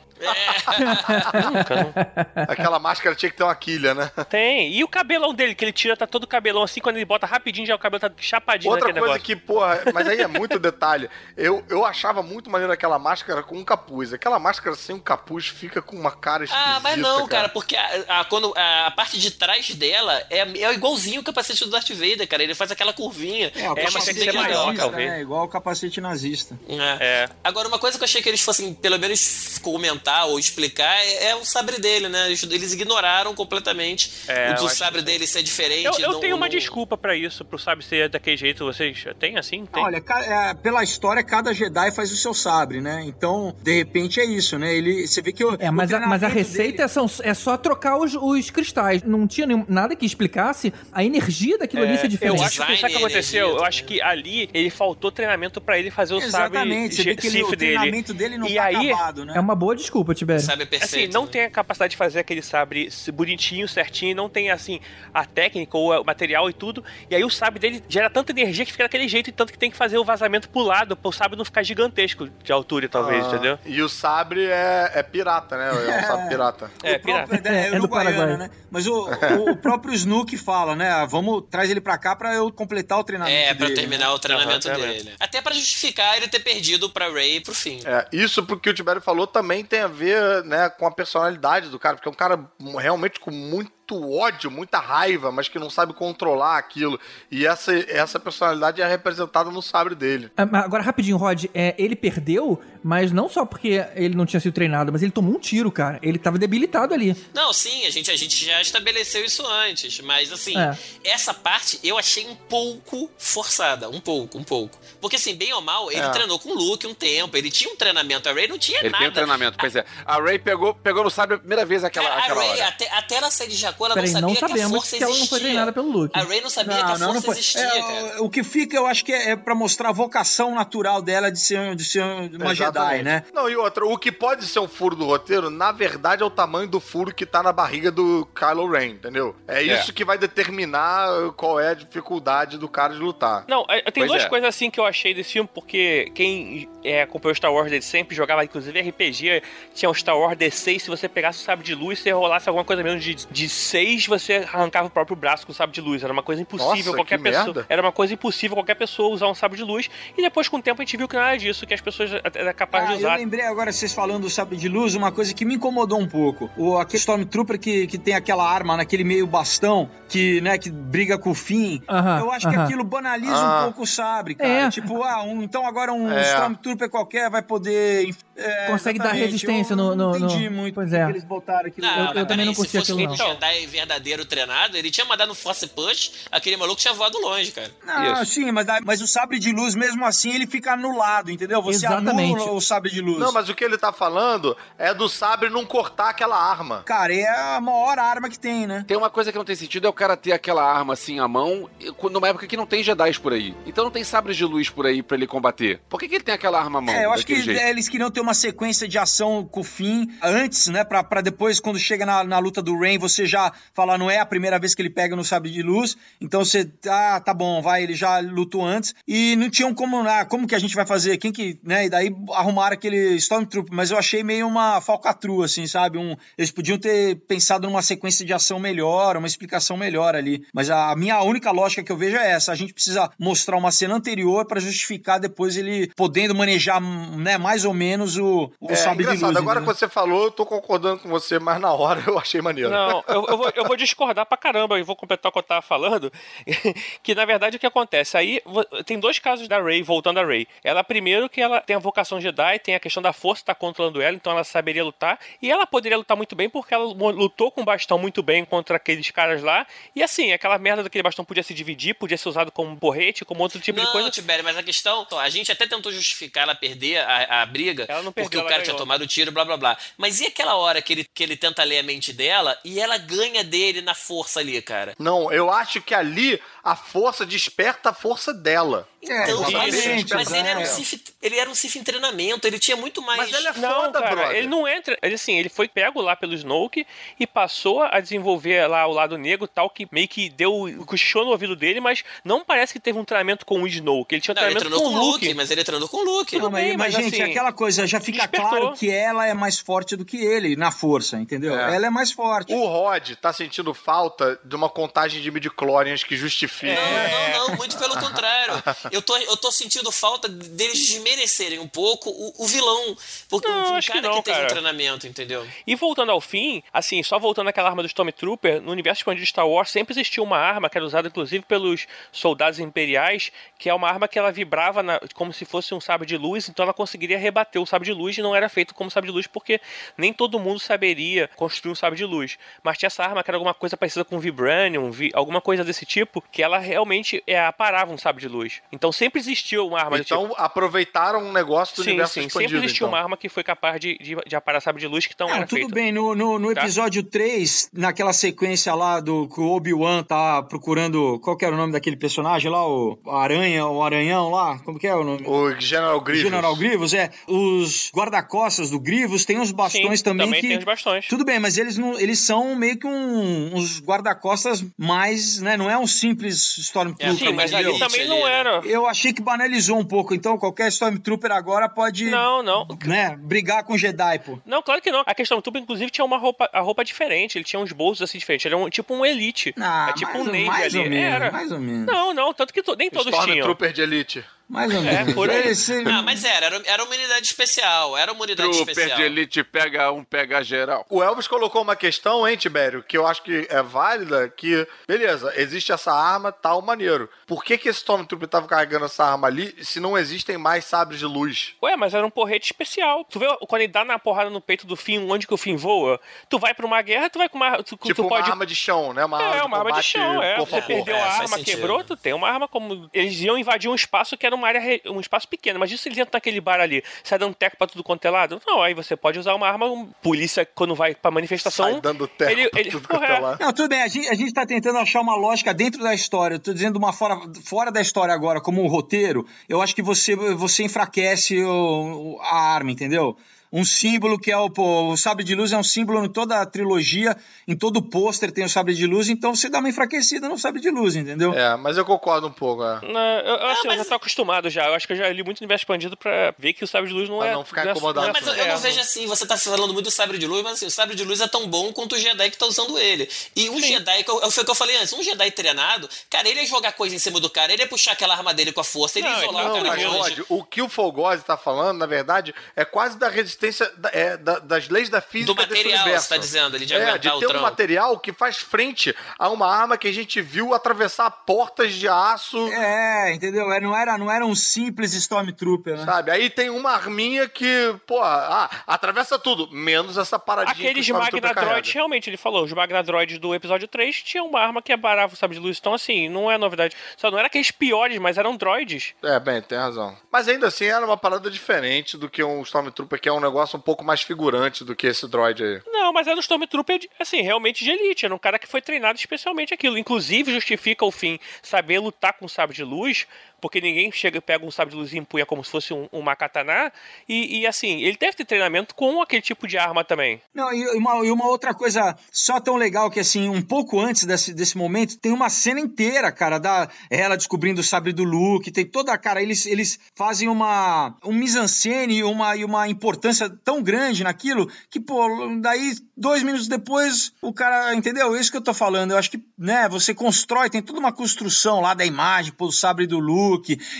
nunca, não. Aquela máscara tinha que ter uma quilha, né? Tem. E o cabelão dele, que ele tira, tá todo cabelão assim, quando ele bota rapidinho, já o cabelo tá chapadinho Outra naquele coisa negócio. que, porra, mas aí é muito detalhe. Eu, eu achava muito maneiro aquela máscara com um capuz. Aquela máscara sem um capuz fica com uma cara esquisita. Ah, mas não, cara, porque a, a- quando, a, a parte de trás dela é, é igualzinho o capacete do Darth Vader, cara. Ele faz aquela curvinha. É, o É, mas que ser maior, talvez. né? Igual o capacete nazista. É. É. Agora, uma coisa que eu achei que eles fossem, pelo menos, comentar ou explicar é, é o sabre dele, né? Eles, eles ignoraram completamente É, o eu do sabre dele ser diferente. Eu, eu não- tenho uma não- desculpa pra isso, pro sabe ser daquele jeito. Vocês têm assim? Tem? Olha, é, pela história, cada Jedi faz o seu sabre, né? Então, de repente, é isso, né? Ele, você vê que o, É, mas a, mas a receita dele- é, são- é só trocar os, os cristais. Não tinha nenhum- nada que explicasse a energia daquilo ali ser eu diferente. acho que sabe o que aconteceu? energia Eu acho que ali ele faltou treinamento pra ele fazer o Exatamente, sabre que ele, o dele. treinamento dele não E tá aí, acabado, né? É uma boa desculpa, Tibério. Sabe perfeito. Assim, não né? tem a capacidade de fazer aquele sabre bonitinho, certinho, não tem assim a técnica ou o material e tudo. E aí o sabre dele gera tanta energia que fica daquele jeito e tanto que tem que fazer o vazamento pro lado, pro sabre não ficar gigantesco de altura, talvez, Ah, entendeu? E o sabre é, é pirata, né? É um sabre pirata. É, o próprio, pirata. é, É do Paraguai. né? Mas o, o, o próprio Snook fala, né? Ah, Vamos, traz ele pra cá pra eu completar o treinamento É, pra dele, terminar né? o treinamento Aham, dele. Até pra justificar ele ter perdido pra Ray pro fim. É, isso porque o Tibério falou também tem a ver né, com a personalidade do cara, porque é um cara realmente com muito ódio, muita raiva, mas que não sabe controlar aquilo. E essa, essa personalidade é representada no sabre dele. Ah, Agora, rapidinho, Rod, é, ele perdeu, mas não só porque ele não tinha sido treinado, mas ele tomou um tiro, cara. Ele tava debilitado ali. Não, sim, a gente, a gente já estabeleceu isso antes, mas assim, É. essa parte eu achei um pouco forçada, um pouco, um pouco. Porque assim, bem ou mal, ele É. treinou com o Luke um tempo, ele tinha um treinamento, a Ray não tinha Ele nada. tem um treinamento, pois é. A Ray pegou, pegou no sabre a primeira vez aquela. Cara, aquela a Ray, hora. até, até ela sair de sacou? Ela Peraí, não não sabia que a sabemos força que ela não existia. foi treinada pelo Luke. A Ray não sabia que a força existia, É, cara. o- que fica, eu acho que é, é pra mostrar a vocação natural dela de ser, de ser uma Jedi, Exatamente. né? Não, e outra, o que pode ser um furo do roteiro, na verdade, é o tamanho do furo que tá na barriga do Kylo Ren, entendeu? É isso que vai determinar qual é a dificuldade do cara de lutar. Não, é, tem Pois duas é. coisas assim que eu achei desse filme, porque quem é, acompanhou Star Wars desde sempre, jogava inclusive RPG, tinha o Star Wars D6, se você pegasse o sabre de luz, se rolasse alguma coisa menos de, de 6, você arrancava o próprio braço com o sabre de luz. Era uma coisa impossível Nossa, qualquer que pessoa. merda. Era uma coisa impossível qualquer pessoa usar um sabre de luz. E depois, com o tempo, a gente viu que nada disso, que as pessoas eram capazes Ah, de eu usar. lembrei agora, vocês falando do sabre de luz, uma coisa que me incomodou um pouco. O, aquele Stormtrooper que, que tem aquela arma naquele meio bastão, que, né, que briga com o fim. Aham, eu acho que aham. aquilo banaliza Ah. um pouco o sabre, cara. É. Tipo, ah, um- então agora um É. Stormtrooper qualquer vai poder. é, Consegue dar exatamente. resistência Eu no- no- Não entendi no- muito pois que é. que eles botaram aquilo. Não, eu mas também não curti aquilo, não. Jedi verdadeiro treinado, ele tinha mandado um Force Punch, aquele maluco tinha voado longe, cara. Não, Isso. sim, mas, mas o sabre de luz, mesmo assim, ele fica anulado, entendeu? Você Exatamente. anula o sabre de luz. Não, mas o que ele tá falando é do sabre não cortar aquela arma. Cara, é a maior arma que tem, né? Tem uma coisa que não tem sentido é o cara ter aquela arma assim à mão numa época que não tem Jedi por aí. Então não tem sabres de luz por aí pra ele combater. Por que, que ele tem aquela arma à mão? É, eu acho que jeito? eles queriam ter uma sequência de ação com o fim antes, né? Pra, pra depois, quando chega na, na luta do Rain, você já falar, não é a primeira vez que ele pega no sabre de luz. Então você, ah, tá bom, vai, ele já lutou antes. E não tinham como, ah, como que a gente vai fazer? Quem que, né? E daí arrumaram aquele Stormtrooper, mas eu achei meio uma falcatrua, assim, sabe? Um, eles podiam ter pensado numa sequência de ação melhor, uma explicação melhor ali. Mas a minha única lógica que eu vejo é essa: a gente precisa mostrar uma cena anterior pra justificar depois ele podendo manejar, né, mais ou menos o, o É sabre de engraçado, luz. agora entendeu? que você falou, eu tô concordando com você, mas na hora eu achei maneiro. Não, eu, eu vou, eu vou discordar pra caramba e vou completar o que eu tava falando. que na verdade o que acontece? Aí tem dois casos da Rey, voltando a Rey. Ela, primeiro, que ela tem a vocação Jedi, tem a questão da força tá controlando ela, então ela saberia lutar. E ela poderia lutar muito bem porque ela lutou com o bastão muito bem contra aqueles caras lá. E assim, aquela merda daquele bastão podia se dividir, podia ser usado como porrete, como outro tipo de não, coisa. Tibério, mas a questão, a gente até tentou justificar ela perder a, a briga, Ela não porque perdeu, o ela cara tinha ganhou. tomado o tiro, blá blá blá. Mas e aquela hora que ele, que ele tenta ler a mente dela e ela ganha dele na força ali, cara? Não, eu acho que ali a força desperta a força dela. Então, exatamente, mas ele era, um é. Sith, ele era um Sith em treinamento, ele tinha muito mais. Mas ele é Não, foda, cara, brother. ele não entra. Ele assim, ele foi pego lá pelo Snoke e passou a desenvolver lá o lado negro, tal, que meio que deu. cochichou no ouvido dele, mas não parece que teve um treinamento com o Snoke. Ele tinha um Não, ele treinamento treinou com com o Luke. Luke, mas ele treinou com o Luke. Não, mas, bem, mas, mas, gente, assim, aquela coisa, já fica despertou. claro que ela é mais forte do que ele na força, entendeu? É. Ela é mais forte. O Rod tá sentindo falta de uma contagem de midichlorians que justifique. Não, não, não, muito pelo contrário. Eu tô, eu tô sentindo falta deles desmerecerem um pouco o, o vilão. Porque Não, um que cara que, não, teve um cara. treinamento, entendeu? E voltando ao fim, assim, só voltando àquela arma do Stormtrooper, no universo expandido de Star Wars sempre existiu uma arma que era usada inclusive pelos soldados imperiais, que é uma arma que ela vibrava na- como se fosse um sabre de luz, então ela conseguiria rebater o sabre de luz e não era feito como sabre de luz porque nem todo mundo saberia construir um sabre de luz. Mas tinha essa arma que era alguma coisa parecida com Vibranium, vi- alguma coisa desse tipo, que ela realmente é, aparava um sabre de luz. Então sempre existiu uma arma do tipo. Então aproveitaram um negócio do Sim, universo sim, expandido. sempre existiu então. uma arma que foi capaz de, de, de aparar sabre de luz que não Não, tudo feito. bem, no, no, no Tá? episódio 3, naquela sequência lá do que o Obi-Wan tá procurando. Qual que era o nome daquele personagem lá? O Aranha, o Aranhão lá? Como que é o nome? O General Grievous. General Grievous, é. Os guarda-costas do Grievous tem uns bastões Sim, também, também que. tem os bastões. Tudo bem, mas eles não, eles são meio que um, uns guarda-costas mais, né? Não é um simples Stormtrooper. Sim, mas ali também não né? era. Eu achei que banalizou um pouco, então qualquer Stormtrooper agora pode, Não, não. né, brigar com Jedi, pô. Não, claro que não. A questão do tubo, inclusive, tinha uma roupa, a roupa diferente. Ele tinha uns bolsos assim diferentes. Ele era um, tipo um elite. Ah, é tipo mais, um ou- Navy mais ali. ou menos, era. mais ou menos. Não, não. Tanto que to- nem todos tinham. Stormtrooper de Elite. Mais ou É, menos. por aí. Esse- Ah, mas era, era, era uma unidade especial, era uma unidade Trooper especial. de elite pega um, pega geral. O Elvis colocou uma questão, hein, Tibério, que eu acho que é válida, que, beleza, existe essa arma, tal, maneiro. Por que que esse Stormtrooper tava carregando essa arma ali se não existem mais sabres de luz? Ué, mas era um porrete especial. Tu vê quando ele dá na porrada no peito do Finn, onde que o Finn voa? Tu vai pra uma guerra, tu vai com uma. Tu, Tipo tu uma pode. arma de chão, né? Uma arma É, de uma arma de chão, é. Você perdeu É, a arma, sentido. quebrou, tu tem uma arma como. Eles iam invadir um espaço que era numa área, re- um espaço pequeno. Mas se ele entra naquele bar ali, sai dando teco pra tudo quanto é lado, não, aí você pode usar uma arma, um polícia, quando vai pra manifestação. Sai dando teco ele, pra ele, tudo quanto é lado. Não, tudo bem, a gente, a gente tá tentando achar uma lógica dentro da história. Eu tô dizendo uma fora, fora da história agora, como um roteiro. Eu acho que você, você enfraquece o- o- a arma, entendeu? Um símbolo que é o, o sabre de luz é um símbolo em toda a trilogia, em todo pôster tem o sabre de luz, então você dá uma enfraquecida no sabre de luz, entendeu? É, mas eu concordo um pouco, é. Não, eu, eu, assim, eu já tô acostumado já. Eu acho que eu já li muito universo expandido pra ver que o sabre de luz não Pra é. não ficar incomodado não Mas eu, eu é, não vejo assim, você tá falando muito do sabre de luz, mas assim, o sabre de luz é tão bom quanto o Jedi que tá usando ele. E um Jedi, que eu- foi o que eu falei antes, um Jedi treinado, cara, ele ia jogar coisa em cima do cara, ele ia puxar aquela arma dele com a força, ele ia Não, isolar não, o cara Mas. Rod, o que o Fogose tá falando, na verdade, é quase da resistência da- é, da- das leis da física Do material, desse universo. você tá dizendo, ele de é, de o ter um tronco. material que faz frente a uma arma que a gente viu atravessar portas de aço, É, entendeu? É, Não era, não era um simples Stormtrooper, né? sabe? Aí tem uma arminha que, pô, ah, atravessa tudo, menos essa paradinha Aqueles Magnadroids, realmente, ele falou, os Magnadroids do episódio 3 tinham uma arma que abarava o sabre de luz. Então, assim, não é novidade. Só não era aqueles piores, mas eram droids. É, bem, tem razão. Mas ainda assim era uma parada diferente do que um Stormtrooper, que é um negócio um pouco mais figurante do que esse droid aí. Não, mas era um Stormtrooper, assim, realmente de elite. Era um cara que foi treinado especialmente aquilo. Inclusive, justifica o fim saber lutar com sabre de luz, porque ninguém chega e pega um sabre de luz e empunha como se fosse um, uma katana. E, e, assim, ele deve ter treinamento com aquele tipo de arma também. Não, e uma, e uma outra coisa só tão legal que, assim, um pouco antes desse, desse momento, tem uma cena inteira, cara, da ela descobrindo o sabre do Luke, tem toda, cara, eles, eles fazem uma um mise-en-scène e uma, e uma importância tão grande naquilo que, pô, daí, dois minutos depois, o cara, entendeu? É Isso que eu tô falando, eu acho que, né, você constrói, tem toda uma construção lá da imagem, pô, o sabre do Luke,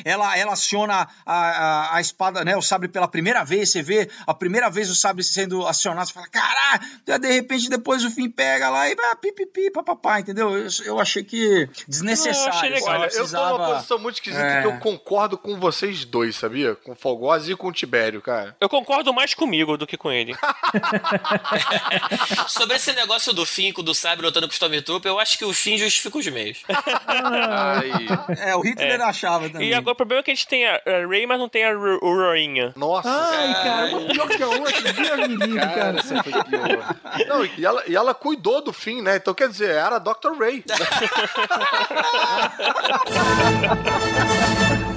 ela, ela aciona a, a, a espada, né, o sabre pela primeira vez, você vê a primeira vez o sabre sendo acionado, você fala, caralho, de repente depois o fim pega lá e vai pipipi, papapá, entendeu? Eu, eu achei que desnecessário. Eu achei legal. Olha, eu tô numa posição muito esquisita É. que eu concordo com vocês dois, sabia? Com o Fogose e com o Tibério, cara. Eu concordo mais comigo do que com ele. Sobre esse negócio do fim, com o do sabre lutando com o Stormtrooper, eu acho que o fim justifica os meios. Ai, É, o Hitler achava também. E agora o problema é que a gente tem a, a Ray, mas não tem a Ro- Roinha. Nossa. Ai, cara, uma pior que a outra. Deus me livre, cara. cara, essa foi pior. Não, e ela, e ela cuidou do fim, né? Então quer dizer, era a Dr. Ray.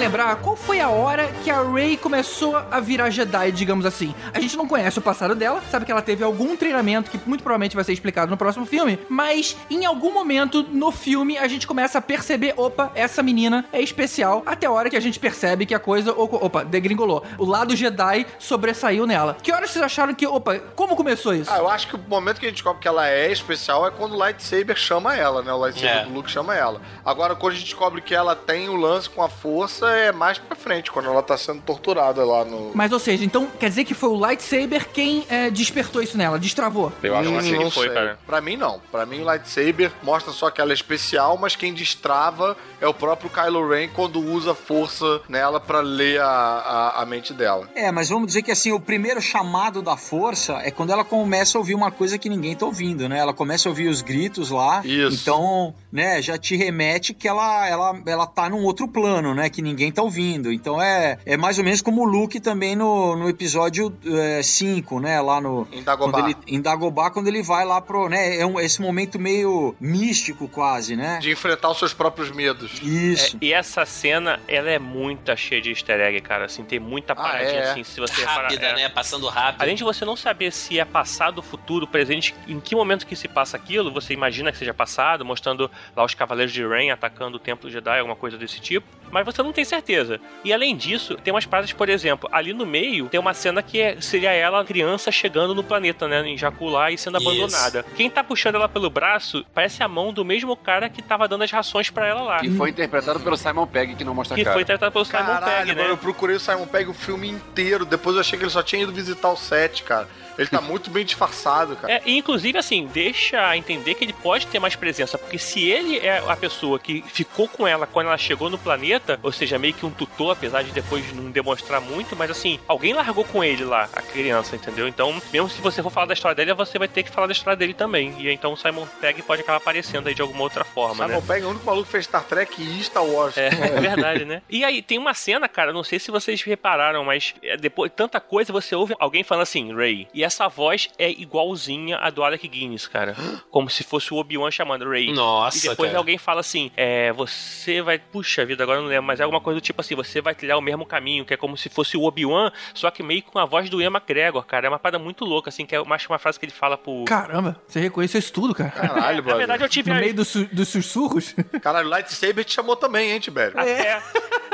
lembrar qual foi a hora que a Rey começou a virar Jedi, digamos assim. A gente não conhece o passado dela, sabe que ela teve algum treinamento que muito provavelmente vai ser explicado no próximo filme, mas em algum momento no filme a gente começa a perceber, opa, essa menina é especial, até a hora que a gente percebe que a coisa, opa, degringolou. O lado Jedi sobressaiu nela. Que horas vocês acharam que, opa, como começou isso? Ah, eu acho que o momento que a gente descobre que ela é especial é quando o lightsaber chama ela, né? O lightsaber É. do Luke chama ela. Agora, quando a gente descobre que ela tem o lance com a força, é mais pra frente, quando ela tá sendo torturada lá no. Mas, ou seja, então quer dizer que foi o lightsaber quem é, despertou isso nela, destravou. Eu acho Hum, assim não que foi, sei. cara. Pra mim, não. Pra mim, o lightsaber mostra só que ela é especial, mas quem destrava é o próprio Kylo Ren quando usa força nela pra ler a, a, a mente dela. É, mas vamos dizer que assim, o primeiro chamado da força é quando ela começa a ouvir uma coisa que ninguém tá ouvindo, né? Ela começa a ouvir os gritos lá. Isso. Então, né, já te remete que ela, ela, ela tá num outro plano, né? Que ninguém tá ouvindo. Então é, é mais ou menos como o Luke também no, no episódio 5, né? Lá no. Em Dagobah. Quando ele, em Dagobah, quando ele vai lá pro. né? É um, esse momento meio místico, quase, né? De enfrentar os seus próprios medos. Isso. É, e essa cena, ela é muito cheia de easter egg, cara. Assim, tem muita paradinha, é? assim, se você Rápida, reparar, é. né? Passando rápido. Além de você não saber se é passado, futuro, presente, em que momento que se passa aquilo, você imagina que seja passado, mostrando lá os Cavaleiros de Rain atacando o Templo Jedi, alguma coisa desse tipo, mas você não tem certeza. E além disso, tem umas paradas, por exemplo, ali no meio tem uma cena que é- seria ela, criança, chegando no planeta, né, em e sendo Isso. abandonada. Quem tá puxando ela pelo braço parece a mão do mesmo cara que tava dando as rações pra ela lá. Que foi interpretado pelo Simon Pegg, que não mostra a Que cara. foi tratado pelo Simon Caralho, Pegg, agora né? eu procurei o Simon Pegg o filme inteiro. Depois eu achei que ele só tinha ido visitar o set, cara. Ele tá muito bem disfarçado, cara. É, e inclusive, assim, deixa a entender que ele pode ter mais presença, porque se ele é a pessoa que ficou com ela quando ela chegou no planeta, planeta, ou seja, meio que um tutor, apesar de depois não demonstrar muito, mas assim, alguém largou com ele lá, a criança, entendeu? Então, mesmo se você for falar da história dele, você vai ter que falar da história dele também. E então o Simon Pegg pode acabar aparecendo aí de alguma outra forma, Simon né? Pegg é o único maluco que fez Star Trek e Star Wars. É, é verdade, né? E aí, tem uma cena, cara, não sei se vocês repararam, mas é, depois tanta coisa você ouve alguém falando assim, Ray. E essa voz é igualzinha a do Alec Guinness, cara. Como se fosse o Obi-Wan chamando Ray. Nossa, E depois cara. alguém fala assim, é, você vai... Puxa vida, agora eu não lembro, mas é alguma coisa do tipo assim, você vai trilhar o mesmo caminho, que é como se fosse o Obi-Wan, só que meio com a voz do Ian McGregor, cara. É uma parada muito louca, assim, que é mais que uma frase que ele fala pro... Caramba, você reconheceu isso tudo, cara. Caralho, Na brother. verdade, eu tive... No a- meio dos, dos sussurros. Caralho, Lightsaber te chamou também, hein, Tibério? É.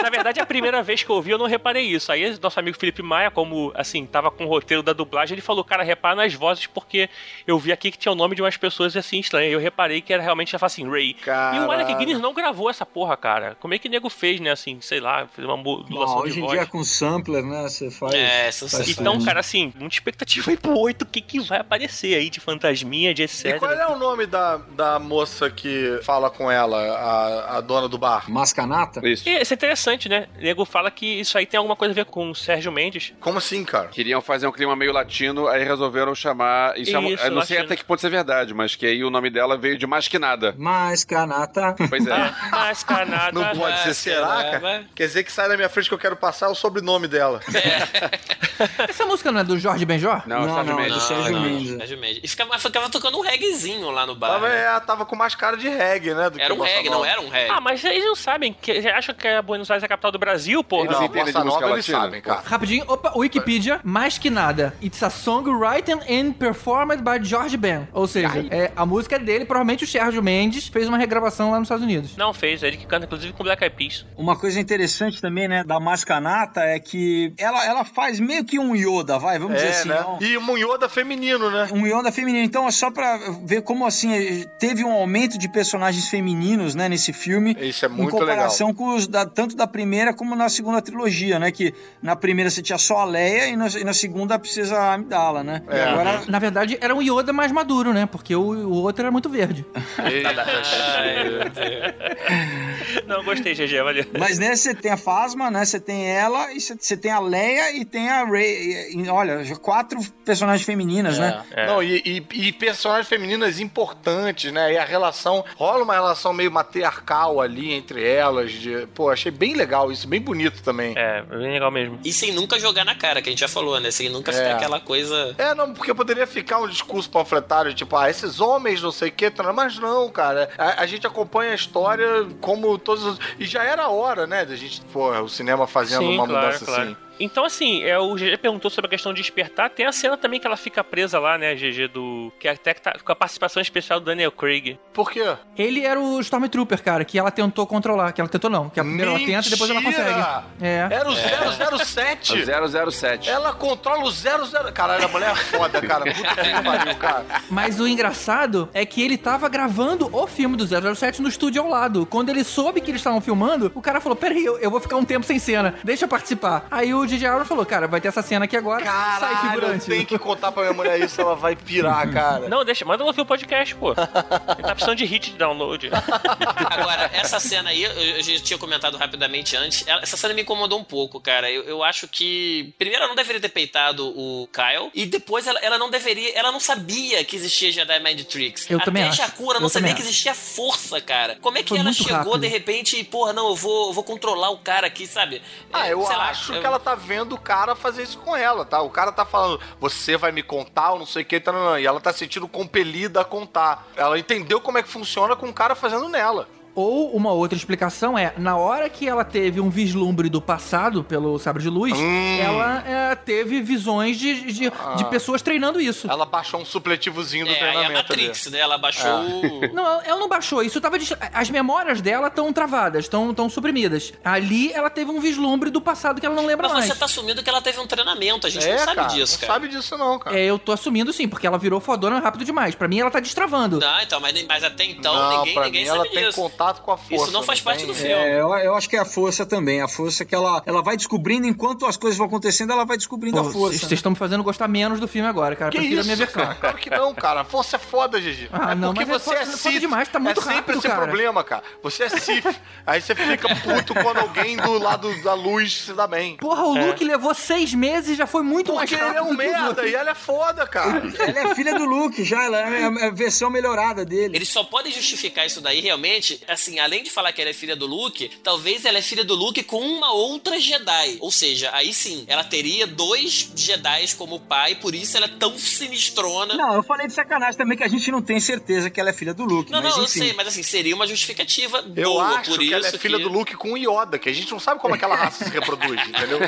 Na verdade, a primeira vez que eu ouvi, eu não reparei isso. Aí, nosso amigo Felipe Maia, como, assim, tava com o roteiro da dublagem, ele falou, cara, repara nas vozes, porque eu vi aqui que tinha o nome de umas pessoas, assim, estranhas. Eu reparei que era realmente, já assim, Ray. E o Alec Caralho. Guinness não gravou essa porra, cara. Como é que o nego fez, né, assim, sei lá, fez uma modulação Não, de hoje em voz. dia com sampler, né? Você faz. É, faz Então, tudo. cara, assim, muita expectativa aí pro 8, o que que vai aparecer aí de fantasminha, de E etc. qual é o nome da, da moça que fala com ela, a, a dona do bar? Mascanata? Isso. E isso é interessante, né? O nego fala que isso aí tem alguma coisa a ver com o Sérgio Mendes. Como assim, cara? Queriam fazer um clima meio latino, aí resolveram chamar. Isso, é uma- Isso, eu não sei latino. até que ponto isso é verdade, mas que aí o nome dela veio de mais que nada. Mascanata. Pois é. Mas, canada... Não pode ser, será, cara? Vai. Quer dizer que sai da minha frente que eu quero passar o sobrenome dela. Essa música não é do Jorge Benjor? Não, Não, Sérgio não, é Mendes. do Sérgio não, Mendes. Sérgio Mendes. E ficava, ficava tocando um reggaezinho lá no bar. Tava, né? é, tava com mais cara de reggae, né? Do Era um reggae, nova. não era um reggae. Ah, mas eles não sabem, que eles acham que a Buenos Aires é a capital do Brasil, porra. Eles Não, entendem de música eles sabem, cara. Rapidinho, opa, Wikipedia, mais que nada. It's a song written and performed by George Ben. Ou seja, é, a música é dele, provavelmente o Sérgio Mendes fez uma regravação lá nos Estados Unidos. Não fez, ele que canta inclusive com Black Eyed Peas. Uma coisa interessante também, né, da Mascanata é que ela, ela faz meio que um Yoda, vai, vamos dizer É, assim. né? não- E um Yoda feminino, né? Um Yoda feminino. Então, é só pra ver como, assim, teve um aumento de personagens femininos, né, nesse filme. Isso é muito Em comparação com os da, tanto da primeira como na segunda trilogia, né? Que na primeira você tinha só a Leia e na, e na segunda precisa a Amidala, né? E É. agora... Na verdade, era um Yoda mais maduro, né? Porque o, o outro era muito verde. Ai, meu Deus. Não, gostei, GG, valeu. Mas nesse você tem a Fasma, né? Você tem ela e você, tem a Leia e tem a Rey. E, e, olha, quatro personagens femininas, né? É. Não, e, e- e personagens femininas importantes, né? E a relação. Rola uma relação meio matriarcal ali entre elas. De, pô, achei bem legal isso, bem bonito também. É, bem legal mesmo. E sem nunca jogar na cara, que a gente já falou, né? Sem nunca É. ficar aquela coisa. É, não, porque poderia ficar um discurso panfletário, tipo, ah, esses homens, não sei o que, mas não, cara. A, a gente acompanha a história como todos os. E já era a hora, né, da gente, pô, o cinema fazendo Sim, uma claro, mudança claro. assim. Então, assim, é, o GG perguntou sobre a questão de despertar. Tem a cena também que ela fica presa lá, né, GG, do. Que até que tá com a participação especial do Daniel Craig. Por quê? Ele era o Stormtrooper, cara, que ela tentou controlar. Que ela tentou não, que a primeira ela tenta e depois ela consegue. É. Era o 007. O 007. Ela controla o 00. Caralho, a mulher é foda, cara. Puta que pariu, cara. Mas o engraçado é que ele tava gravando o filme do 007 no estúdio ao lado. Quando ele soube que eles estavam filmando, o cara falou: Peraí, eu, eu vou ficar um tempo sem cena, deixa eu participar. Aí o DJ Abrams falou: Cara, vai ter essa cena aqui agora, sai Caralho, eu figurante. tenho que contar pra minha mulher isso, ela vai pirar, cara. Não, deixa, manda ela ouvir o podcast, pô. Ele tá precisando de hit de download. Agora, essa cena aí, eu, eu já tinha comentado rapidamente antes. Essa cena me incomodou um pouco, cara. Eu, eu acho que. Primeiro, ela não deveria ter peitado o Kyle. E depois, ela, ela não deveria. Ela não sabia que existia Jedi Mind Tricks. Eu Até também a acho. Shakura não Eu sabia que existia força, cara. Como é que Foi ela chegou rápido. de repente e, porra, não, eu vou, eu vou controlar o cara aqui, sabe? Ah, eu sei lá, acho eu- que ela tá vendo o cara fazer isso com ela, tá? O cara tá falando, você vai me contar, ou não sei o que, tá, não, não. e ela tá sentindo compelida a contar. Ela entendeu como é que funciona com o cara fazendo nela. Ou uma outra explicação é, na hora que ela teve um vislumbre do passado pelo sabre de luz, Hum. ela é, teve visões de, de, de pessoas treinando isso. Ela baixou um supletivozinho do É, aí a treinamento ali. Matrix, né? Ela baixou o. Não, ela- ela não baixou. Isso tava. dist- As memórias dela estão travadas, estão suprimidas. Ali ela teve um vislumbre do passado que ela não lembra Mas mais. você tá assumindo que ela teve um treinamento, a gente É, não sabe cara, disso, não cara. sabe disso não, cara. É, eu tô assumindo sim, porque ela virou fodona rápido demais. Pra mim, ela tá destravando. Não, então, mas, mas até então Não, ninguém, ninguém mim sabe ela tem disso. contato contato com a força. Isso não faz parte tem- do filme. É, eu, eu acho que é a força também. A força que ela, ela vai descobrindo, enquanto as coisas vão acontecendo, ela vai descobrindo Pô, a força. Vocês estão me fazendo gostar menos do filme agora, cara. Que Prefiro a minha isso, versão. cara? Claro que não, cara. A força é foda, Gigi. Ah, é não, porque mas é você foda- é foda Sith. demais, tá muito é sempre rápido, esse cara. problema, cara. Você é Sith. Aí você fica puto quando alguém do lado da luz se dá bem. Porra, o Luke levou seis meses e já foi muito mais Porque rápido ele é um merda e ela é foda, cara. Ela é filha do Luke já, ela é a- a versão melhorada dele. Eles só podem justificar isso daí realmente, assim, além de falar que ela é filha do Luke, talvez ela é filha do Luke com uma outra Jedi. Ou seja, aí sim, ela teria dois Jedi como pai, por isso ela é tão sinistrona. Não, eu falei de sacanagem também que a gente não tem certeza que ela é filha do Luke. Não, mas não, eu enfim. sei, mas assim, seria uma justificativa Eu boa, acho por que isso ela é filha do Luke com o Yoda, que a gente não sabe como aquela raça se reproduz, entendeu?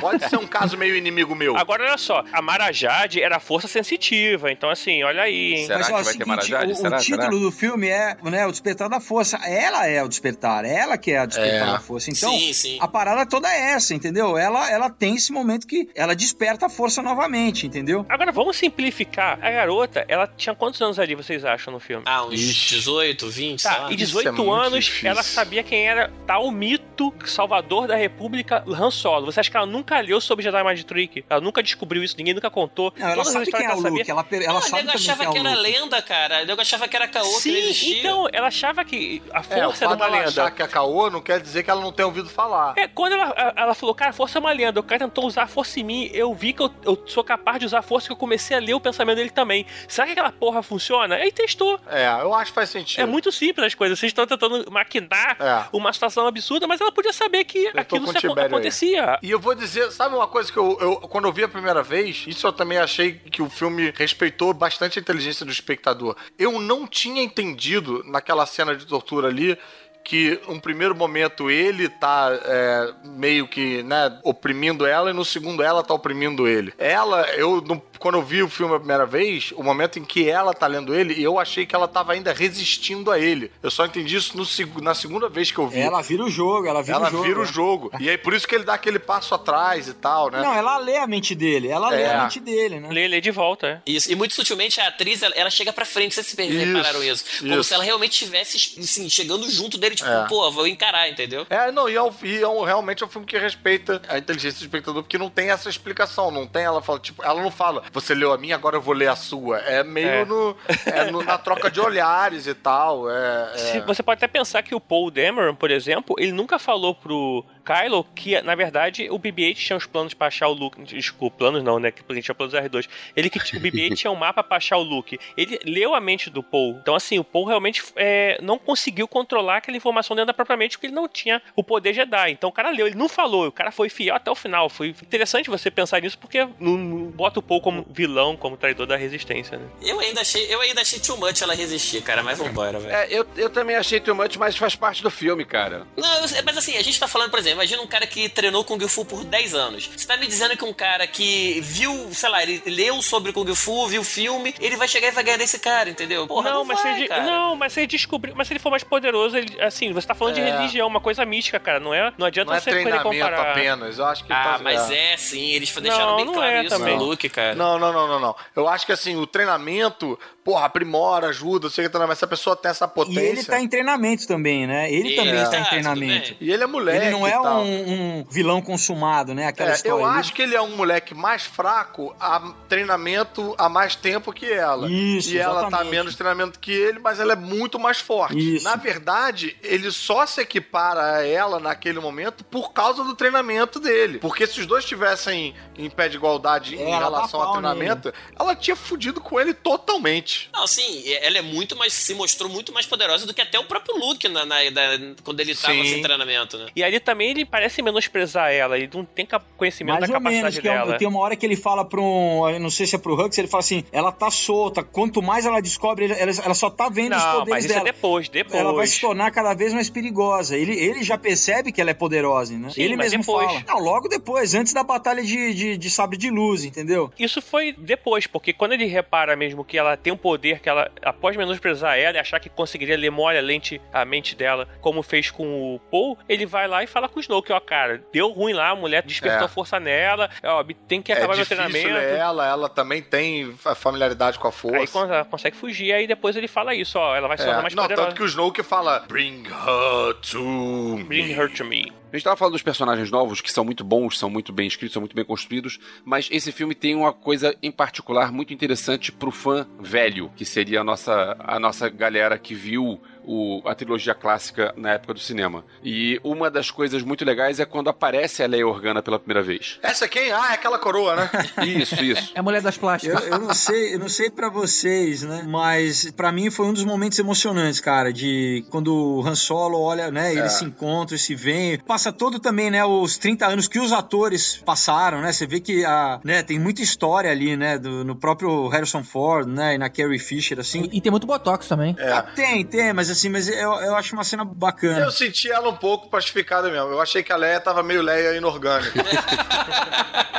Pode ser um caso meio inimigo meu. Agora, olha só, a Marajade era força sensitiva, então assim, olha aí, hein? Será Mas, que ó, vai ter seguinte, Marajade? O, Será? o título Será? do filme é né, O Despertar da Força. Ela é o despertar, ela que é a despertar É. da força. Então, Sim, sim. a parada toda é essa, entendeu? Ela, ela tem esse momento que ela desperta a força novamente, entendeu? Agora, vamos simplificar. A garota, ela tinha quantos anos ali, vocês acham, no filme? Ah, uns 18, 20, sei Tá, lá. e Isso é 18 muito anos, difícil. ela sabia quem era tal mito salvador da República Han Solo. Você acha que ela nunca leu sobre Jedi Mind Trick? Ela nunca descobriu isso, ninguém nunca contou. Não, ela Todas as sabe quem é o que ela Luke, ela, per- ela Ah, sabe nego também achava que é o era lenda, cara. Nego achava que era caô, que não Sim, então, ela achava que a É, o força fato uma lenda. achar que é caô não quer dizer que ela não tenha ouvido falar. É, quando ela, ela falou, cara, a força é uma lenda, o cara tentou usar a força em mim, eu vi que eu, eu sou capaz de usar a força, que eu comecei a ler o pensamento dele também. Será que aquela porra funciona? Aí testou. É, eu acho que faz sentido. É muito simples as coisas. Vocês estão tentando maquinar É. uma situação absurda, mas ela podia saber que tô aquilo se acon- Tibério aí. acontecia. E eu vou dizer, sabe uma coisa que eu, eu- quando eu vi a primeira vez, isso eu também achei que o filme respeitou bastante a inteligência do espectador. Eu não tinha entendido naquela cena de tortura ali que um primeiro momento ele tá é, meio que, né, oprimindo ela e no segundo ela tá oprimindo ele. Ela, eu no- quando eu vi o filme a primeira vez, o momento em que ela tá lendo ele, eu achei que ela tava ainda resistindo a ele. Eu só entendi isso no na segunda vez que eu vi. Ela vira o jogo, ela vira Ela o jogo. vira o é. jogo. E aí por isso que ele dá aquele passo atrás e tal, né? Não, ela lê a mente dele, ela lê É. a mente dele, né? Lê, lê de volta, é. Isso, e muito sutilmente a atriz, ela, ela chega pra frente, vocês se Isso, repararam isso. Como isso. se ela realmente estivesse, assim, chegando junto dele, tipo, É. pô, vou encarar, entendeu? É, não, e é, um, e é um- realmente é um filme que respeita a inteligência do espectador, porque não tem essa explicação, não tem, ela fala, tipo, ela não fala, você leu a minha, agora eu vou ler a sua. É meio É. no, é no- na troca de olhares e tal, é... é- Você pode até pensar que o Paul Dameron, por exemplo, ele nunca falou pro Kylo que, na verdade, o BB-8 tinha os planos pra achar o Luke. Desculpa, planos não, né? Que a gente tinha planos R2. Ele que o BB-8 tinha um mapa pra achar o Luke. Ele leu a mente do Paul. Então, assim, o Paul realmente é, não conseguiu controlar aquela informação dentro da própria mente porque ele não tinha o poder Jedi. Então, o cara leu, ele não falou. O cara foi fiel até o final. Foi interessante você pensar nisso porque não, não bota o Paul como vilão, como traidor da resistência, né? Eu ainda achei, eu ainda achei too much ela resistir, cara, mas vambora, velho. É, eu, eu também achei too much, mas faz parte do filme, cara. Não, eu mas assim, a gente tá falando, por exemplo, imagina um cara que treinou Kung Fu por 10 anos. Você tá me dizendo que um cara que viu, sei lá, ele leu sobre Kung Fu, viu o filme, ele vai chegar e vai ganhar desse cara, entendeu? Porra, não, não, mas vai, se ele, cara. não, mas se ele descobrir, mas se ele for mais poderoso, ele, assim, você tá falando de É. religião, uma coisa mística, cara, não é? Não adianta Não é você querer treinamento comparar. apenas, eu acho que... Ah, tá- mas é, sim, eles deixaram Não, bem não claro é isso também. no Luke, cara. Não, não, não, não, não. Eu acho que assim, o treinamento, porra, aprimora, ajuda, sei que tá, mas se a pessoa tem essa E potência. ele tá em treinamento também, né? Ele também tá, está em tudo treinamento. E ele é moleque. Ele não é e um, um vilão consumado, né? Aquela É, história. eu acho que ele é um moleque mais fraco a treinamento há mais tempo que ela. Isso, e ela tá exatamente. menos treinamento que ele, mas ela é muito mais forte. Isso. Na verdade, ele só se equipara a ela naquele momento por causa do treinamento dele. Porque se os dois estivessem em pé de igualdade É, em dá relação ao pau treinamento, ela tinha fudido com ele totalmente. Não, sim, ela é muito mais. se mostrou muito mais poderosa do que até o próprio Luke na, na- da- quando ele tava sem treinamento, né? E ali também ele parece menosprezar ela, ele não tem conhecimento Mais da ou menos, capacidade é um- dela. tem uma hora que ele fala pra um. eu Não sei se é pro Hux, ele fala assim: ela tá solta. Quanto mais ela descobre, ela, ela só tá vendo os Não, poderes mas isso dela. é depois, depois. Ela vai se tornar cada vez mais perigosa. Ele, ele já percebe que ela é poderosa, né? Sim, ele mas mesmo depois. fala. Não, logo depois, antes da batalha de, de, de sabre de luz, entendeu? Isso foi depois, porque quando ele repara mesmo que ela tem um poder que ela, após menosprezar ela e achar que conseguiria ler mole a, lente, a mente dela, como fez com o Paul, ele vai lá e fala com o Snoke, ó, cara, deu ruim lá, a mulher despertou É. força nela, ó, tem que É acabar meu difícil treinamento. ela, ela também tem fa- familiaridade com a força. Aí quando ela consegue fugir, aí depois ele fala isso, ó, ela vai se É, tornar mais não, poderosa. tanto que o Snoke fala Bring her to Bring her to me. A gente tava falando dos personagens novos, que são muito bons, são muito bem escritos, são muito bem construídos, mas esse filme tem uma coisa em particular muito interessante pro fã velho, que seria a nossa, a nossa galera que viu o- a trilogia clássica na época do cinema. E uma das coisas muito legais é quando aparece a Leia Organa pela primeira vez. Essa é quem? Ah, é aquela coroa, né? Isso, isso. É a mulher das Eu, plásticas. eu não sei, eu não sei para vocês, né? Mas pra mim foi um dos momentos emocionantes, cara, de quando o Han Solo olha, né, eles se encontram, se veem, passa todo também, né, os 30 anos que os atores passaram, né? Você vê que a, né, tem muita história ali, né, do, no próprio Harrison Ford, né, e na Carrie Fisher assim. E tem muito botox também. Ah, tem, tem, mas assim, mas eu, eu acho uma cena bacana. Eu senti ela um pouco plastificada mesmo. Eu achei que a Leia tava meio Leia inorgânica.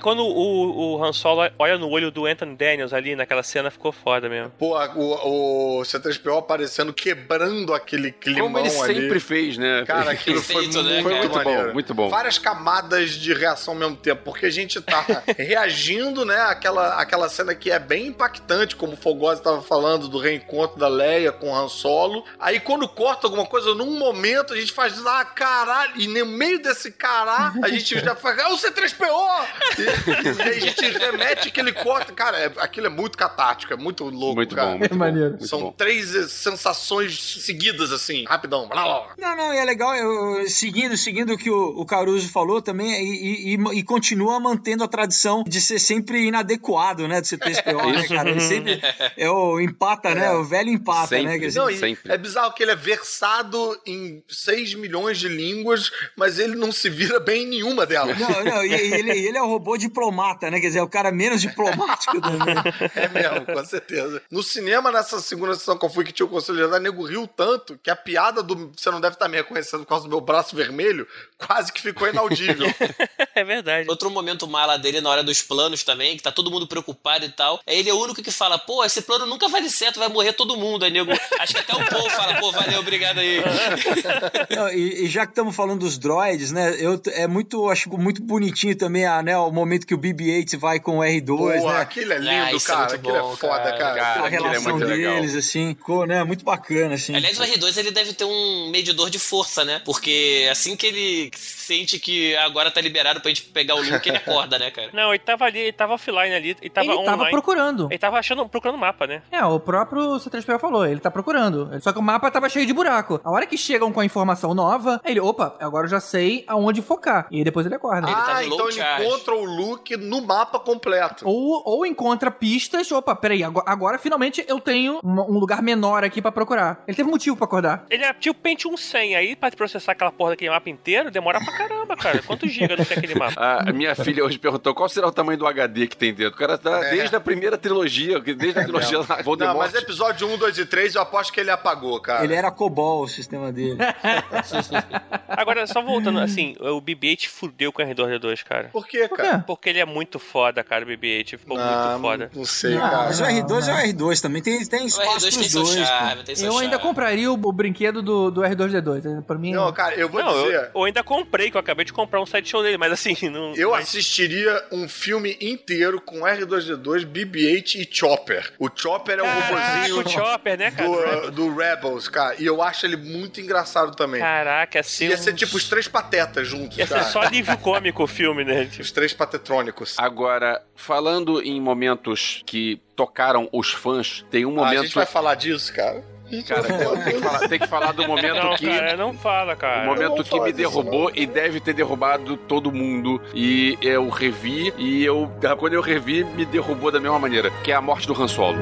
Quando o, o Han Solo olha no olho do Anthony Daniels ali naquela cena, ficou foda mesmo. Pô, o, o C3PO aparecendo, quebrando aquele climão Como ele ali. sempre fez, né? Cara, aquilo foi, né, foi cara? muito, bom, muito bom. Várias camadas de reação ao mesmo tempo, porque a gente tá reagindo, né, àquela, àquela cena que é bem impactante, como o Fogosi tava falando, do reencontro da Leia com o Han Solo. Aí quando corta alguma coisa, num momento a gente faz, ah, caralho, e no meio desse caralho, a gente já faz, ah, o C3PO! E, e aí a gente remete aquele corte. Cara, é- aquilo é muito catártico, é muito louco, Muito cara. bom, muito É maneiro. Muito São bom. três eh, sensações seguidas, assim, rapidão. Blá, blá, blá. Não, não, e é legal, eu, seguindo, seguindo o que o, o Caruso falou também, e, e- e- e continua mantendo a tradição de ser sempre inadequado, né, do C3PO, né, cara? Ele sempre é o empata, né, o velho empata, né? Sempre. Quer dizer, Não, e Sempre. é bizarro que ele é versado em 6 milhões de línguas, mas ele não se vira bem em nenhuma delas. Não, não, e ele, ele é o robô diplomata, né? Quer dizer, é o cara menos diplomático do mundo. É mesmo, com certeza. No cinema, nessa segunda sessão que eu fui, que tinha o Conselho Jedi, nego riu tanto que a piada do você não deve estar me reconhecendo por causa do meu braço vermelho quase que ficou inaudível. é verdade. Outro momento mala dele na hora dos planos também, que tá todo mundo preocupado e tal. É ele é o único que fala, pô, esse plano nunca vai dar certo, vai morrer todo mundo. Aí nego, acho que até o Paul fala, pô, valeu, obrigado aí. Não, e, e já que estamos falando dos droids, né? Eu, é muito, acho muito bonitinho também a, né, o momento que o BB-8 vai com o R2, Pô, né? aquilo é lindo, Ah, é cara. muito aquilo bom, é foda, cara. cara. Cara, a é relação muito legal. deles, assim, ficou, né? Muito bacana, assim. Aliás, o R2 ele deve ter um medidor de força, né? Porque assim que ele sente que agora tá liberado pra gente pegar o Luke, ele acorda, né, cara? Não, ele tava ali, ele tava offline ali, ele tava ele online. tava procurando. Ele tava achando, procurando o mapa, né? É, o próprio C3PO falou, ele tá procurando. Só que o mapa tava cheio de buraco. A hora que chegam com a informação nova, ele, opa, agora eu já sei aonde focar. E aí depois ele acorda. Ele tá ah, low então ele encontra o Luke no mapa completo. Ou, ou encontra pistas, opa, peraí, agora, agora finalmente eu tenho um lugar menor aqui pra procurar. Ele teve motivo pra acordar. Ele é tipo Pentium 100, aí pra processar aquela porra daquele mapa inteiro, demora pra caramba, cara. Quantos gigas não tem aquele mapa? A minha filha hoje perguntou qual será o tamanho do HD que tem dentro. O cara tá desde a primeira trilogia, desde a trilogia lá, Não, Voldemort. mas episódio 1, 2 e 3 eu aposto que ele apagou, cara. Ele era COBOL, o sistema dele. Agora, só voltando, assim, o BB-8 fudeu com o R2D2, cara. Por quê, Por cara? quê? Porque ele é muito foda, cara, o BB-8. Ficou Ah, muito foda. Não sei, Ah, cara. mas o R2 é o R2 também, tem, tem O espaço R2 tem dois. pô. charme, tem Eu ainda compraria o, o brinquedo do, do R2D2. Pra mim. Não, cara, eu vou Não, dizer. eu, eu ainda comprei, que eu acabei de comprar um site show dele, mas assim, não. Eu mas- assistiria um filme inteiro com R2D2, BB-8 e Chopper. O Chopper é o Caraca, robozinho o Chopper, né, cara? do, do Rebels, cara. E eu acho ele muito engraçado também. Caraca, ia ser. Ia ser um- tipo os três patetas juntos, Ia ser cara. só livro cômico o filme, né? Tipo, Os três patetrônicos. Agora, falando em momentos que tocaram os fãs, tem um Ah, a momento. gente vai falar disso, cara. Cara, tem que, falar, tem que falar do momento Não, que. cara, não fala, O cara. momento vamos que me derrubou não. e deve ter derrubado todo mundo. E eu revi, e eu. Quando eu revi, me derrubou da mesma maneira. Que é a morte do Han Solo.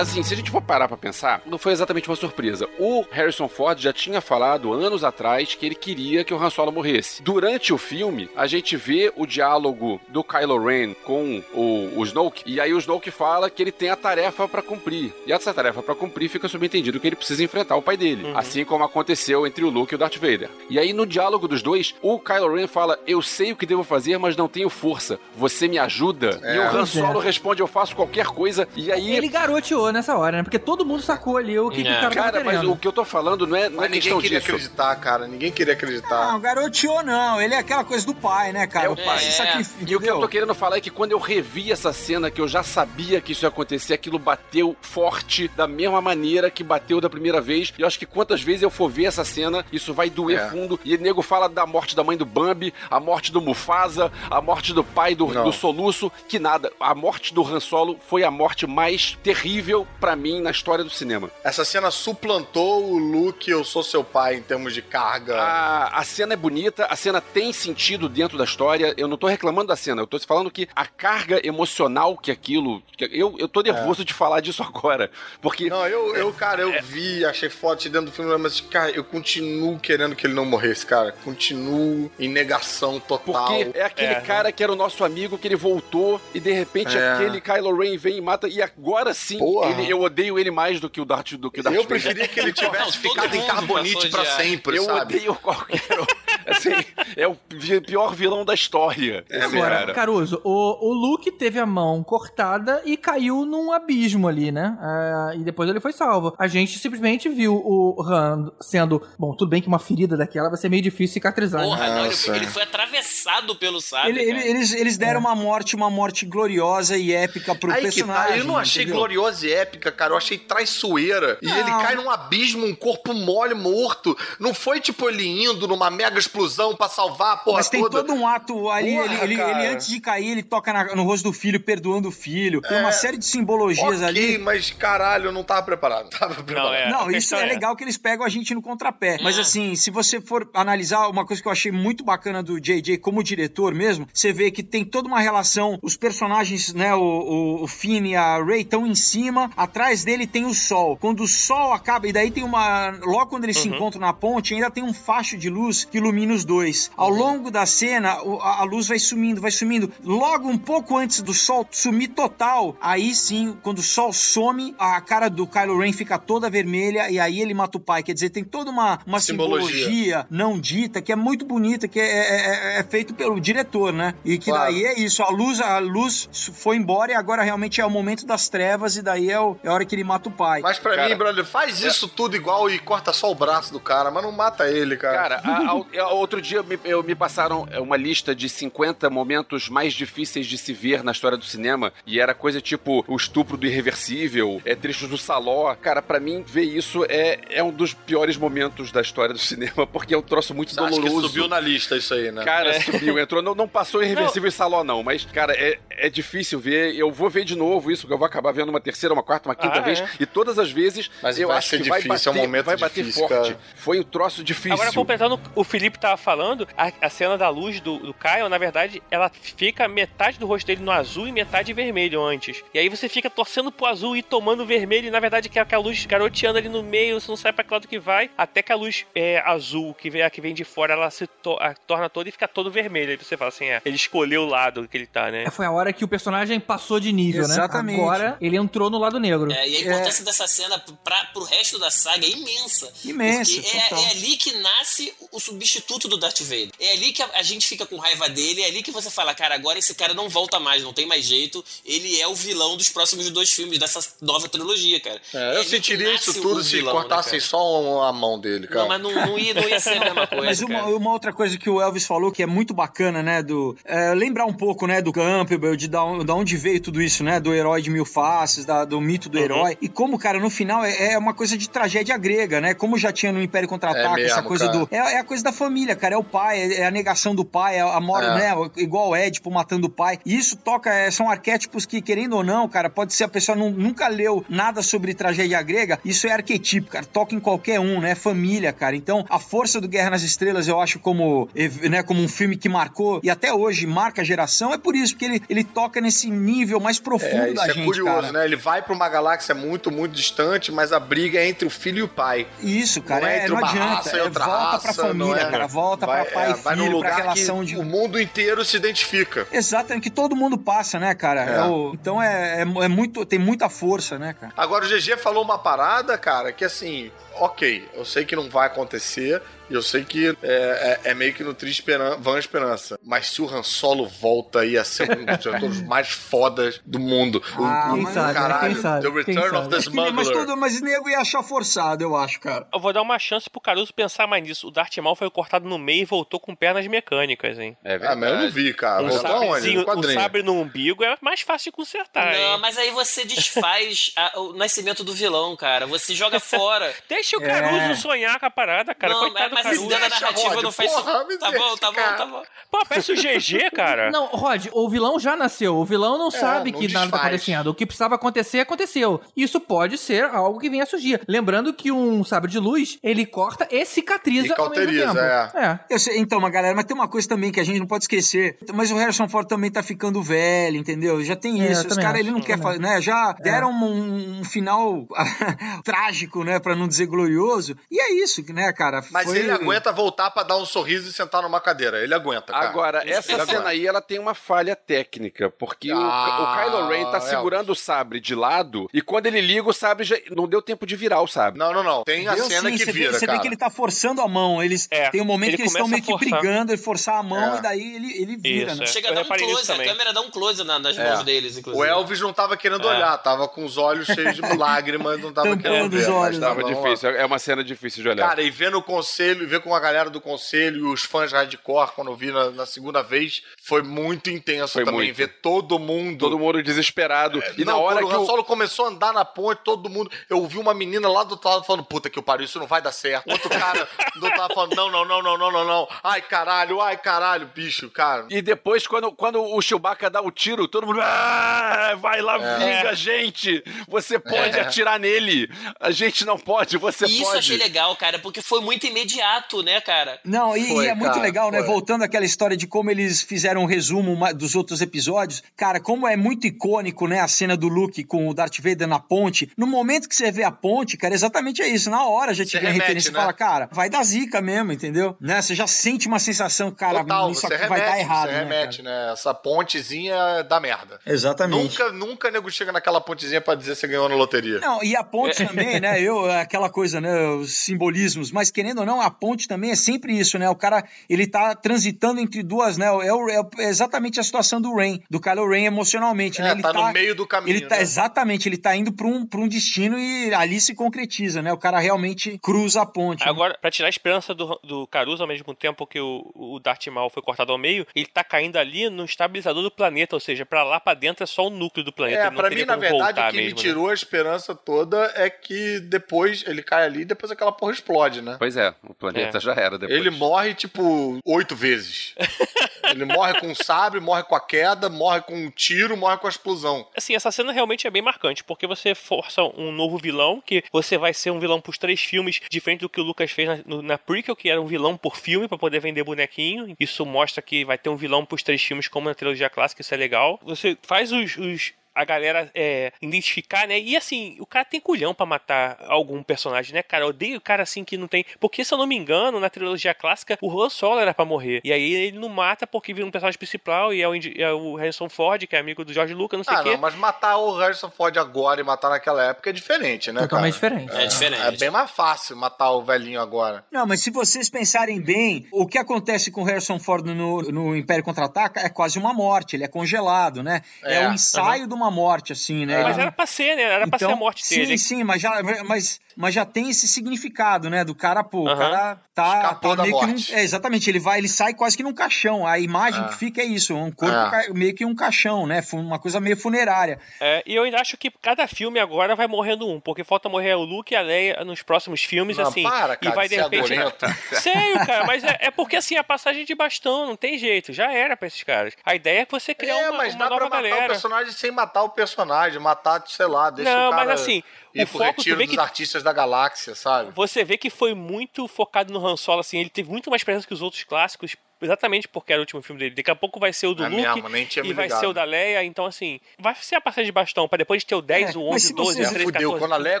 Assim, se a gente for parar pra pensar, não foi exatamente uma surpresa. O Harrison Ford já tinha falado anos atrás que ele queria que o Han Solo morresse. Durante o filme, a gente vê o diálogo do Kylo Ren com o, o Snoke, e aí o Snoke fala que ele tem a tarefa pra cumprir. E essa tarefa pra cumprir fica subentendido que ele precisa enfrentar o pai dele, assim como aconteceu entre o Luke e o Darth Vader. E aí no diálogo dos dois, o Kylo Ren fala: "Eu sei o que devo fazer, mas não tenho força. Você me ajuda?" E o Han é. Solo responde: "Eu faço qualquer coisa". E aí Ele garoteou nessa hora, né? Porque todo mundo sacou ali o que, que o É. cara, Cara, mas o que eu tô falando não é, não é Mas ninguém questão queria disso. acreditar, cara. Ninguém queria acreditar. Não, garoteou não. Ele é aquela coisa do pai, né, cara? É o pai. É. E o que eu tô querendo falar é que quando eu revi essa cena, que eu já sabia que isso ia acontecer, aquilo bateu forte da mesma maneira que bateu da primeira vez. E eu acho que quantas vezes eu for ver essa cena, isso vai doer É. fundo. E o nego fala da morte da mãe do Bambi, a morte do Mufasa, a morte do pai do, do Soluço, que nada. A morte do Han Solo foi a morte mais terrível pra mim na história do cinema. Essa cena suplantou o Luke, eu sou seu pai, em termos de carga. A, a cena é bonita, a cena tem sentido dentro da história. Eu não tô reclamando da cena, eu tô falando que a carga emocional que aquilo. que- eu, eu tô nervoso de falar disso agora. Porque. Não, eu, eu, cara, eu vi, achei forte dentro do filme, mas, cara, eu continuo querendo que ele não morresse, cara. Continuo em negação total. Porque é aquele É. cara que era o nosso amigo que ele voltou e de repente É. aquele Kylo Ren vem e mata e agora sim Porra. Ele- eu odeio ele mais do que o Darth do que o Darth Eu Vader. preferia que ele tivesse ficado em carbonite pra sempre, Eu sabe? odeio qualquer um. assim, é o pior vilão da história. É Agora, cara. Caruso, o, o Luke teve a mão cortada e caiu num abismo ali, né? Ah, e depois ele foi salvo. A gente simplesmente viu o Han sendo. Bom, tudo bem que uma ferida daquela vai ser meio difícil cicatrizar. né? Porra, não, ele, Nossa. ele foi atravessado pelo sábio. Ele- ele- eles, eles deram uma morte, uma morte gloriosa e épica pro Aí que tá, personagem. eu não achei entendeu? gloriosa e épica, cara. Eu achei traiçoeira. E Não. ele cai num abismo, um corpo mole, morto. Não foi tipo ele indo numa mega explosão pra salvar a porra Mas tem toda. todo um ato ali, Porra, ele, ele- ele, antes de cair, ele toca na- no rosto do filho, perdoando o filho. Tem uma série de simbologias Ok, ali. mas caralho, eu não tava preparado. Não tava preparado. é. Não, isso é é- legal que eles pegam a gente no contrapé. Mas É. assim, se você for analisar uma coisa que eu achei muito bacana do JJ como diretor mesmo, você vê que tem toda uma relação, os personagens, né, o, o, o Finn e a Rey estão em cima, atrás dele tem o sol. Quando o sol acaba, e daí tem uma. Logo quando eles se encontram na ponte, ainda tem um facho de luz que ilumina os dois. Ao longo da cena, a luz vai sumindo, vai sumindo. Logo, um pouco antes do sol sumir total, aí sim, quando o sol some, a cara do Kylo Ren fica toda vermelha e aí ele mata o pai. Quer dizer, tem toda uma, uma Simbologia. simbologia. não dita que é muito bonita, que é, é- é- é feito pelo diretor, né? E que Claro. daí é isso, a luz, a luz foi embora e agora realmente é o momento das trevas e daí é, o- é a hora que ele mata o pai. Mas pra Cara, mim, brother, faz isso tudo igual e corta só o braço do cara, mas não mata ele, cara. Cara, a- a- outro dia me, eu- me passaram é, uma lista de 50 momentos mais difíceis de se ver na história do cinema. E era coisa tipo o estupro do irreversível, é trechos do Saló. Cara, pra mim, ver isso é, é um dos piores momentos da história do cinema, porque é um troço muito Você doloroso. subiu na lista isso aí, né? Cara, subiu, entrou. Não, não passou irreversível e saló, não. Mas, cara, é, é difícil ver. Eu vou ver de novo isso, que eu vou acabar vendo uma terceira, uma quarta, uma quinta Ah, vez. é? E todas as vezes Mas eu vai acho ser que vai difícil, bater, é um momento vai bater difícil, forte. cara. Foi um troço difícil. Agora, completando, o Felipe tava falando, a, a cena da luz do, do Kyle, na verdade, ela fica metade do rosto dele no azul e metade vermelho antes. E aí você fica torcendo pro azul e tomando vermelho, e na verdade que é aquela luz garoteando ali no meio, você não sabe pra que lado que vai, até que a luz é, azul, que vem, a que vem de fora, ela se to- a- torna toda e fica todo vermelho. Aí você fala assim, é, ele escolheu o lado que ele tá, né? É, Foi a hora que o personagem passou de nível, Exatamente. né? Agora ele entrou no lado negro. É, e a importância dessa cena pra, pro resto da saga é imensa. Imensa, Porque é, é ali que nasce o substituto do Darth Vader. É ali que a, a gente fica com raiva dele, é ali que você fala, cara, agora esse cara não volta mais, não tem mais jeito. Ele é o vilão dos próximos dois filmes, dessa nova trilogia, cara. É, É eu que sentiria isso tudo se vilão, né, cortassem cara? só a mão dele, cara. Não, mas não, não, ia, não ia ser a mesma coisa. Mas uma, cara. uma outra coisa que o Elvis falou que é muito bacana, né? Do é, lembrar um pouco, né, do Campbell, de da onde veio tudo isso, né? Do herói de mil faces, da- do mito Uhum. do herói. E como, cara, no final é, é uma coisa de tragédia grega, né? Como já tinha no Império Contra-Ataque, É essa coisa cara. do. É, é a coisa da família, cara. É o pai pai, é a negação do pai, é a morte, É. né? Igual o Édipo matando o pai. E isso toca, é, são arquétipos que, querendo ou não, cara, pode ser a pessoa não, nunca leu nada sobre tragédia grega, isso é arquetipo, cara, toca em qualquer um, né? Família, cara. Então, a força do Guerra nas Estrelas, eu acho como, né, como um filme que marcou e até hoje marca a geração, é por isso, porque ele, ele toca nesse nível mais profundo É, da é gente, curioso, cara. né? Ele vai pra uma galáxia muito, muito distante, mas a briga é entre o filho e o pai. Isso, cara, não é é, entre não uma adianta. raça e É, outra volta raça. pra família, é, cara. Volta vai, pra pai é, e vai filho, lugar pra relação que de. o mundo inteiro se identifica. Exatamente, que todo mundo passa, né, cara? É. É o- Então é, é, é muito. Tem muita força, né, cara? Agora o GG falou uma parada, cara, que assim, ok, eu sei que não vai acontecer, e eu sei que é, é- é meio que nutrir esperan vã esperança. Mas se o Han Solo volta aí a ser um dos atores mais fodas do mundo. Ah, o, quem sabe, né? caralho, Quem sabe, The quem Return of sabe. the Acho que- mas, Smuggler. todo, mas nego ia achar forçado, eu acho, cara. Eu vou dar uma chance pro Caruso pensar mais nisso. O Darth Maul foi cortado no meio e voltou com pernas mecânicas, hein? É Ah, mas eu não vi, cara. Um No um sabre no umbigo é mais fácil de consertar, Não, hein? mas aí você desfaz a- o nascimento do vilão, cara. Você joga fora. Deixa o É. Caruso sonhar com a parada, cara. não, Coitado mas Caruso. dentro da Deixa, narrativa Rod, não faz porra, me Tá bom, deixa, tá bom, cara. tá bom. Pô, parece o GG, cara. Não, Rod, o vilão já nasceu. O vilão não sabe É, não que nada tá desfaz. acontecendo. O que precisava acontecer, aconteceu. Isso pode ser algo que venha a surgir. Lembrando que um sabre de luz, ele corta e cicatriza E ao mesmo cauteriza, tempo. é. Eu sei, então, mas galera, mas tem uma coisa também que a gente não pode esquecer. Mas o Harrison Ford também tá ficando velho, entendeu? Já tem É, isso. Os caras, ele não quer também. fazer, né? Já deram um, um final trágico, né? Pra não dizer glorioso. E é isso, né, cara? Mas Foi- ele aguenta voltar pra dar um sorriso e sentar numa cadeira. Ele aguenta, cara. Agora, essa Ele cena aguenta. aí, ela tem uma falha técnica, porque o- Ah, o, Kylo Ren tá é. segurando o sabre de lado, e quando ele liga o sabre, já não deu tempo de virar o sabre. Não, não, não. Tem a Deu cena sim, que você vira, vê, você vê que ele tá forçando a mão. Eles É, tem um momento ele que eles estão meio que brigando, ele forçar a mão É. e daí ele, ele vira, Isso, né? é. Chega a dar um close, a câmera dá um close na- nas É. mãos deles, inclusive. O Elvis não tava querendo É. olhar, tava com os olhos cheios de lágrimas, não tava Tampando querendo os ver. mas olhos. tava Tava lá. Difícil, é uma cena difícil de olhar. Cara, e ver no conselho, e ver com a galera do conselho e os fãs hardcore, quando eu vi na, na segunda vez, foi muito intenso Foi também. muito. Ver todo mundo. Todo mundo desesperado. e não, na hora que o Han. Solo começou a andar na ponte, todo mundo. Eu ouvi uma menina lá do outro lado falando: puta que eu pariu, isso não vai dar certo. Outro cara do outro lado falando: não, não, não, não, não, não, não. Ai, caralho, ai, caralho, bicho, cara. E depois, quando, quando o Chewbacca dá o tiro, todo mundo. Ah, vai lá, vinga, gente! Você pode É. atirar nele! A gente não pode, você E isso pode. achei legal, cara, porque foi muito imediato, né, cara? Não, e, Foi, e é muito cara, legal, né? foi. Voltando àquela história de como eles fizeram um resumo dos outros episódios. Cara, como é muito icônico, né? A cena do Luke com o Darth Vader na ponte. No momento que você vê a ponte, cara, exatamente é isso. Na hora já te Você vem a remete, referência e né? fala, cara, vai dar zica mesmo, entendeu? Né? Você já sente uma sensação, cara, Total, isso você aqui vai dar remete, errado. você né, remete, né? Essa pontezinha dá merda. Exatamente. Nunca, nunca nego chega naquela pontezinha pra dizer se você ganhou na loteria. Não, e a ponte É. também, né? Eu, aquela coisa, né? Os simbolismos, mas querendo ou não, a ponte também é sempre isso, né? O cara, ele tá transitando entre duas, né? É, o- é é exatamente a situação do Rain, do Kylo Ren emocionalmente, né? É, Ele tá no meio do caminho, Ele tá, né? exatamente, ele tá indo pra um, pra um destino e ali se concretiza, né? O cara realmente cruza a ponte. né? Agora, pra tirar a esperança do, do Caruso, ao mesmo tempo que o, o Darth Maul foi cortado ao meio, ele tá caindo ali no estabilizador do planeta, ou seja, pra lá pra dentro é só o núcleo do planeta. É, pra mim, na verdade, o que me mesmo, né? tirou a esperança toda é que depois ele cai ali e depois aquela porra explode, né? Pois é, o planeta É. já era depois. Ele morre, tipo, oito vezes. ele morre com um sabre, morre com a queda, morre com um tiro, morre com a explosão. Assim, essa cena realmente é bem marcante, porque você força um novo vilão, que você vai ser um vilão pros três filmes, diferente do que o Lucas fez na, no- na prequel, que era um vilão por filme pra poder vender bonequinho. Isso mostra que vai ter um vilão pros três filmes, como na trilogia clássica, isso é legal. Você faz os- os a galera é, identificar, né? E assim, o cara tem culhão pra matar algum personagem, né, cara? Eu odeio o cara assim que não tem. Porque, se eu não me engano, na trilogia clássica, o Han Solo era pra morrer. E aí ele não mata porque vira um personagem principal e é o, Indi- é o Harrison Ford, que é amigo do George Lucas, não sei o Ah, quê. não, mas matar o Harrison Ford agora e matar naquela época é diferente, né, Totalmente cara? diferente. É diferente. É bem mais fácil matar o velhinho agora. Não, mas se vocês pensarem bem, o que acontece com o Harrison Ford no, no Império Contra-Ataca é quase uma morte, ele é congelado, né? É, É, o ensaio de uma uma morte, assim, né? Mas Ele era pra ser, né? Era pra ser a morte sim, dele. Sim, mas já, mas, mas já tem esse significado, né? Do cara, pô, o cara tá, Escapou tá meio que morte. num, é, exatamente, ele vai, ele sai quase que num caixão. A imagem É. que fica é isso, um corpo É. ca- meio que um caixão, né? Uma coisa meio funerária. É, e eu ainda acho que cada filme agora vai morrendo um, porque falta morrer o Luke e a Leia nos próximos filmes, Não, assim. para, e cara, vai de de ser repente. Sério, cara, mas é, é porque assim, a passagem de bastão, não tem jeito, já era pra esses caras. A ideia é você criar É, uma, mas uma dá pra nova matar o galera. personagem sem matar o personagem, matar, sei lá, deixa Não, o cara mas assim, o foco, retiro dos que- artistas da galáxia, sabe? Você vê que foi muito focado no Han Solo, assim, ele teve muito mais presença que os outros clássicos, exatamente porque era o último filme dele. Daqui a pouco vai ser o do É Luke mesmo, nem tinha e vai ser o da Leia, então assim, vai ser a passagem de bastão, pra depois ter o 10, É, o mas 11, se o 12, vocês- o 13, Fudeu, 14. quando a Leia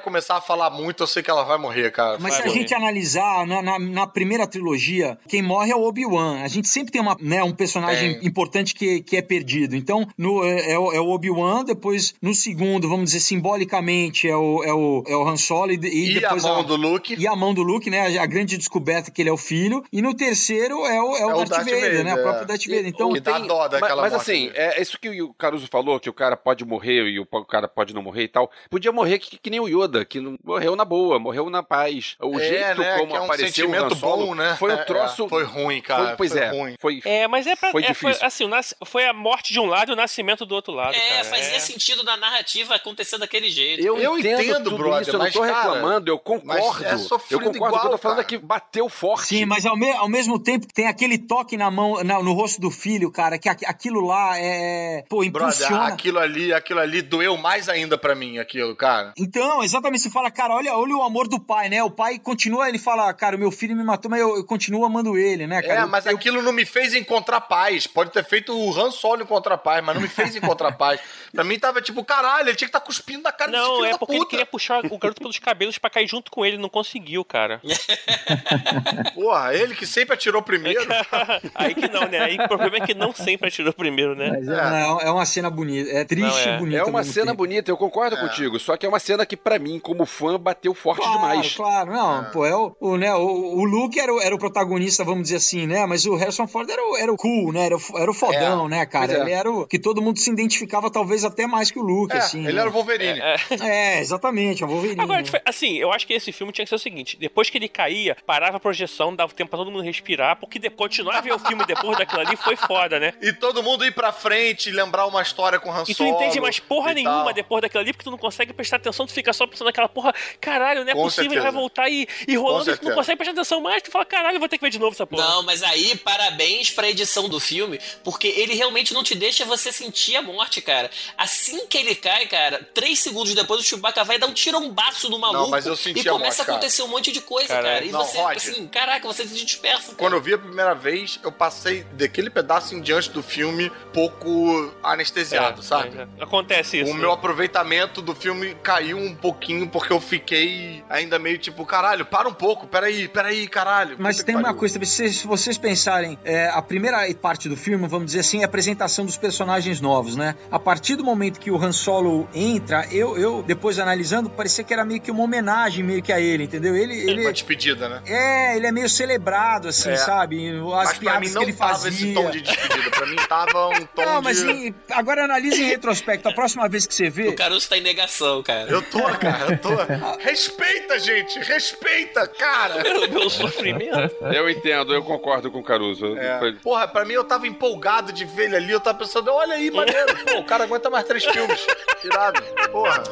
começar a falar muito, eu sei que ela vai morrer, cara. Mas Vai se a morrer. gente analisar, na, na, na primeira trilogia, quem morre é o Obi-Wan. A gente sempre tem uma, né, um personagem Tem. importante que, que é perdido. Então, no, é, é o é o Obi-Wan, depois, no segundo, vamos dizer, simbolicamente, é o, é o, é o Han Solo e, e E a depois mão do Luke. E a mão do Luke, né? A, a grande descoberta que ele é o filho. E no terceiro é o, é o, Darth, Vader, né? O próprio Darth Vader. Então, que dá dó daquela mas, mas assim, dele. é isso que o Caruso falou, que o cara pode morrer e o cara pode não morrer e tal. Podia morrer que, que nem o Yoda, que não- morreu na boa, morreu na paz. O É, jeito né, como é um apareceu o Han Solo bom, né? foi É, um troço... é, foi ruim, cara, Foi, pois foi é, ruim. foi... É, mas é pra. Foi é, foi, difícil. assim, o nas- foi a morte de um lado e o nascimento do outro lado. É, cara. fazia é. sentido na narrativa acontecer daquele jeito. Eu, Eu entendo, entendo, tudo brother, isso, eu não tô cara, reclamando, eu concordo. é eu concordo, eu tô falando é que bateu forte. Sim, mas ao, me- ao mesmo tempo tem aquele toque na mão, na- no rosto do filho, cara, que aqu- aquilo lá é. Pô, Brother, impulsiona. aquilo ali, aquilo ali doeu mais ainda pra mim, aquilo, cara. Então, exatamente, você fala, cara, olha, olha o amor do pai, né? O pai continua, ele fala, cara, o meu filho me matou, mas eu, eu continuo amando ele, né, cara? É, Eu- mas eu- aquilo não me fez encontrar paz. Pode ter feito o Han Solo encontrar paz, mas não me fez encontrar paz. Pra mim tava tipo, caralho, ele tinha que estar cuspindo na cara desse Não, filho é da porque ele queria puxar o garoto pelos cabelos pra cair junto com ele, não conseguiu, cara. Porra, ele que sempre atirou primeiro. Aí que não, né? Aí o problema é que não sempre atirou primeiro, né? Mas é, não, é uma cena bonita, é triste Não, é. e bonita. É uma cena tempo. bonita, eu concordo contigo. Só que é uma cena que, pra mim, como fã, bateu forte Claro, demais. claro, não, pô, é o, o, né, o, o Luke era o, era o protagonista, vamos dizer assim, né, mas o Harrison Ford era o, era o cool, né, era o, era o fodão, É, né, cara, é. ele era o que todo mundo se identificava talvez até mais que o Luke, É, assim. ele né? era o Wolverine. É, exatamente, é o Wolverine. Agora, né? assim, eu acho que esse filme tinha que ser o seguinte: depois que ele caía, parava a projeção, dava tempo pra todo mundo respirar, porque de, continuar a ver o filme depois daquilo ali foi foda, né? E todo mundo ir pra frente e lembrar uma história com Han E tu Solo. não entende mais porra nenhuma tal. depois daquilo ali, porque tu não consegue prestar atenção, tu fica só pensando naquela porra, caralho, não é Com possível, ele vai certeza. voltar e, e rolando, e tu não certeza. consegue prestar atenção mais, tu fala, caralho, eu vou ter que ver de novo essa porra. Não, mas aí, parabéns pra edição do filme, porque ele realmente não te deixa você sentir a morte, cara. Assim que ele cai, cara, três segundos depois o Chewbacca vai dar um tirombaço no maluco mas eu senti e a começa morte, a acontecer um monte de coisa, Cara, cara. E não, você, Rod. assim, caraca, você se dispersa. cara. Quando eu vi a primeira vez, eu passei daquele pedaço em diante do filme pouco anestesiado, É, sabe? é, é. Acontece isso. O meu aproveitamento do filme caiu um pouquinho porque eu fiquei ainda meio tipo, caralho, para um pouco, peraí, peraí, caralho. Mas tem uma coisa, se, se vocês pensarem, é, a primeira parte do filme, vamos dizer assim, é a apresentação dos personagens novos, né? A partir do momento que o Han Solo entra, eu, eu depois analisando, parecia que era meio que uma homenagem meio que a ele, entendeu? Ele, ele Uma despedida, né? é, ele é meio celebrado, assim, É. sabe? As Mas pra piadas mim que não ele tava fazia. esse tom de despedida. Pra mim tava um tom Não, de... mas em- agora analise em retrospecto. A próxima vez que você vê. O Caruso tá em negação, cara. Eu tô, cara, eu tô. Respeita, gente! Respeita, cara! Meu, meu sofrimento. Eu entendo, eu concordo com o Caruso. É. Foi- Porra, pra mim eu tava empolgado de ver ele ali, eu tava pensando, olha aí, maneiro, pô, o cara aguenta mais três filmes. Irado. Porra.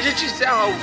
A gente encerra o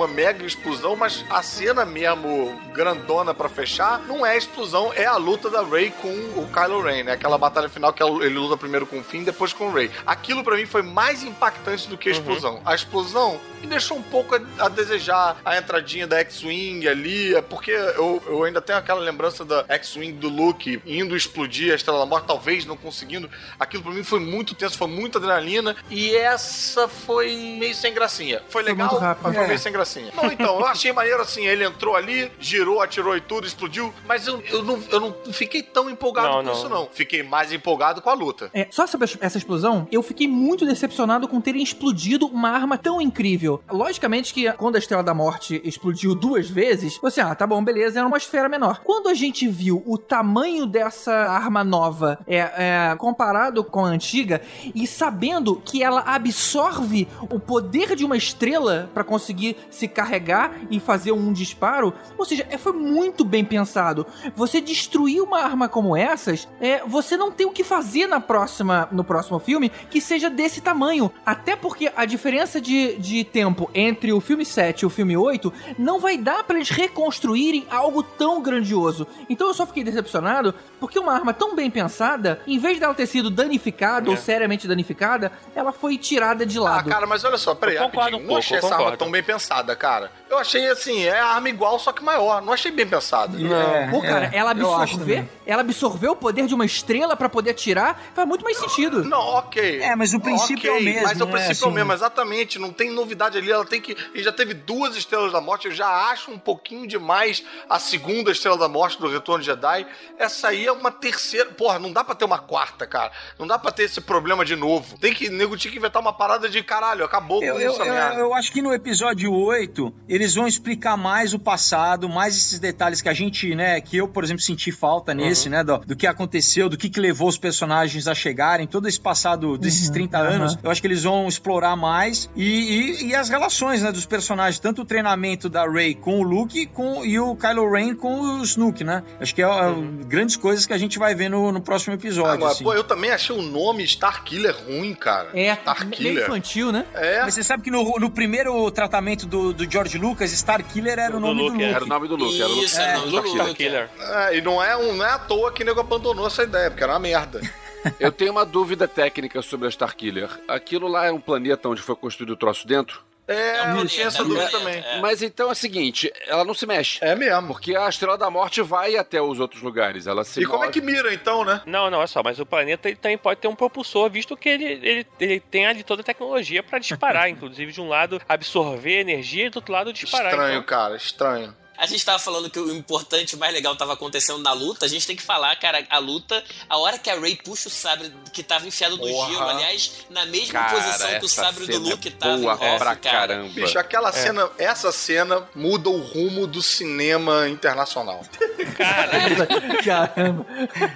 uma mega explosão, mas a cena mesmo grandona pra fechar não é a explosão, é a luta da Rey com o Kylo Ren, né? Aquela batalha final que ele luta primeiro com o Finn, depois com o Rey. Aquilo pra mim foi mais impactante do que a explosão. A explosão me deixou um pouco a, a desejar a entradinha da X-Wing ali, é porque eu, eu ainda tenho aquela lembrança da X-Wing do Luke indo explodir a Estrela da Morte, talvez não conseguindo. Aquilo pra mim foi muito tenso, foi muita adrenalina, e essa foi meio sem gracinha. Foi Foi legal, muito rápido. mas foi É. meio sem gracinha. Não, então, eu achei maneiro assim, ele entrou ali, girou, atirou e tudo, explodiu, mas eu, eu, não, eu não fiquei tão empolgado Não, com não. isso, não. Fiquei mais empolgado com a luta. É, só sobre essa explosão, eu fiquei muito decepcionado com terem explodido uma arma tão incrível. Logicamente que quando a Estrela da Morte explodiu duas vezes, você, ah, tá bom, beleza, era uma esfera menor. Quando a gente viu o tamanho dessa arma nova é, é, comparado com a antiga e sabendo que ela absorve o poder de uma estrela pra conseguir se carregar e fazer um disparo, ou seja, é, foi muito bem pensado. Você destruir uma arma como essas, é, você não tem o que fazer na próxima, no próximo filme que seja desse tamanho. Até porque a diferença de, de tempo entre o filme 7 e o filme 8 não vai dar pra eles reconstruírem algo tão grandioso. Então eu só fiquei decepcionado porque uma arma tão bem pensada, em vez dela ter sido danificada ou seriamente danificada, ela foi tirada de Ah, lado. cara, mas olha só, peraí, Eu concordo um não pouco, achei eu essa arma tão bem pensada, cara. Eu achei assim, é a arma igual, só que maior. Não achei bem pensada. É, Pô, cara, é, ela absorver, ela absorveu o poder de uma estrela pra poder atirar, faz muito mais sentido. Não, ok. É, mas o princípio Ok, é o mesmo, Mas o né, princípio é o assim. mesmo, exatamente. Não tem novidade ali. Ela tem que. E já teve duas estrelas da morte. Eu já acho um pouquinho demais a segunda estrela da morte do Retorno de Jedi. Essa aí é uma terceira. Porra, não dá pra ter uma quarta, cara. Não dá pra ter esse problema de novo. Tem que. Nego tinha que inventar uma parada de caralho. Acabou Eu, com eu, isso, eu, eu acho que no episódio 8 eles vão explicar mais o passado, mais esses detalhes que a gente, né, que eu, por exemplo, senti falta nesse, Uhum. né, do, do que aconteceu, do que, que levou os personagens a chegarem, todo esse passado desses Uhum, 30 aham. anos, eu acho que eles vão explorar mais e, e, e as relações, né, dos personagens, tanto o treinamento da Rey com o Luke com, e o Kylo Ren com o Snoke, né? Acho que é, é grandes coisas que a gente vai ver no, no próximo episódio. Agora, assim. pô, eu também achei o nome Starkiller ruim, cara. É, Starkiller. meio infantil, né? É. Mas você sabe que no, no primeiro tratamento do, do George Lucas, Starkiller era o Do nome Luke, do é. Luke. Era o nome do Luke. Era o. Isso, era o nome do. Luke. É, e não é, um, não é à toa que o nego abandonou essa ideia, porque era uma merda. Eu tenho uma dúvida técnica sobre a Starkiller. Aquilo lá é um planeta onde foi construído o troço dentro? É, um eu tinha essa planeta, dúvida é, também. é. Mas então é o seguinte, ela não se mexe. É mesmo. Porque a Estrela da Morte vai até os outros lugares. Ela se E como é move. que mira então, né? Não, não, é só, mas o planeta ele também pode ter um propulsor, visto que ele, ele, ele tem ali toda a tecnologia pra disparar, inclusive de um lado absorver energia e do outro lado disparar. Estranho, então. cara, estranho. A gente tava falando que o importante, o mais legal tava acontecendo na luta. A gente tem que falar, cara, a luta, a hora que a Ray puxa o sabre que tava enfiado no Porra. gelo, aliás, na mesma Cara, posição que o sabre do cena Luke é tava boa em off, pra cara. caramba. Bicho, aquela cena, essa cena muda o rumo do cinema internacional. Caramba.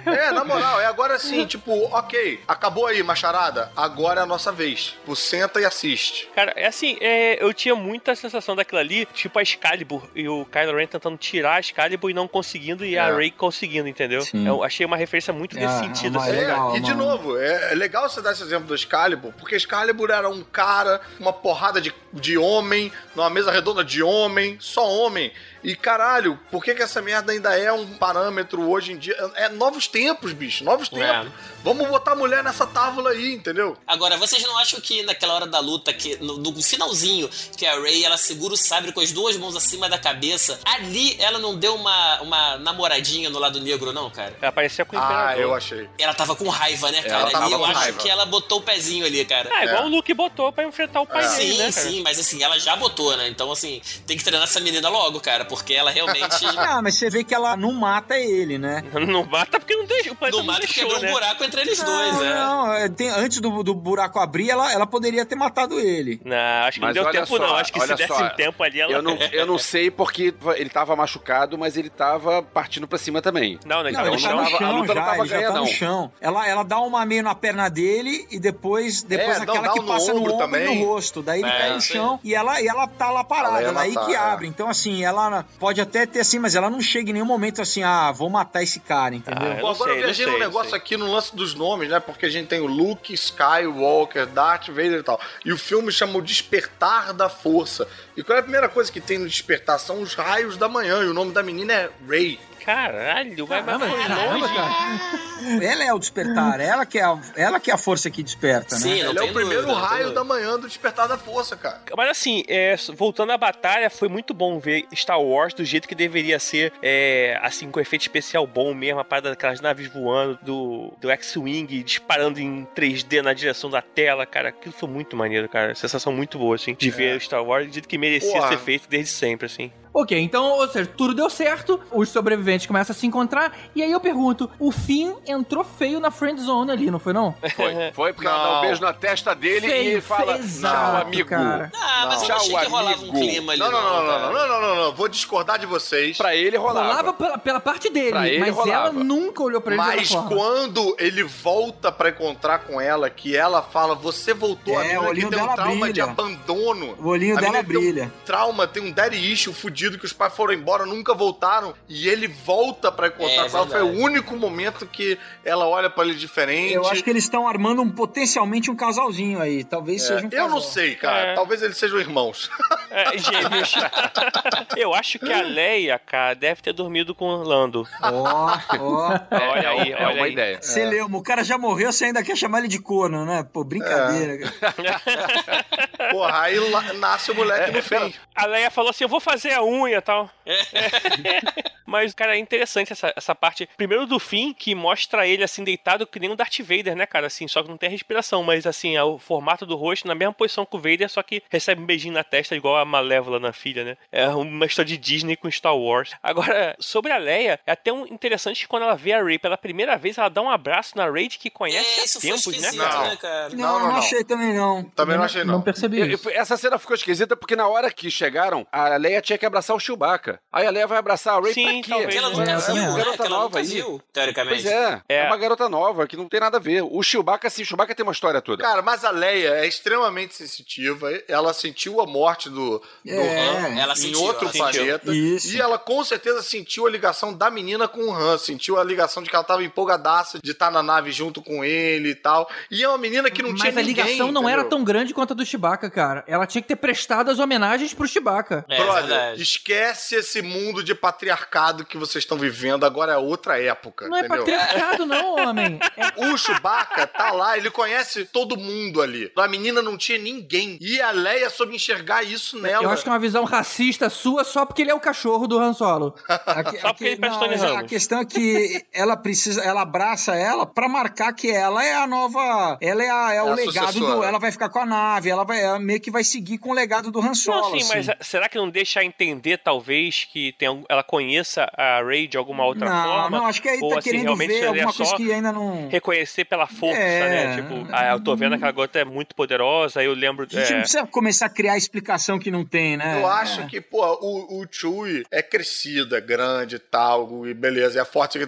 É, na moral, é agora assim, tipo, ok, acabou aí, macharada, agora é a nossa vez. Tu senta e assiste. Cara, é assim, é, eu tinha muita sensação daquilo ali, tipo a Excalibur e o Kylo Ren tentando tirar a Excalibur e não conseguindo, e a É. Rey conseguindo, entendeu? Sim. Eu achei uma referência muito nesse Ah, sentido. assim. É, legal, e de mano. novo, é, é legal você dar esse exemplo do Excalibur, porque Excalibur era um cara, uma porrada de, de homem, numa mesa redonda de homem, só homem. E caralho, por que, que essa merda ainda é um parâmetro hoje em dia? É novos tempos, bicho, novos É. tempos. Vamos botar a mulher nessa tábua aí, entendeu? Agora, vocês não acham que naquela hora da luta, que no, no finalzinho, que a Ray ela segura o sabre com as duas mãos acima da cabeça, ali ela não deu uma, uma namoradinha no lado negro, não, cara? Ela parecia com o Ah, Imperador. eu achei. Ela tava com raiva, né, cara? Ela tava Ali eu acho raiva. que ela botou o pezinho ali, cara. Ah, igual É. o Luke botou pra enfrentar o pai dele, Sim, né, sim, mas assim, ela já botou, né? Então, assim, tem que treinar essa menina logo, cara, porque ela realmente. Ah, mas você vê que ela não mata ele, né? Não mata porque não deixa, o planeta no não mato deixou, quebrou né? um buraco entre eles dois, não, né? não, é, tem- antes do, do buraco abrir, ela, ela poderia ter matado ele. Não, acho que Mas não deu tempo só, não. Acho que se desse só, um tempo ali, ela... Eu não, eu não sei porque ele tava machucado, mas ele tava partindo pra cima também. Não, né? Não, Então, ele não tá no tava- a chão luta não já, tava ele já ganha, tá no não. chão. Ela, ela dá uma meio na perna dele e depois, depois É, aquela dá que no passa no ombro ombro e também. no rosto. Daí ele É, cai no chão e ela, e ela tá lá parada, Ela daí matar, que é. abre. Então, assim, ela pode até ter assim, mas ela não chega em nenhum momento assim, ah, vou matar esse cara, entendeu? Ah, Pô, não agora sei, eu não viajei num não negócio sei. aqui no lance dos nomes, né? Porque a gente tem o Luke, Skywalker, Darth Vader e tal. E o filme chama o Despertar da Força. E qual é a primeira coisa que tem no Despertar? São os raios da manhã. E o nome da menina é Rey. Caralho, vai mais Caramba, caramba, longe. cara. Ela é o despertar, ela que é a, ela que é a força que desperta, né? Sim, Ele é o primeiro dúvida, raio da manhã do despertar da força, cara. Mas assim, é, voltando à batalha, foi muito bom ver Star Wars do jeito que deveria ser, é, assim, com efeito especial bom mesmo, a parada daquelas naves voando, do, do X-Wing disparando em 3D na direção da tela, cara. Aquilo foi muito maneiro, cara. Sensação muito boa, assim, de ver Star Wars do jeito que merecia Porra. ser feito desde sempre, assim. Ok, então, ou seja, tudo deu certo, os sobreviventes começam a se encontrar, e aí eu pergunto, o Finn entrou feio na friend zone ali, não foi não? Foi, foi porque ela dá Não. um beijo na testa dele Feio, e fala: Tchau, amigo. cara. Ah, mas eu Tchau, achei que rolava um amigo. clima ali. Não, não, não, não, não, não, não, não, não. Vou discordar de vocês. Pra ele rolava. Rolava pela, pela parte dele, Pra ele mas ela rolava. nunca olhou pra ele Mas quando ele volta pra encontrar com ela, que ela fala, você voltou, É, a o que tem um trauma de brilha. abandono. O olhinho A dela tem um brilha. trauma, tem um daddy issue fudido que os pais foram embora, nunca voltaram. E ele volta pra encontrar É, com ela. Foi o único momento que ela olha pra ele diferente. Eu acho que eles estão armando um, potencialmente um casalzinho aí. Talvez É, seja um eu casal. não sei, cara. É. Talvez eles sejam irmãos. É, gêmeos. Eu acho que a Leia, cara, deve ter dormido com o Lando. Ó, ó. Olha aí, é olha uma aí. ideia. Você leu, o cara já morreu, você ainda quer chamar ele de corno, né? Pô, brincadeira. cara. Porra, aí nasce o moleque no fim. A Leia falou assim: eu vou fazer a unha e tal. Mas, cara, é interessante essa, essa parte. Primeiro do fim, que mostra ele assim, deitado que nem um Darth Vader, né, cara? Assim, só que não tem respiração, mas assim, é o formato do rosto na mesma posição que o Vader, só que recebe um beijinho na testa, igual a Malévola na filha, né? É uma história de Disney com Star Wars. Agora, sobre a Leia, é até um interessante que quando ela vê a Rey pela primeira vez, ela dá um abraço na Rey que conhece É, há isso foi tempos, né, esquisito, cara? né, cara? Não, não, não, não. achei também não. Também não achei, não. Não percebi Eu- eu- isso. essa cena ficou esquisita porque na hora que chegaram, a Leia tinha que abraçar o Chewbacca. Aí a Leia vai abraçar a Ray Sim, pra quê? talvez, Porque ela É, nunca eu viu, também né? acho. Garota ela nova nunca aí. viu, teoricamente. Pois é, é, É. uma garota nova que não tem nada a ver. O Chewbacca, sim, o Chewbacca tem uma história toda. Cara, mas a Leia é extremamente sensitiva. Ela sentiu a morte do, do É, Han ela em sentiu, outro planeta. Isso. E ela com certeza sentiu a ligação da menina com o Han. Sentiu a ligação de que ela tava empolgadaça de estar na nave junto com ele e tal. E é uma menina que não tinha Mas a ninguém, ligação não entendeu? era tão grande quanto a do Chewbacca, cara. Ela tinha que ter prestado as homenagens pro Chewbacca. É, Brother, verdade. Esquece esse mundo de patriarcado que vocês estão vivendo. Agora é outra época, Não é entendeu? patriarcado, não, homem. É O Chewbacca tá lá, ele conhece todo mundo ali. A menina não tinha ninguém. E a Leia soube enxergar isso nela. Eu acho que é uma visão racista sua só porque ele é o cachorro do Han Solo. Aqui- Só porque ele Tony mas a questão é que ela precisa, ela abraça ela pra marcar que ela é a nova, ela é, a- é o a legado do, sucessora. ela vai ficar com a nave, ela vai ela meio que vai seguir com o legado do Han Solo. Não, sim, assim. mas será que não deixa entender, talvez, que tem, ela conheça a Rey de alguma outra não, forma? não, acho que aí Ou, tá assim, querendo realmente ver é alguma coisa que ainda não reconhecer pela força, É. né? Tipo, ah, eu tô vendo que aquela garota é muito poderosa, aí eu lembro... a gente não é, precisa começar a criar explicação que não tem, né? Eu acho que, pô, o, o Chewie é crescido, é grande e tal, e beleza, é forte. aqui.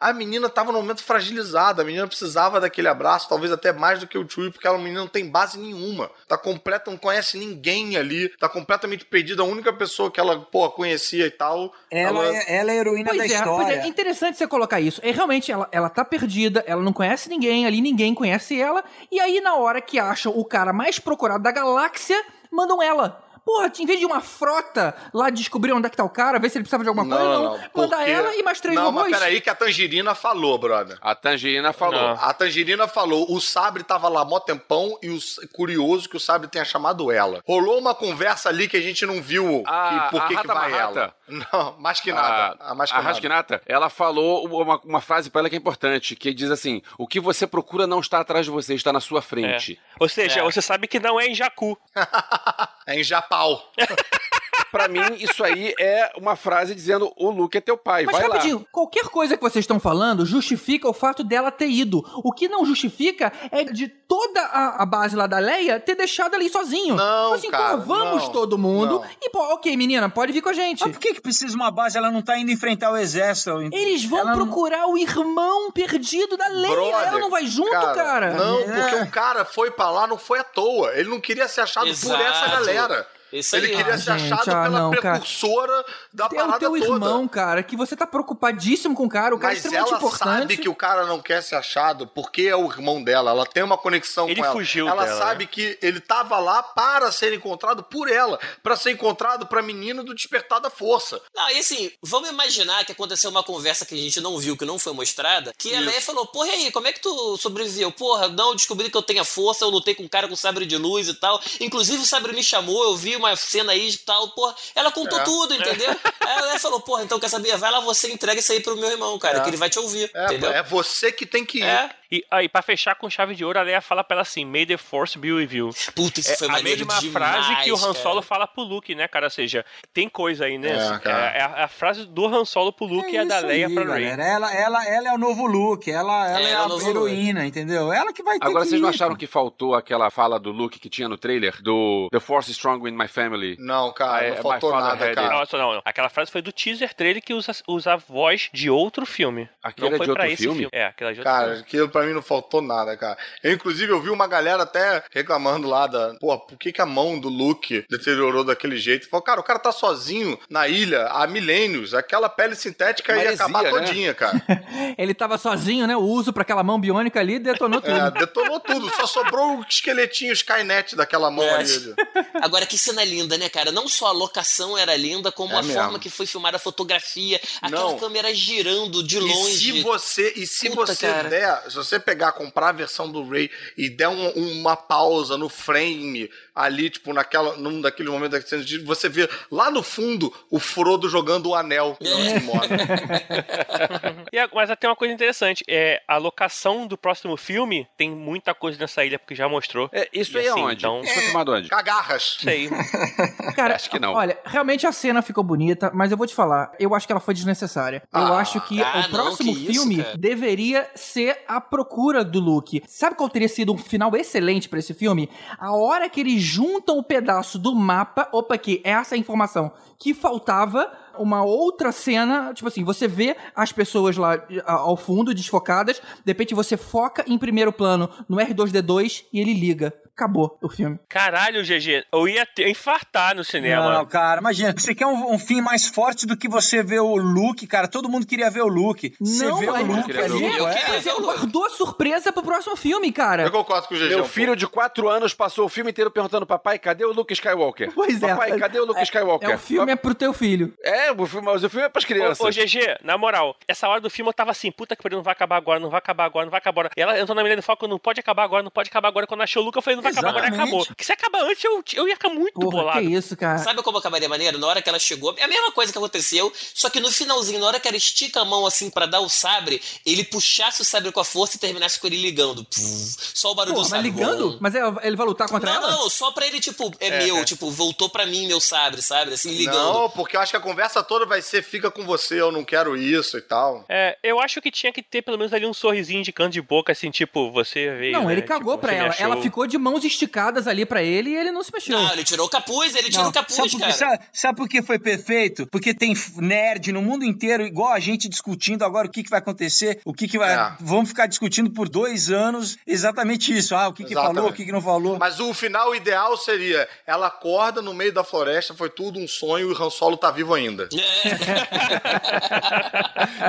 A menina tava num momento fragilizada, a menina precisava daquele abraço, talvez até mais do que o Chewie, porque ela menina não tem base nenhuma. Tá completa, não conhece ninguém ali, tá completamente perdida. A única pessoa que ela, pô, conhecia e tal. ela, é, ela é a heroína Pois da é, pois história. é, interessante você colocar isso. É realmente, ela, ela tá perdida, ela não conhece ninguém, ali ninguém conhece ela, e aí na hora que acham o cara mais procurado da galáxia, mandam ela. Porra, em vez de uma frota lá descobrir onde é que tá o cara, ver se ele precisava de alguma coisa, não. Manda porque- ela e mais três Não, robôs. mas peraí que a Tangerina falou, brother. A Tangerina falou. Não. A Tangerina falou, o Sabre tava lá mó tempão e o curioso que o Sabre tenha chamado ela. Rolou uma conversa ali que a gente não viu A- que, por a que, que Rata vai Marrata. ela. Não, mais que nada. A, A, mais que a nada. Ela falou uma, uma frase pra ela que é importante, que diz assim: o que você procura não está atrás de você, está na sua frente. Ou seja, É. você sabe que não é em Jakku. É em Japau. Pra mim, isso aí é uma frase dizendo: o Luke é teu pai, Mas vai lá. rapidinho, qualquer coisa que vocês estão falando justifica o fato dela ter ido. O que não justifica é de toda a, a base lá da Leia ter deixado ali sozinho. Não, assim, cara, pô, vamos não, todo mundo. não. E, pô, ok, menina, pode vir com a gente. Mas por que, que precisa de uma base? Ela não tá indo enfrentar o exército. Eles vão Ela não- procurar o irmão perdido da Leia. Brother, Ela não vai junto, cara. Não, É. porque o cara foi pra lá, não foi à toa. Ele não queria ser achado por Exato. essa galera. Isso Ele aí. queria Ah, ser gente, achado ah, pela não, cara. precursora da Tem o parada teu toda. irmão, cara, que você tá preocupadíssimo com o cara, o cara é Mas extremamente ela importante. sabe que o cara não quer ser achado porque é o irmão dela. Ela tem uma conexão Ele com ela. fugiu ela dela, sabe que ele tava lá para ser encontrado por ela, para ser encontrado pra menina do despertar da força. Não, e assim, vamos imaginar que aconteceu uma conversa que a gente não viu, que não foi mostrada, que a Isso. Leia falou, porra, e aí, como é que tu sobreviveu? Porra, não, eu descobri que eu tenho a força, eu lutei com um cara com sabre de luz e tal. Inclusive o sabre me chamou, eu vi uma cena aí e tal, porra. Ela contou É. tudo, entendeu? aí a Leia falou, porra, então quer saber? Vai lá você entrega isso aí pro meu irmão, cara, É. que ele vai te ouvir, É, entendeu? é você que tem que ir. É. E aí, pra fechar com chave de ouro, a Leia fala pra ela assim: May the Force be with you. Puta, isso É foi a mesma demais, frase que o Han cara. Solo fala pro Luke, né, cara? Ou seja, tem coisa aí, né? É, cara. É, é a, é a frase do Han Solo pro Luke e a da Leia aí, pra Rey. galera. Ela, ela, ela é o novo Luke, ela, ela É, é, é a heroína, entendeu? Ela que vai ter Agora, que vocês não acharam que faltou aquela fala do Luke que tinha no trailer? Do The Force is strong in my family? Não, cara, Ah, é- não é faltou nada, cara. Não, só- não, não. Aquela frase foi do teaser trailer que usa, usa a voz de outro filme. Aquele não é foi de pra outro esse filme? É, aquela de outro Cara, filme. aquilo pra mim não faltou nada, cara. Eu, inclusive, eu vi uma galera até reclamando lá da. Pô, por que, que a mão do Luke deteriorou daquele jeito? Falou, cara, o cara tá sozinho na ilha há milênios. Aquela pele sintética ia Maresia, acabar né? todinha, cara. Ele tava sozinho, né? O uso pra aquela mão biônica ali detonou tudo. É, detonou tudo. Só sobrou o esqueletinho Skynet daquela mão É. ali. Agora, que cena linda, né, cara? Não só a locação era linda, como É a mesmo. forma que foi filmada a fotografia, aquela Não. câmera girando de E longe. se você, e se Puta, você cara. der, você pegar, comprar a versão do Ray e der um- uma pausa no frame ali, tipo, naquela, num daquele momento da cena de você vê lá no fundo o Frodo jogando o anel É. E a- mas tem uma coisa interessante: é, a locação do próximo filme tem muita coisa nessa ilha, porque já mostrou. É, isso E aí é assim, onde? então- Isso foi filmado onde? Cagarras. Sei. Cara, Acho que não. Olha, realmente a cena ficou bonita, mas eu vou te falar, eu acho que ela foi desnecessária. eu Ah, acho que ah, o não, próximo que isso, filme cara. deveria ser a procura do Luke. Sabe qual teria sido um final excelente pra esse filme? A hora que eles juntam o pedaço do mapa, opa, aqui, essa é a informação que faltava. Uma outra cena, tipo assim, você vê as pessoas lá ao fundo, desfocadas, de repente você foca em primeiro plano no R2D2 e ele liga. Acabou o filme. Caralho, GG, eu ia ter, infartar no cinema. Não, cara, imagina, você quer um, um fim mais forte do que você ver o Luke, cara. Todo mundo queria ver o Luke. Você Não, vê o mas- Luke queria ver o Luke. É. Luke. Guardou a surpresa pro próximo filme, cara. Eu concordo com o GG. Meu um filho de 4 anos passou o filme inteiro perguntando: Papai, cadê o Luke Skywalker? Pois é. Papai, cadê o Luke Skywalker? É, o filme é pro teu filho. É, o filme, mas o filme é pras crianças. Ô, ô, GG, na moral, essa hora do filme eu tava assim, puta que pariu, não vai acabar agora, não vai acabar agora, não vai acabar agora. E ela entrou na Milena Foco, não pode acabar agora, não pode acabar agora. Quando achou o Luca, eu falei, não vai acabar agora, Exatamente. acabou. Que se acabar antes, eu, eu ia ficar muito Porra, bolado. que isso, cara. Sabe como acabaria maneiro? Na hora que ela chegou, é a mesma coisa que aconteceu, só que no finalzinho, na hora que ela estica a mão assim pra dar o sabre, ele puxasse o sabre com a força e terminasse com ele ligando. Puf, só o barulho Pô, do mas sabre. ligando? Bom. Mas é- ele vai lutar contra Não, ela? não, só pra ele, tipo, é, É, meu, é. tipo, voltou pra mim meu sabre, sabe? Assim, ligando. Não, porque eu acho que a conversa toda vai ser fica com você, eu não quero isso e tal. É, eu acho que tinha que ter pelo menos ali um sorrisinho de canto de boca, assim, tipo, você veio. Não, né? ele cagou tipo, pra ela. Ela ficou de mãos esticadas ali pra ele e ele não se mexeu. Não, ele tirou o capuz, ele tirou Não, o capuz, Sabe por, cara. sabe, sabe por que foi perfeito? Porque tem nerd no mundo inteiro, igual a gente discutindo agora o que, que vai acontecer, o que, que vai. É. Vamos ficar discutindo por dois anos exatamente isso. Ah, o que, que Exatamente. falou, o que, que não falou. Mas o final ideal seria: ela acorda no meio da floresta, foi tudo um sonho o Han Solo tá vivo ainda.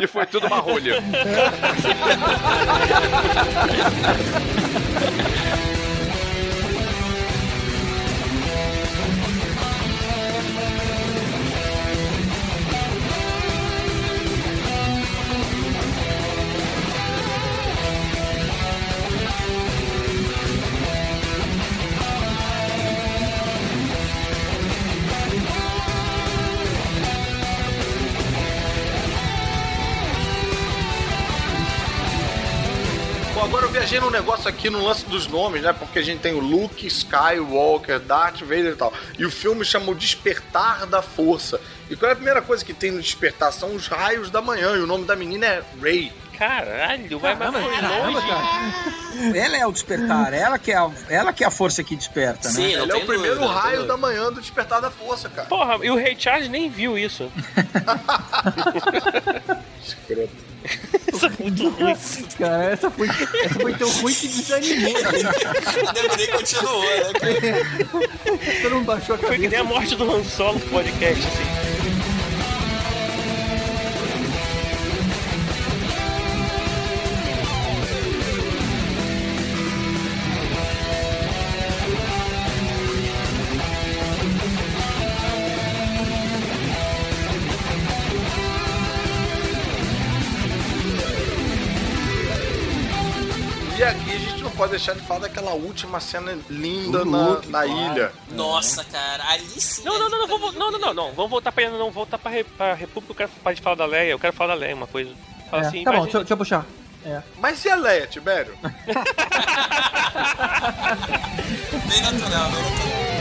E foi tudo uma rolha. negócio aqui no lance dos nomes, né? Porque a gente tem o Luke, Skywalker, Darth Vader e tal. E o filme chama o Despertar da Força. E qual é a primeira coisa que tem no Despertar? São os raios da manhã. E o nome da menina é Rey. Caralho, vai mais longe. cara. Ela é o despertar, ela que é a, ela que é a força que desperta, né? Sim, Ele é o primeiro dúvida, raio da manhã do Despertar da Força, cara. Porra, e o Ray Charles nem viu isso. Essa foi muito ruim. Cara, essa foi, essa foi tão ruim que desanimou. Nego nem continuou, né? Você não baixou a Foi que nem cabeça. a morte do Han Solo no podcast, assim. Daquela última cena linda na, na claro. ilha. Nossa, cara, ali sim. Não, não, não, não, vamos, não, não, não, não, vamos voltar pra não voltar pra, pra República, eu quero parar de falar da Leia, eu quero falar da Leia uma coisa. Fala É, assim, tá bom, mas- deixa, eu- deixa eu puxar. É. Mas e a Leia, Tibério? Bem natural, bem natural.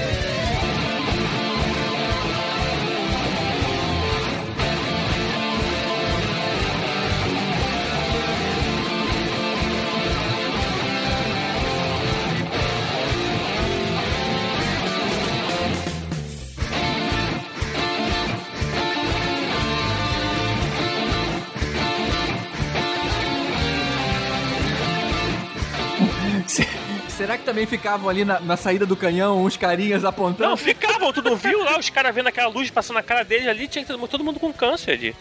Será que também ficavam ali na, na saída do canhão uns carinhas apontando? Não, ficavam, tu não viu lá, os caras vendo aquela luz passando na cara deles ali, tinha que ter todo mundo com câncer ali.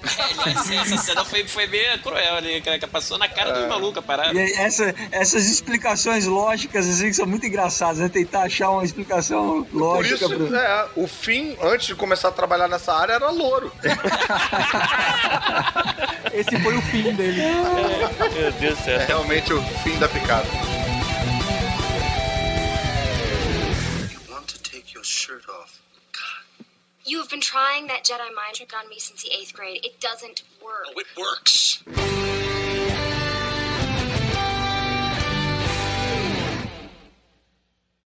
É, essa, cena foi, foi meio cruel ali, cara, que passou na cara dos malucos a parada. E essa- essas explicações lógicas, assim, que são muito engraçadas, né? Tentar achar uma explicação Por lógica isso, pro... é, o fim, antes de começar a trabalhar nessa área, era louro. Esse foi o fim dele. Meu Deus do céu. É realmente o fim da picada. You've been trying that Jedi mind trick on me since the eighth grade. It doesn't work. Oh, it works.